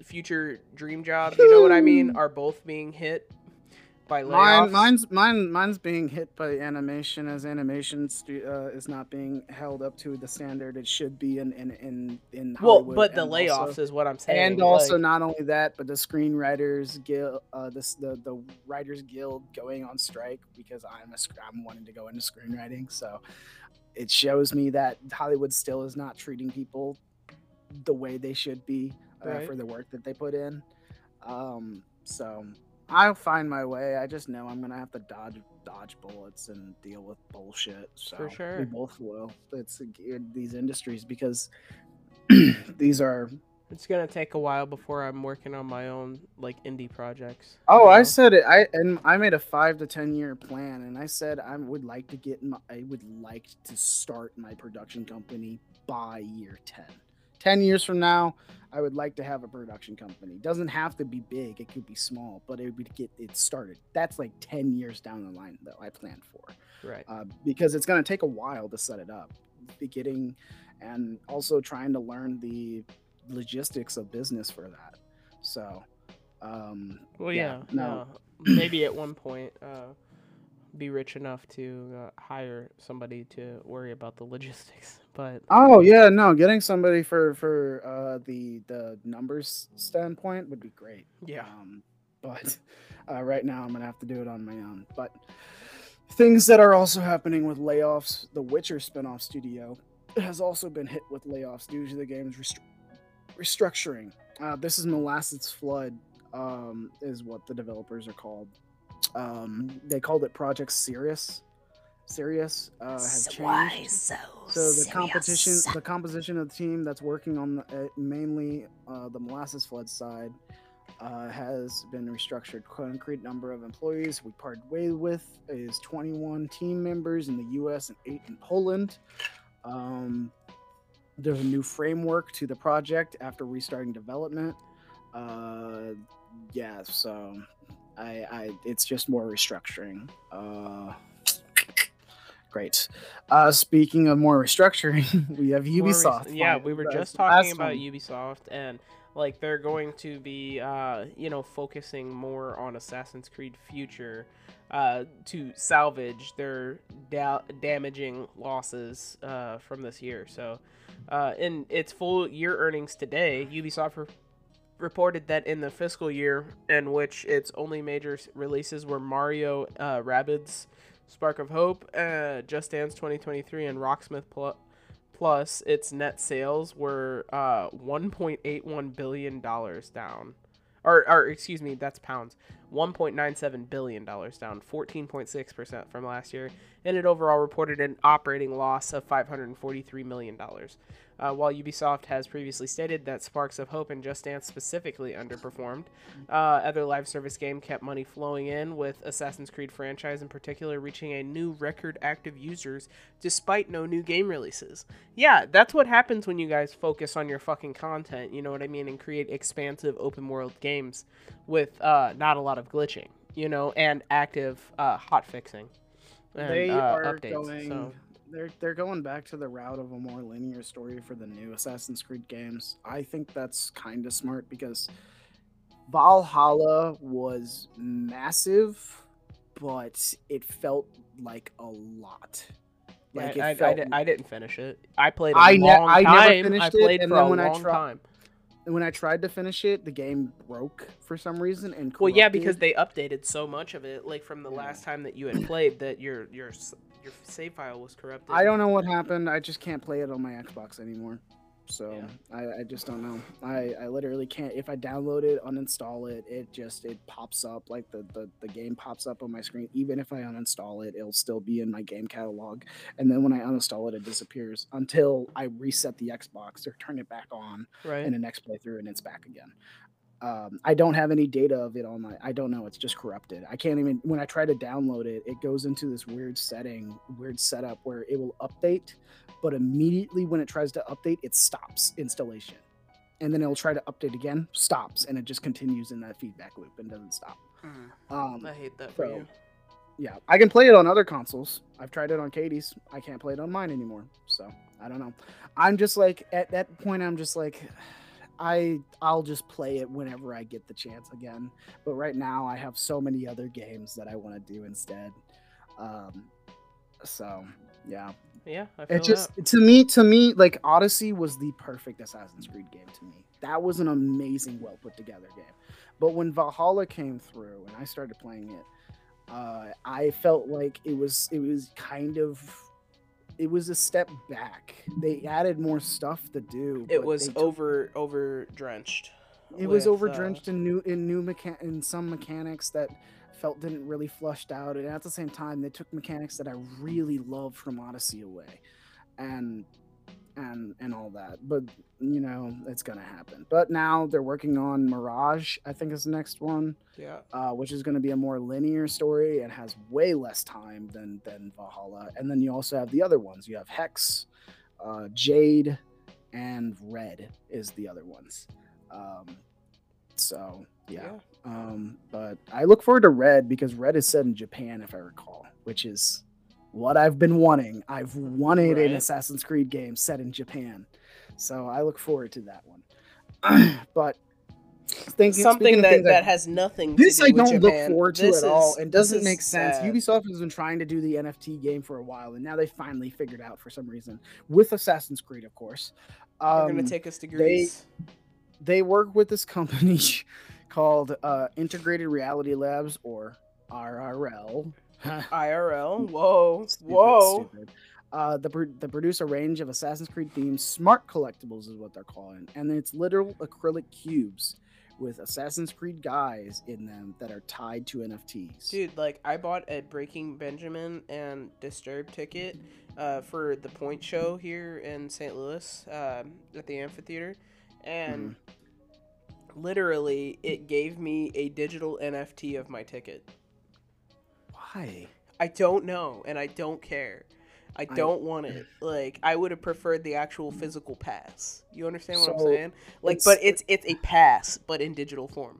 [SPEAKER 1] future dream job, you know what I mean, are both being hit by layoffs.
[SPEAKER 3] Mine, mine's mine, mine's being hit by animation as animation stu- uh, is not being held up to the standard it should be in in in, in Hollywood.
[SPEAKER 1] well, but the layoffs
[SPEAKER 3] also-
[SPEAKER 1] is what I'm saying.
[SPEAKER 3] and also
[SPEAKER 1] like-
[SPEAKER 3] not only that, but the screenwriters guild, uh, this the the writers guild going on strike because I'm a I'm wanting to go into screenwriting, so it shows me that Hollywood still is not treating people the way they should be uh, for the work that they put in. Um, so I'll find my way. I just know I'm gonna have to dodge dodge bullets and deal with bullshit. So we
[SPEAKER 1] sure.
[SPEAKER 3] both will. It's uh, these industries because these are
[SPEAKER 1] It's gonna take a while before I'm working on my own like indie projects.
[SPEAKER 3] Oh,
[SPEAKER 1] you
[SPEAKER 3] I said it. I and I made a five to ten year plan, and I said I would like to get. My, I would like to start my production company by year ten. Ten years from now, I would like to have a production company. Doesn't have to be big; it could be small, but it would get it started. That's like ten years down the line, though. I planned for
[SPEAKER 1] right.
[SPEAKER 3] uh, because it's going to take a while to set it up. Beginning and also trying to learn the logistics of business for that. So, um,
[SPEAKER 1] Well,
[SPEAKER 3] Yeah,
[SPEAKER 1] yeah,
[SPEAKER 3] no.
[SPEAKER 1] no. Maybe at one point, uh, be rich enough to uh, hire somebody to worry about the logistics. But
[SPEAKER 3] oh yeah, no, getting somebody for for uh, the the numbers standpoint would be great.
[SPEAKER 1] yeah,
[SPEAKER 3] Um, but uh, right now, I'm gonna have to do it on my own. But things that are also happening with layoffs: the Witcher spin-off studio has also been hit with layoffs due to the game's restru- restructuring. Uh, this is Molasses Flood, um, is what the developers are called. Um, they called it Project Sirius. Sirius uh, has changed.
[SPEAKER 5] so,
[SPEAKER 3] So the competition, the composition of the team that's working on the, uh, mainly uh, the molasses flood side uh, has been restructured. Concrete number of employees we parted way with is 21 team members in the U.S. and eight in Poland. Um, there's a new framework to the project after restarting development. Uh, yeah, so I, I, it's just more restructuring. Uh, great. Uh, speaking of more restructuring, we have
[SPEAKER 1] More rec-
[SPEAKER 3] Ubisoft.
[SPEAKER 1] yeah, we were just talking about
[SPEAKER 3] one.
[SPEAKER 1] Ubisoft and like they're going to be, uh, you know, focusing more on Assassin's Creed Future uh, to salvage their da- damaging losses uh, from this year. So, uh, in its full year earnings today, Ubisoft re- reported that in the fiscal year in which its only major releases were Mario uh, Rabbids Spark of Hope, uh, Just Dance 2023, and Rocksmith Pl- Plus, its net sales were uh, 1.81 billion dollars down, or, or excuse me, that's pounds. 1.97 billion dollars down, 14.6 percent from last year, and it overall reported an operating loss of 543 million dollars. Uh, while Ubisoft has previously stated that Sparks of Hope and Just Dance specifically underperformed, uh, other live service game kept money flowing in, with Assassin's Creed franchise in particular reaching a new record active users despite no new game releases. Yeah, that's what happens when you guys focus on your fucking content, you know what I mean, and create expansive open world games with uh, not a lot of glitching, you know, and active uh, hot fixing. And,
[SPEAKER 3] they
[SPEAKER 1] uh,
[SPEAKER 3] are
[SPEAKER 1] updates.
[SPEAKER 3] going.
[SPEAKER 1] So
[SPEAKER 3] They're they're going back to the route of a more linear story for the new Assassin's Creed games. I think that's kind of smart because Valhalla was massive, but it felt like a lot. Like
[SPEAKER 1] I, I. I, I didn't finish it. I played a
[SPEAKER 3] I ne-
[SPEAKER 1] long
[SPEAKER 3] I never finished
[SPEAKER 1] I
[SPEAKER 3] it, and
[SPEAKER 1] for
[SPEAKER 3] then
[SPEAKER 1] a
[SPEAKER 3] when I tried,
[SPEAKER 1] time.
[SPEAKER 3] When I tried to finish it, the game broke for some reason and.
[SPEAKER 1] Well, yeah, because they updated so much of it, like from the last time that you had played, that your your your save file was corrupted.
[SPEAKER 3] I don't know what happened. I just can't play it on my Xbox anymore. So
[SPEAKER 1] Yeah.
[SPEAKER 3] I, I just don't know. I, I literally can't. If I download it, uninstall it, it just it pops up like the, the the game pops up on my screen. Even if I uninstall it, it'll still be in my game catalog. And then when I uninstall it, it disappears until I reset the Xbox or turn it back on
[SPEAKER 1] Right.
[SPEAKER 3] in the next playthrough, and it's back again. Um, I don't have any data of it on my. I don't know. It's just corrupted. I can't even. When I try to download it, it goes into this weird setting, weird setup where it will update, but immediately when it tries to update, it stops installation, and then it'll try to update again, stops, and it just continues in that feedback loop and doesn't stop. Um,
[SPEAKER 1] I hate that for you.
[SPEAKER 3] yeah, I can play it on other consoles. I've tried it on Katie's. I can't play it on mine anymore. So I don't know. I'm just like at that point. I'm just like, I I'll just play it whenever I get the chance again. But right now, I have so many other games that I want to do instead. Um, so yeah,
[SPEAKER 1] Yeah, I feel
[SPEAKER 3] it just
[SPEAKER 1] that.
[SPEAKER 3] to me to me like Odyssey was the perfect Assassin's Creed game to me. That was an amazing, well put together game. But when Valhalla came through and I started playing it, uh, I felt like it was it was kind of it was a step back. They added more stuff to do.
[SPEAKER 1] It was over over drenched.
[SPEAKER 3] it was
[SPEAKER 1] with,
[SPEAKER 3] overdrenched
[SPEAKER 1] uh,
[SPEAKER 3] in new in new mechan- in some mechanics that felt didn't really flushed out and at the same time they took mechanics that i really loved from odyssey away and and and all that but you know it's gonna happen but now they're working on mirage i think is the next one
[SPEAKER 1] Yeah.
[SPEAKER 3] uh, which is to be a more linear story and has way less time than than Valhalla. And then you also have the other ones. You have Hex, uh, Jade, and Red is the other ones. Um, so yeah. Um, but I look forward to Red because Red is set in Japan, if I recall, which is what I've been wanting. I've wanted an
[SPEAKER 1] Right.
[SPEAKER 3] Assassin's Creed game set in Japan, so I look forward to that one. but thinking
[SPEAKER 1] Something that,
[SPEAKER 3] things
[SPEAKER 1] that has nothing.
[SPEAKER 3] this
[SPEAKER 1] to
[SPEAKER 3] I
[SPEAKER 1] do with
[SPEAKER 3] don't look
[SPEAKER 1] Japan.
[SPEAKER 3] forward to
[SPEAKER 1] This
[SPEAKER 3] at all.
[SPEAKER 1] is-
[SPEAKER 3] It
[SPEAKER 1] this
[SPEAKER 3] doesn't make sense.
[SPEAKER 1] sad.
[SPEAKER 3] Ubisoft has been trying to do the NFT game for a while, and now they finally figured out for some reason with Assassin's Creed, of course.
[SPEAKER 1] They're
[SPEAKER 3] Um,
[SPEAKER 1] gonna take us to Greece.
[SPEAKER 3] they work with this company called uh, Integrated Reality Labs or RRL.
[SPEAKER 1] IRL. Whoa.
[SPEAKER 3] Stupid,
[SPEAKER 1] Whoa.
[SPEAKER 3] stupid. Uh, the pro- they produce a range of Assassin's Creed themed smart collectibles, is what they're calling, and it's literal acrylic cubes with Assassin's Creed guys in them that are tied to NFTs.
[SPEAKER 1] Dude, like I bought a Breaking Benjamin and Disturbed ticket uh, for the Point Show here in St. Louis um, at the amphitheater, and literally it gave me a digital NFT of my ticket.
[SPEAKER 3] Why?
[SPEAKER 1] I don't know, and I don't care. I
[SPEAKER 3] I-
[SPEAKER 1] don't want it. Like I would have preferred the actual physical pass. You understand what I'm saying? Like,
[SPEAKER 3] it's-
[SPEAKER 1] but it's it's a pass, but in digital form.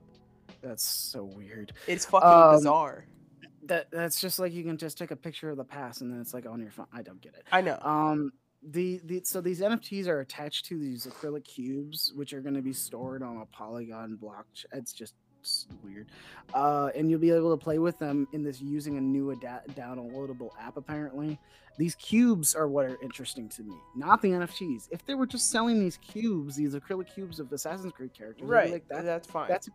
[SPEAKER 3] That's so weird.
[SPEAKER 1] It's fucking
[SPEAKER 3] Um,
[SPEAKER 1] bizarre.
[SPEAKER 3] That that's just like you can just take a picture of the pass and then it's like on your phone. I don't get it.
[SPEAKER 1] I know.
[SPEAKER 3] Um, the, the so these NFTs are attached to these acrylic cubes, which are going to be stored on a Polygon block. It's just s- weird. Uh, and you'll be able to play with them in this using a new ada- downloadable app. Apparently, these cubes are what are interesting to me, not the NFTs. If they were just selling these cubes, these acrylic cubes of Assassin's Creed characters,
[SPEAKER 1] right.
[SPEAKER 3] Like that,
[SPEAKER 1] that's fine.
[SPEAKER 3] that's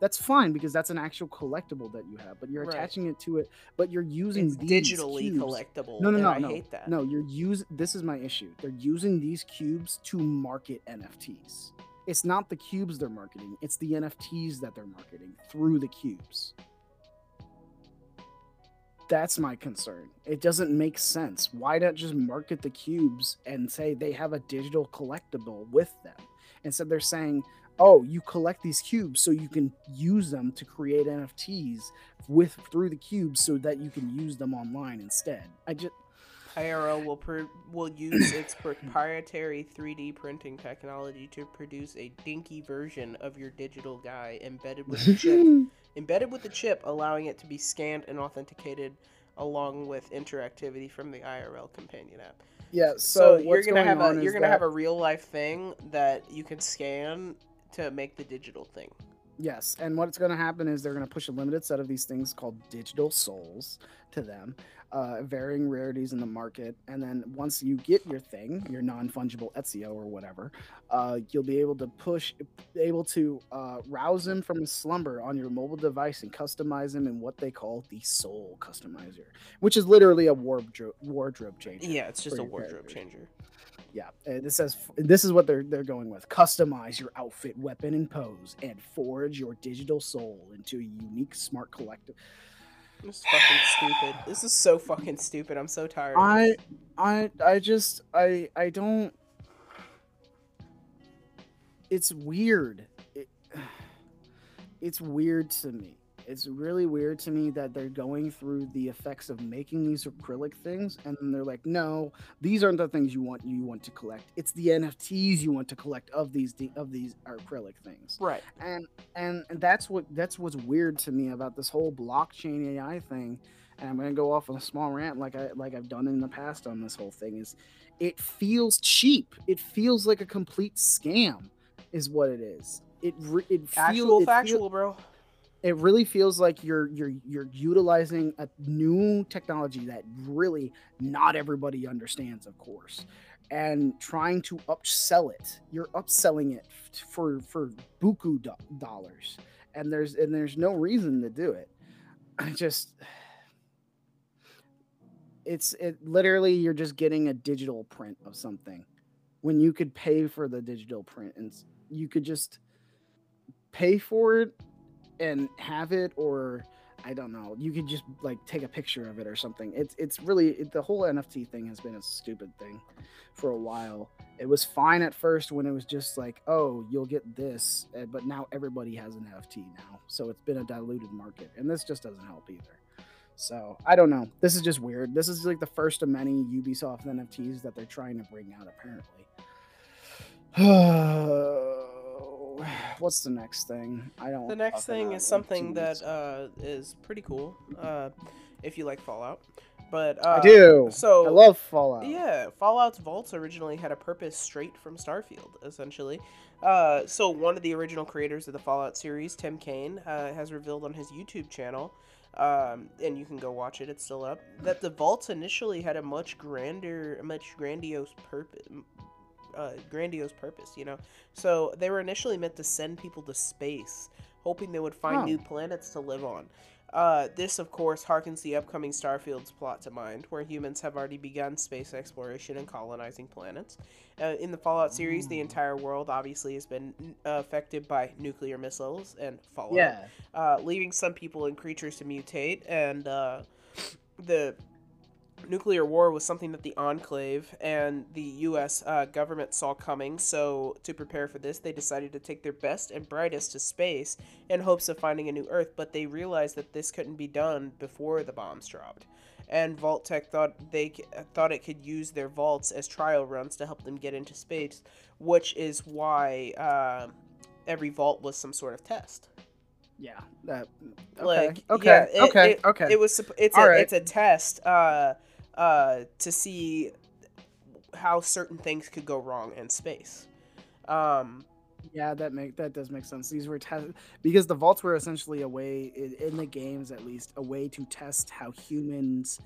[SPEAKER 3] that's fine because that's an actual collectible that you have, but you're
[SPEAKER 1] Right.
[SPEAKER 3] attaching it to it. But you're using
[SPEAKER 1] it's
[SPEAKER 3] these
[SPEAKER 1] digitally
[SPEAKER 3] cubes.
[SPEAKER 1] collectible.
[SPEAKER 3] No, no,
[SPEAKER 1] and
[SPEAKER 3] no,
[SPEAKER 1] I
[SPEAKER 3] no,
[SPEAKER 1] hate that.
[SPEAKER 3] No, you're using. This is my issue. They're using these cubes to market NFTs. It's not the cubes they're marketing. It's the NFTs that they're marketing through the cubes. That's my concern. It doesn't make sense. Why not just market the cubes and say they have a digital collectible with them? Instead, they're saying, "Oh, you collect these cubes so you can use them to create NFTs with through the cubes, so that you can use them online instead." I just
[SPEAKER 1] IRL will will use its proprietary 3D printing technology to produce a dinky version of your digital guy embedded with the chip, embedded with the chip, allowing it to be scanned and authenticated, along with interactivity from the IRL companion app.
[SPEAKER 3] yeah.
[SPEAKER 1] So,
[SPEAKER 3] So,
[SPEAKER 1] you're gonna
[SPEAKER 3] going
[SPEAKER 1] have a you're gonna
[SPEAKER 3] that-
[SPEAKER 1] have a real life thing that you can scan to make the digital thing.
[SPEAKER 3] Yes, and what's going to happen is they're going to push a limited set of these things called digital souls to them, uh, varying rarities in the market. And then once you get your thing, your non fungible Ezio or whatever, uh, you'll be able to push, able to uh, rouse him from his slumber on your mobile device and customize him in what they call the soul customizer, which is literally a wardrobe wardrobe changer.
[SPEAKER 1] Yeah, it's just a wardrobe
[SPEAKER 3] character.
[SPEAKER 1] changer.
[SPEAKER 3] Yeah, this says this is what they're they're going with. Customize your outfit, weapon, and pose, and forge your digital soul into a unique smart collective.
[SPEAKER 1] This is fucking stupid. This is so fucking stupid. I'm so tired.
[SPEAKER 3] I. I I just I I don't. It's weird. It, it's weird to me. It's really weird to me that they're going through the effects of making these acrylic things, and then they're like, "No, these aren't the things you want. You want to collect. It's the NFTs you want to collect of these of these acrylic things."
[SPEAKER 1] Right.
[SPEAKER 3] and and that's what that's what's weird to me about this whole blockchain AI thing. And I'm gonna go off on a small rant like I like I've done in the past on this whole thing. Is it feels cheap? It feels like a complete scam, is what it is. It it feels,
[SPEAKER 1] Actual
[SPEAKER 3] it feel-
[SPEAKER 1] factual, bro.
[SPEAKER 3] It really feels like you're you're you're utilizing a new technology that really not everybody understands of course and trying to upsell it. You're upselling it for for buku do- dollars and there's and there's no reason to do it. I just it's it literally you're just getting a digital print of something. When you could pay for the digital print and you could just pay for it and have it or I don't know. You could just like take a picture of it or something. It's it's really it, the whole NFT thing has been a stupid thing for a while. It was fine at first when it was just like, oh, you'll get this, eh, but now everybody has an NFT now, so it's been a diluted market, and this just doesn't help either. So I don't know. This is just weird. This is like the first of many Ubisoft NFTs that they're trying to bring out, apparently. What's the next thing? I don't.
[SPEAKER 1] The next thing is something that uh, is pretty cool. Uh, if you like Fallout, But uh,
[SPEAKER 3] I do.
[SPEAKER 1] So
[SPEAKER 3] I love Fallout.
[SPEAKER 1] Yeah, Fallout's vaults originally had a purpose straight from Starfield, essentially. Uh, so one of the original creators of the Fallout series, Tim Cain, uh, has revealed on his YouTube channel, um, and you can go watch it; it's still up. That the vaults initially had a much grander, a much grandiose purpose. Uh, grandiose purpose, you know. So they were initially meant to send people to space, hoping they would find
[SPEAKER 3] Oh.
[SPEAKER 1] new planets to live on. Uh, this, of course, harkens the upcoming Starfield's plot to mind, where humans have already begun space exploration and colonizing planets. Uh, in the Fallout series, the entire world obviously has been uh, affected by nuclear missiles and fallout,
[SPEAKER 3] Yeah.
[SPEAKER 1] uh, leaving some people and creatures to mutate. And uh, the nuclear war was something that the Enclave and the U.S. Uh, government saw coming. So, to prepare for this, they decided to take their best and brightest to space in hopes of finding a new Earth. But they realized that this couldn't be done before the bombs dropped. And Vault-Tec thought they thought it could use their vaults as trial runs to help them get into space, which is why uh, every vault was some sort of test.
[SPEAKER 3] Yeah. That. Okay.
[SPEAKER 1] Like,
[SPEAKER 3] okay.
[SPEAKER 1] yeah, it-
[SPEAKER 3] okay.
[SPEAKER 1] it-
[SPEAKER 3] okay.
[SPEAKER 1] It was supp- it's
[SPEAKER 3] All
[SPEAKER 1] a
[SPEAKER 3] right.
[SPEAKER 1] it's a test uh uh to see how certain things could go wrong in space. Um
[SPEAKER 3] Yeah, that make that does make sense. These were test because the vaults were essentially a way in, in the games, at least, a way to test how humans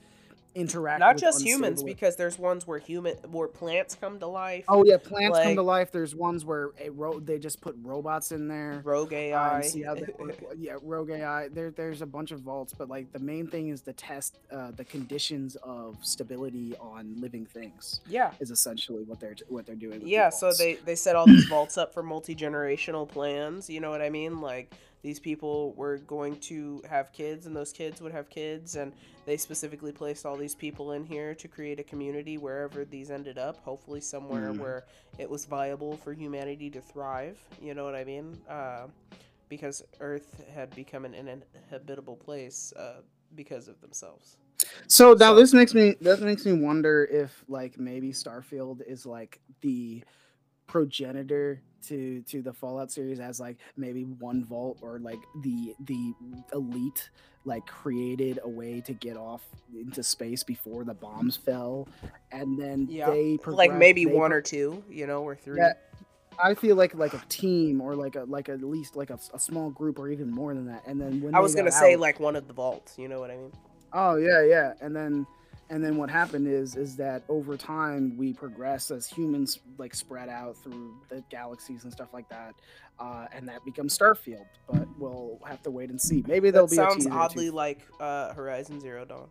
[SPEAKER 3] interact.
[SPEAKER 1] not just humans because there's ones where human where plants come to life.
[SPEAKER 3] Oh yeah, plants come to life. There's ones where a ro- they just put robots in there.
[SPEAKER 1] rogue
[SPEAKER 3] uh,
[SPEAKER 1] AI.
[SPEAKER 3] and see how they work. yeah, rogue AI. There, there's a bunch of vaults, but like the main thing is to test uh, the conditions of stability on living things.
[SPEAKER 1] yeah.
[SPEAKER 3] Is essentially what they're what they're doing. with the
[SPEAKER 1] Yeah, so they they set all these vaults up for multi-generational plans, you know what I mean? Like these people were going to have kids and those kids would have kids and they specifically placed all these people in here to create a community wherever these ended up, hopefully somewhere
[SPEAKER 3] Mhm.
[SPEAKER 1] where it was viable for humanity to thrive, you know what I mean? Uh, because Earth had become an inhabitable place uh, because of themselves.
[SPEAKER 3] So now
[SPEAKER 1] So-
[SPEAKER 3] this makes me that makes me wonder if like maybe Starfield is like the progenitor to to the Fallout series as like maybe one vault or like the the elite like created a way to get off into space before the bombs fell and then
[SPEAKER 1] Yeah,
[SPEAKER 3] they
[SPEAKER 1] like maybe
[SPEAKER 3] they
[SPEAKER 1] one
[SPEAKER 3] pro-
[SPEAKER 1] or two, you know, or three.
[SPEAKER 3] Yeah, I feel like like a team or like a like at least like a, a small group or even more than that and then when
[SPEAKER 1] I was gonna say
[SPEAKER 3] out-
[SPEAKER 1] like one of the vaults, you know what I mean?
[SPEAKER 3] Oh yeah, yeah. And then and then what happened is is that over time we progress as humans like spread out through the galaxies and stuff like that. Uh, and that becomes Starfield, but we'll have to wait and see. Maybe there'll
[SPEAKER 1] That
[SPEAKER 3] be
[SPEAKER 1] sounds oddly like uh, Horizon Zero Dawn.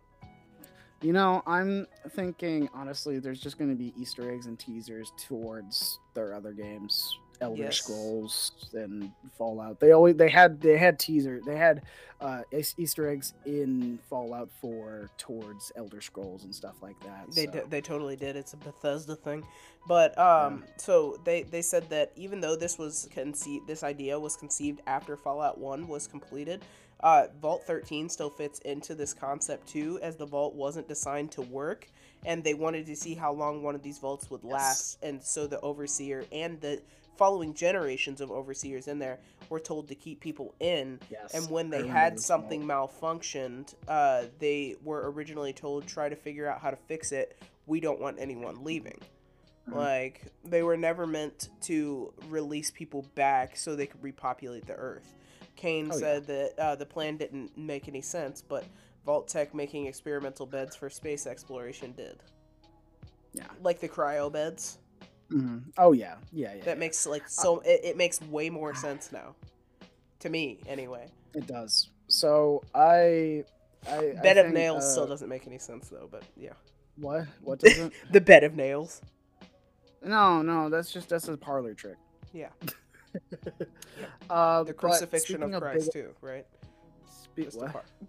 [SPEAKER 3] You know, I'm thinking honestly, there's just going to be Easter eggs and teasers towards their other games, Elder
[SPEAKER 1] Yes.
[SPEAKER 3] Scrolls and Fallout. They always they had they had teaser they had uh, Easter eggs in Fallout 4 towards Elder Scrolls and stuff like that.
[SPEAKER 1] They
[SPEAKER 3] so-
[SPEAKER 1] d- they totally did. It's a Bethesda thing, but um, so they they said that even though this was conceived, this idea was conceived after Fallout One was completed. Uh, Vault 13 still fits into this concept too, as the vault wasn't designed to work, and they wanted to see how long one of these vaults would
[SPEAKER 3] Yes.
[SPEAKER 1] last, and so the overseer and the following generations of overseers in there were told to keep people in
[SPEAKER 3] Yes,
[SPEAKER 1] and when they had something
[SPEAKER 3] vault.
[SPEAKER 1] malfunctioned, uh, they were originally told try to figure out how to fix it. We don't want anyone leaving.
[SPEAKER 3] Mhm.
[SPEAKER 1] Like they were never meant to release people back so they could repopulate the Earth. Cain
[SPEAKER 3] Oh, yeah.
[SPEAKER 1] said that uh, the plan didn't make any sense, but Vault-Tec making experimental beds for space exploration did,
[SPEAKER 3] Yeah.
[SPEAKER 1] like the cryo beds.
[SPEAKER 3] Mhm. Oh yeah, yeah, yeah.
[SPEAKER 1] That makes like so it, it makes way more sense now, to me anyway.
[SPEAKER 3] it does. So I, I I
[SPEAKER 1] Bed of
[SPEAKER 3] think,
[SPEAKER 1] nails
[SPEAKER 3] uh,
[SPEAKER 1] still doesn't make any sense though, but yeah.
[SPEAKER 3] What? What doesn't?
[SPEAKER 1] The bed of nails.
[SPEAKER 3] no, no. That's just that's a parlor trick.
[SPEAKER 1] Yeah.
[SPEAKER 3] Uh,
[SPEAKER 1] The crucifixion of Christ
[SPEAKER 3] big-
[SPEAKER 1] too, right?
[SPEAKER 3] spe-.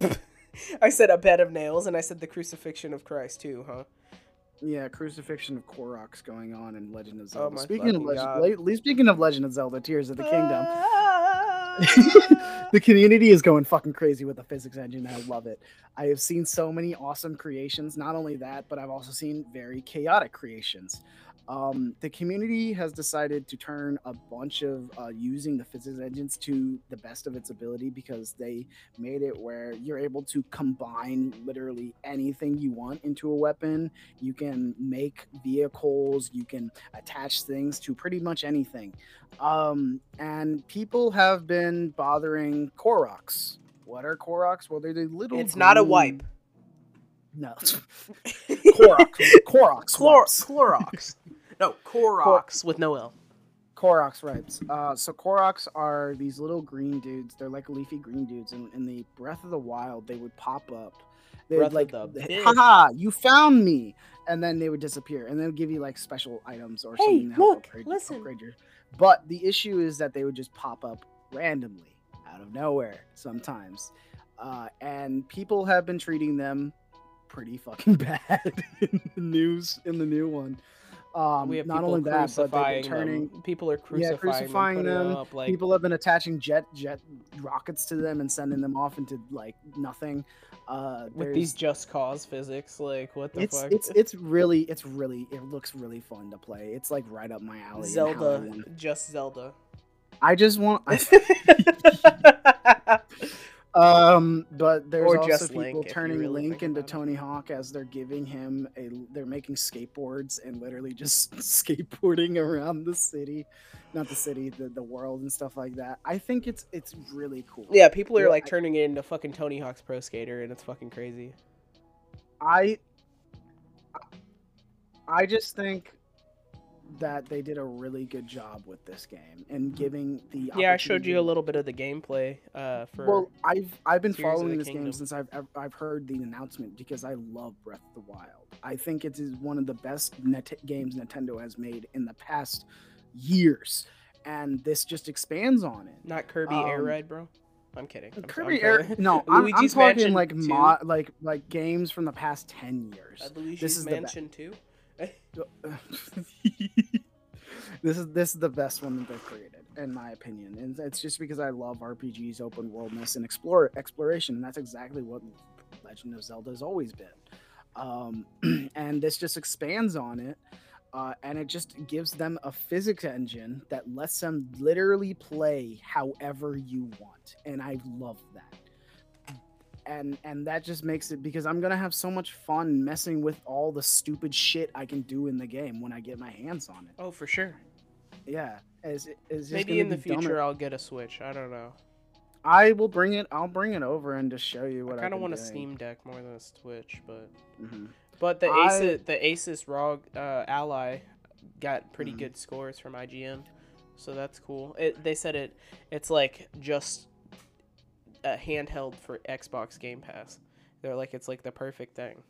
[SPEAKER 1] I said a bed of nails, and I said the crucifixion of Christ too, huh?
[SPEAKER 3] Yeah, crucifixion of Koroks going on in Legend of
[SPEAKER 1] Oh
[SPEAKER 3] Zelda.
[SPEAKER 1] my
[SPEAKER 3] speaking of Legend, le- speaking of Legend of Zelda, Tears of the Kingdom.
[SPEAKER 1] Ah!
[SPEAKER 3] the community is going fucking crazy with the physics engine. I love it. I have seen so many awesome creations. Not only that, but I've also seen very chaotic creations. Um, the community has decided to turn a bunch of uh, using the physics engines to the best of its ability because they made it where you're able to combine literally anything you want into a weapon. You can make vehicles, you can attach things to pretty much anything. Um, and people have been bothering Koroks. What are Koroks? Well, they're the little.
[SPEAKER 1] It's not a wipe.
[SPEAKER 3] No. Koroks. Koroks.
[SPEAKER 1] Chlor-
[SPEAKER 3] wipes.
[SPEAKER 1] Clorox. No, Clorox with no L.
[SPEAKER 3] Koroks ripes. Uh, so Koroks are these little green dudes. They're like leafy green dudes. And in the Breath of the Wild, they would pop up. They
[SPEAKER 1] Breath
[SPEAKER 3] would like,
[SPEAKER 1] the
[SPEAKER 3] they-
[SPEAKER 1] Bitch.
[SPEAKER 3] haha, you found me. And then they would disappear. And they would give you like special items or
[SPEAKER 1] Hey,
[SPEAKER 3] something to help
[SPEAKER 1] look,
[SPEAKER 3] upgrade,
[SPEAKER 1] listen.
[SPEAKER 3] upgrade your. But the issue is that they would just pop up randomly out of nowhere sometimes. Uh, and people have been treating them pretty fucking bad in the news in the new one. Um,
[SPEAKER 1] we have
[SPEAKER 3] not only that, but they've
[SPEAKER 1] crucifying
[SPEAKER 3] been turning
[SPEAKER 1] them. People are
[SPEAKER 3] yeah,
[SPEAKER 1] crucifying,
[SPEAKER 3] crucifying
[SPEAKER 1] them,
[SPEAKER 3] them.
[SPEAKER 1] up, like
[SPEAKER 3] people have been attaching jet jet rockets to them and sending them off into like nothing. Uh,
[SPEAKER 1] with these just cause physics. Like what the
[SPEAKER 3] it's
[SPEAKER 1] fuck?
[SPEAKER 3] it's it's really it's really it looks really fun to play. It's like right up my alley. I
[SPEAKER 1] Zelda, just Zelda.
[SPEAKER 3] I just want. um, but there's
[SPEAKER 1] Or
[SPEAKER 3] also people
[SPEAKER 1] Link,
[SPEAKER 3] turning
[SPEAKER 1] really
[SPEAKER 3] Link into. Tony Hawk as they're giving him a. They're making skateboards and literally just skateboarding around the city, not the city, the, the world and stuff like that. I think it's it's really cool.
[SPEAKER 1] yeah, people are
[SPEAKER 3] Yeah,
[SPEAKER 1] like
[SPEAKER 3] I-
[SPEAKER 1] turning it into fucking Tony Hawk's Pro Skater, and it's fucking crazy.
[SPEAKER 3] I I just think that they did a really good job with this game and giving the
[SPEAKER 1] Yeah, I showed you a little bit of the gameplay. Uh, for
[SPEAKER 3] Well, I've I've been
[SPEAKER 1] Tears
[SPEAKER 3] following this
[SPEAKER 1] Kingdom.
[SPEAKER 3] game since I've I've- heard the announcement because I love Breath of the Wild. I think it is one of the best net games Nintendo has made in the past years, and this just expands on it.
[SPEAKER 1] not Kirby Air
[SPEAKER 3] um,
[SPEAKER 1] Ride, bro. I'm kidding. I'm,
[SPEAKER 3] Kirby
[SPEAKER 1] I'm
[SPEAKER 3] Air, no, I'm, I'm talking
[SPEAKER 1] Mansion
[SPEAKER 3] like
[SPEAKER 1] 2?
[SPEAKER 3] mod, like like games from the past ten years.
[SPEAKER 1] Uh, Luigi's
[SPEAKER 3] this is the be-
[SPEAKER 1] too.
[SPEAKER 3] this is this is the best one that they've created, in my opinion, and it's just because I love RPGs, open worldness, and explore exploration, and that's exactly what Legend of Zelda has always been. Um, and this just expands on it, uh, and it just gives them a physics engine that lets them literally play however you want, and I love that and and that just makes it because I'm gonna have so much fun messing with all the stupid shit I can do in the game when I get my hands on it.
[SPEAKER 1] Oh, for sure.
[SPEAKER 3] Yeah,
[SPEAKER 1] Maybe in the
[SPEAKER 3] be dumber.
[SPEAKER 1] future I'll get a Switch. I don't know.
[SPEAKER 3] I will bring it. I'll bring it over and just show you what
[SPEAKER 1] I got. I kind of
[SPEAKER 3] want
[SPEAKER 1] want a Steam Deck more than a Switch, but
[SPEAKER 3] hmm
[SPEAKER 1] but the
[SPEAKER 3] I-
[SPEAKER 1] Asus the Asus ROG uh, Ally got pretty
[SPEAKER 3] Mhm.
[SPEAKER 1] good scores from IGN, so that's cool. It they said it it's like just a handheld for Xbox Game Pass. They're like it's like the perfect thing.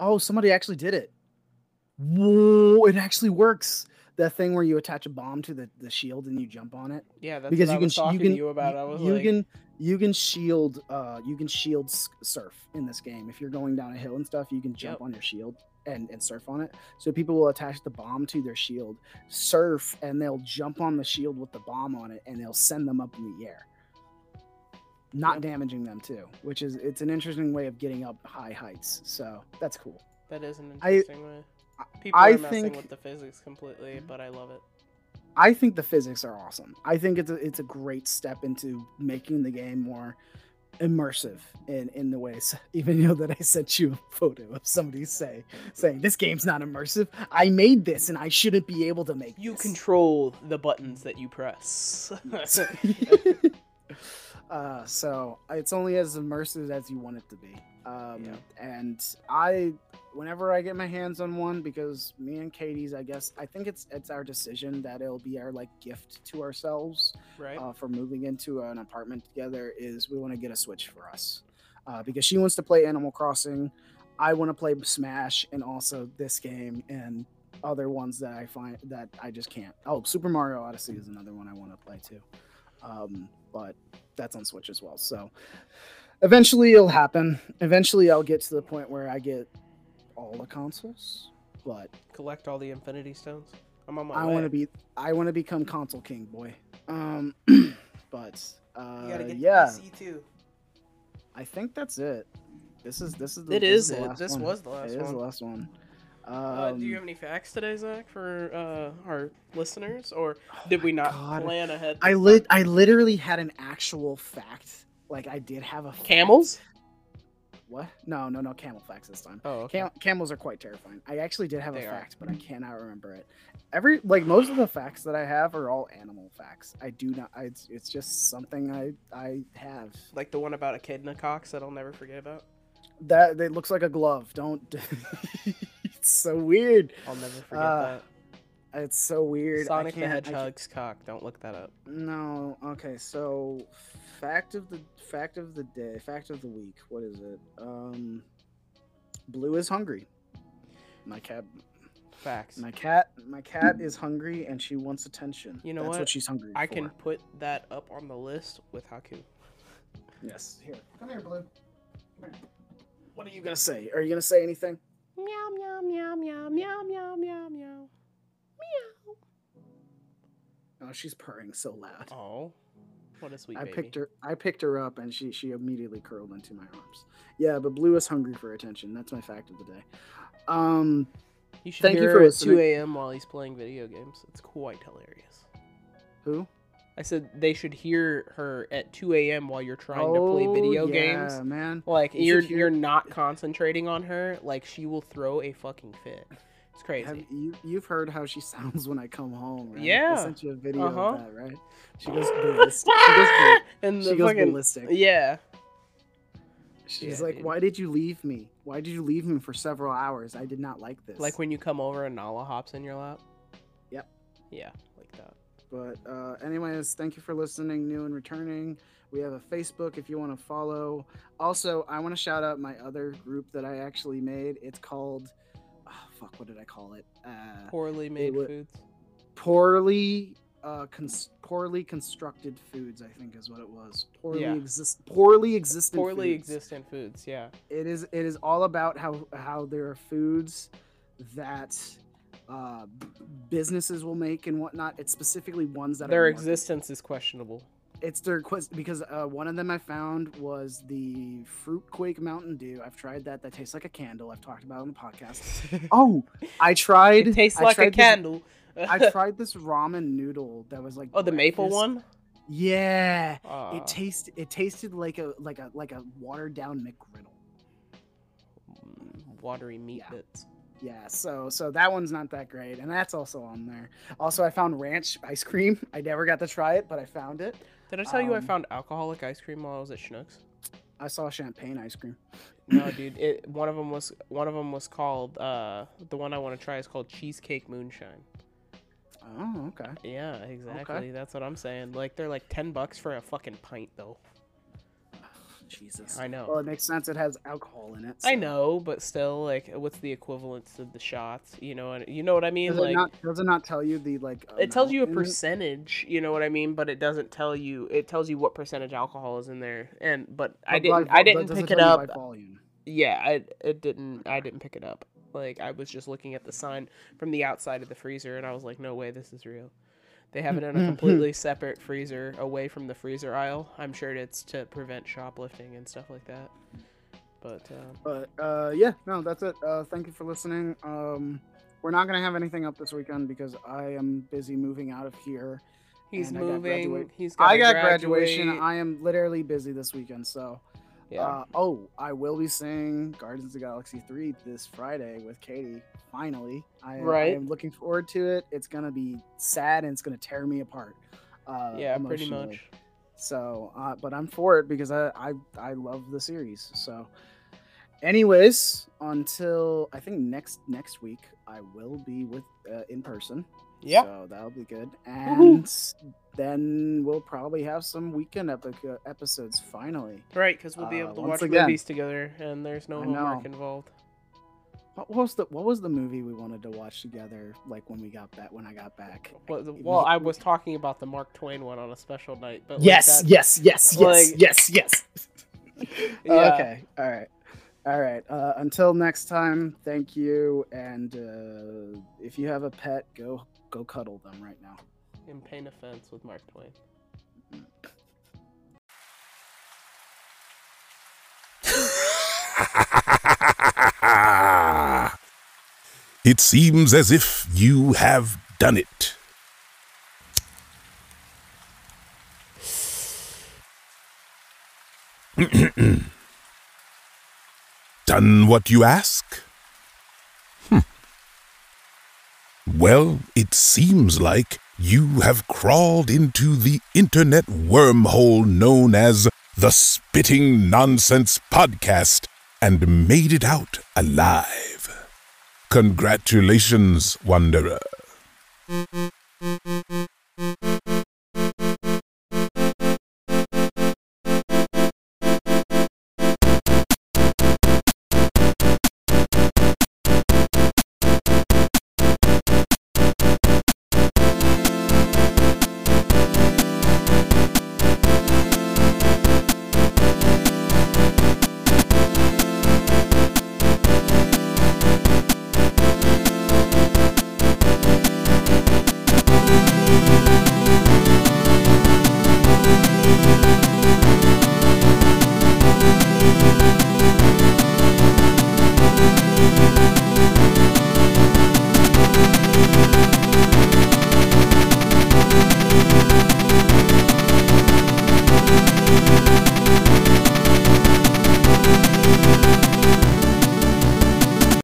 [SPEAKER 3] Oh, somebody actually did it. Whoa! It actually works. That thing where you attach a bomb to the, the shield and you jump on it.
[SPEAKER 1] Yeah, that's
[SPEAKER 3] because
[SPEAKER 1] what
[SPEAKER 3] you
[SPEAKER 1] I
[SPEAKER 3] can
[SPEAKER 1] was
[SPEAKER 3] sh-
[SPEAKER 1] talking
[SPEAKER 3] you can
[SPEAKER 1] to you about. I was
[SPEAKER 3] you
[SPEAKER 1] like,
[SPEAKER 3] can you can shield uh you can shield surf in this game if you're going down a hill and stuff you can jump
[SPEAKER 1] Yep.
[SPEAKER 3] on your shield and and surf on it so people will attach the bomb to their shield surf and they'll jump on the shield with the bomb on it and they'll send them up in the air not
[SPEAKER 1] Yep.
[SPEAKER 3] damaging them too which is it's an interesting way of getting up high heights so that's cool
[SPEAKER 1] that is an
[SPEAKER 3] I-
[SPEAKER 1] interesting way. People
[SPEAKER 3] I
[SPEAKER 1] are messing
[SPEAKER 3] think-
[SPEAKER 1] with the physics completely, mm-hmm. but I love it.
[SPEAKER 3] I think the physics are awesome. I think it's a, it's a great step into making the game more immersive in in the ways. Even though that I sent you a photo of somebody say saying this game's not immersive. I made this and I shouldn't be able to make
[SPEAKER 1] You
[SPEAKER 3] this."
[SPEAKER 1] control the buttons that you press.
[SPEAKER 3] uh, so it's only as immersive as you want it to be. Um,
[SPEAKER 1] Yeah.
[SPEAKER 3] And I, whenever I get my hands on one, because me and Katie's, I guess I think it's it's our decision that it'll be our like gift to ourselves
[SPEAKER 1] right?
[SPEAKER 3] uh, for moving into an apartment together. Is we want to get a Switch for us uh, because she wants to play Animal Crossing. I want to play Smash and also this game and other ones that I find that I just can't. Oh, Super Mario Odyssey is another one I want to play too. Um, but that's on Switch as well. So eventually it'll happen. Eventually I'll get to the point where I get all the consoles. But
[SPEAKER 1] Collect all the Infinity Stones. I'm on my
[SPEAKER 3] I
[SPEAKER 1] way.
[SPEAKER 3] want to be I want to become console king, boy. Um but uh
[SPEAKER 1] You gotta get
[SPEAKER 3] yeah,
[SPEAKER 1] PC too.
[SPEAKER 3] I think that's it. This is this is the
[SPEAKER 1] It
[SPEAKER 3] this
[SPEAKER 1] is
[SPEAKER 3] the
[SPEAKER 1] it.
[SPEAKER 3] last
[SPEAKER 1] This
[SPEAKER 3] one.
[SPEAKER 1] was the last
[SPEAKER 3] It is the last one. Um,
[SPEAKER 1] Uh, do you have any facts today, Zach, for uh, our listeners, or did we not
[SPEAKER 3] Oh God.
[SPEAKER 1] plan ahead?
[SPEAKER 3] I lit. I literally had an actual fact. Like I did have a fact.
[SPEAKER 1] Camels?
[SPEAKER 3] What? No, no, no. Camel facts this time.
[SPEAKER 1] Oh, okay.
[SPEAKER 3] Cam- camels are quite terrifying. I actually did have
[SPEAKER 1] They
[SPEAKER 3] a
[SPEAKER 1] are.
[SPEAKER 3] fact, but I cannot remember it. Every like most of the facts that I have are all animal facts. I do not. I, it's, it's just something I I have.
[SPEAKER 1] Like the one about echidna cocks that I'll never forget about.
[SPEAKER 3] That it looks like a glove. Don't. it's so weird.
[SPEAKER 1] I'll never forget
[SPEAKER 3] Uh, It's so weird.
[SPEAKER 1] Sonic the
[SPEAKER 3] can't- I can't-
[SPEAKER 1] Hedgehog's cock. Don't look that up.
[SPEAKER 3] No. Okay. So, fact of the fact of the day, fact of the week. What is it? Um, Blue is hungry. My cat.
[SPEAKER 1] Facts.
[SPEAKER 3] My cat. My cat is hungry and she wants attention.
[SPEAKER 1] You know
[SPEAKER 3] That's
[SPEAKER 1] what?
[SPEAKER 3] what she's hungry
[SPEAKER 1] I
[SPEAKER 3] for.
[SPEAKER 1] can put that up on the list with Haku.
[SPEAKER 3] Yes. Here. Come here, Blue. Come here. What are you gonna say? Are you gonna say anything?
[SPEAKER 1] Meow meow meow meow meow meow meow meow. Meow.
[SPEAKER 3] Oh, she's purring so loud.
[SPEAKER 1] Oh, what a sweet
[SPEAKER 3] I
[SPEAKER 1] baby.
[SPEAKER 3] picked her. I picked her up, and she she immediately curled into my arms. Yeah, but Blue is hungry for attention. That's my fact of the day. Um,
[SPEAKER 1] You should
[SPEAKER 3] Thank you
[SPEAKER 1] hear
[SPEAKER 3] for
[SPEAKER 1] her at
[SPEAKER 3] listening.
[SPEAKER 1] 2 a.m. while he's playing video games. It's quite hilarious.
[SPEAKER 3] who?
[SPEAKER 1] I said they should hear her at 2 a.m. while you're trying to play video
[SPEAKER 3] Oh, yeah,
[SPEAKER 1] games.
[SPEAKER 3] man.
[SPEAKER 1] Like
[SPEAKER 3] You
[SPEAKER 1] you're
[SPEAKER 3] hear-
[SPEAKER 1] you're not concentrating on her. Like she will throw a fucking fit. It's crazy.
[SPEAKER 3] Have you you've heard how she sounds when I come home? Right?
[SPEAKER 1] Yeah.
[SPEAKER 3] I sent you a video
[SPEAKER 1] Uh-huh.
[SPEAKER 3] of that, right? She goes ballistic. She goes,
[SPEAKER 1] and the
[SPEAKER 3] she goes
[SPEAKER 1] fucking
[SPEAKER 3] ballistic.
[SPEAKER 1] yeah.
[SPEAKER 3] She's
[SPEAKER 1] Yeah,
[SPEAKER 3] like,
[SPEAKER 1] dude.
[SPEAKER 3] "Why did you leave me? Why did you leave me for several hours? I did not like this."
[SPEAKER 1] Like when you come over and Nala hops in your lap.
[SPEAKER 3] Yep.
[SPEAKER 1] Yeah.
[SPEAKER 3] But uh, anyways, thank you for listening, new and returning. We have a Facebook if you want to follow. Also, I want to shout out my other group that I actually made. It's called, oh, fuck, what did I call it? Uh,
[SPEAKER 1] Poorly made
[SPEAKER 3] wa-
[SPEAKER 1] foods.
[SPEAKER 3] poorly, uh, cons- poorly constructed foods. I think is what it was. Poorly
[SPEAKER 1] Yeah.
[SPEAKER 3] exist, poorly existent.
[SPEAKER 1] Poorly
[SPEAKER 3] foods.
[SPEAKER 1] existent foods. Yeah.
[SPEAKER 3] It is. It is all about how how there are foods that uh, businesses will make and whatnot. It's specifically ones that
[SPEAKER 1] Their existence is questionable.
[SPEAKER 3] It's their quest because uh, one of them I found was the Fruit Quake Mountain Dew. I've tried that. That tastes like a candle. I've talked about it on the podcast. Oh, I tried.
[SPEAKER 1] it tastes
[SPEAKER 3] I
[SPEAKER 1] like a
[SPEAKER 3] this-
[SPEAKER 1] candle.
[SPEAKER 3] I tried this ramen noodle that was like
[SPEAKER 1] oh, the maple one.
[SPEAKER 3] Yeah,
[SPEAKER 1] Uh,
[SPEAKER 3] it tasted. It tasted like a like a like a watered down McGriddle.
[SPEAKER 1] watery meat
[SPEAKER 3] Yeah.
[SPEAKER 1] bits.
[SPEAKER 3] Yeah, so so that one's not that great, and that's also on there. Also, I found ranch ice cream. I never got to try it, but I found it.
[SPEAKER 1] Did I tell you I
[SPEAKER 3] Um,
[SPEAKER 1] found alcoholic ice cream while I was at Schnucks?
[SPEAKER 3] I saw champagne ice cream.
[SPEAKER 1] No, dude. It one of them was one of them was called uh the one I want to try is called cheesecake moonshine.
[SPEAKER 3] Oh, okay.
[SPEAKER 1] Yeah, exactly. That's what I'm saying. Like they're like ten bucks for a fucking pint though.
[SPEAKER 3] Jesus.
[SPEAKER 1] I know.
[SPEAKER 3] Well, it makes sense. It has alcohol in it.
[SPEAKER 1] I know, but still, like, what's the equivalence of the shots? You know, and you know what I mean.
[SPEAKER 3] Does
[SPEAKER 1] like,
[SPEAKER 3] it not? Does it not tell you the like?
[SPEAKER 1] it tells you a
[SPEAKER 3] amount in it?
[SPEAKER 1] percentage. You know what I mean, but it doesn't tell you. It tells you what percentage alcohol is in there. And but I
[SPEAKER 3] But by
[SPEAKER 1] didn't.
[SPEAKER 3] vol-
[SPEAKER 1] I didn't pick it up. Yeah, I it didn't. I didn't pick it up. Like I was just looking at the sign from the outside of the freezer, and I was like, no way, this is real. They have it in a completely separate freezer away from the freezer aisle. I'm sure it's to prevent shoplifting and stuff like that. But uh,
[SPEAKER 3] But uh, yeah, no, that's it. Uh, thank you for listening. Um, we're not gonna have anything up this weekend because I am busy moving out of here.
[SPEAKER 1] he's
[SPEAKER 3] And I got
[SPEAKER 1] moving.
[SPEAKER 3] graduate-
[SPEAKER 1] He's
[SPEAKER 3] I got graduation. I am literally busy this weekend. So,
[SPEAKER 1] yeah.
[SPEAKER 3] uh, oh, I will be seeing Guardians of the Galaxy three this Friday with Katie. Finally, I, I
[SPEAKER 1] Right.
[SPEAKER 3] am looking forward to it. It's gonna be sad and it's gonna tear me apart. Uh,
[SPEAKER 1] yeah, pretty much.
[SPEAKER 3] So, uh, but I'm for it because I, I I love the series. So, anyways, until I think next next week I will be with uh, in person.
[SPEAKER 1] Yeah.
[SPEAKER 3] So that'll be good, and then we'll probably have some weekend epic uh, episodes finally.
[SPEAKER 1] Right, because we'll be
[SPEAKER 3] Uh,
[SPEAKER 1] able to
[SPEAKER 3] once
[SPEAKER 1] watch
[SPEAKER 3] again-
[SPEAKER 1] movies together, and there's no
[SPEAKER 3] I
[SPEAKER 1] homework
[SPEAKER 3] know.
[SPEAKER 1] involved.
[SPEAKER 3] What was the What was the movie we wanted to watch together? Like when we got back when I got back.
[SPEAKER 1] Well,
[SPEAKER 3] It
[SPEAKER 1] well, I was talking about the Mark Twain one on a special night, but like
[SPEAKER 3] Yes,
[SPEAKER 1] that-
[SPEAKER 3] yes, yes, yes,
[SPEAKER 1] like-
[SPEAKER 3] yes, yes.
[SPEAKER 1] Yeah.
[SPEAKER 3] Okay. All right. All right. Uh, until next time, thank you. And uh, if you have a pet, go go cuddle them right now.
[SPEAKER 1] In pain offense with Mark Twain.
[SPEAKER 4] It seems as if you have done it. done what you ask? Hm. Well, it seems like you have crawled into the internet wormhole known as the Spitting Nonsense Podcast and made it out alive. Congratulations, Wanderer.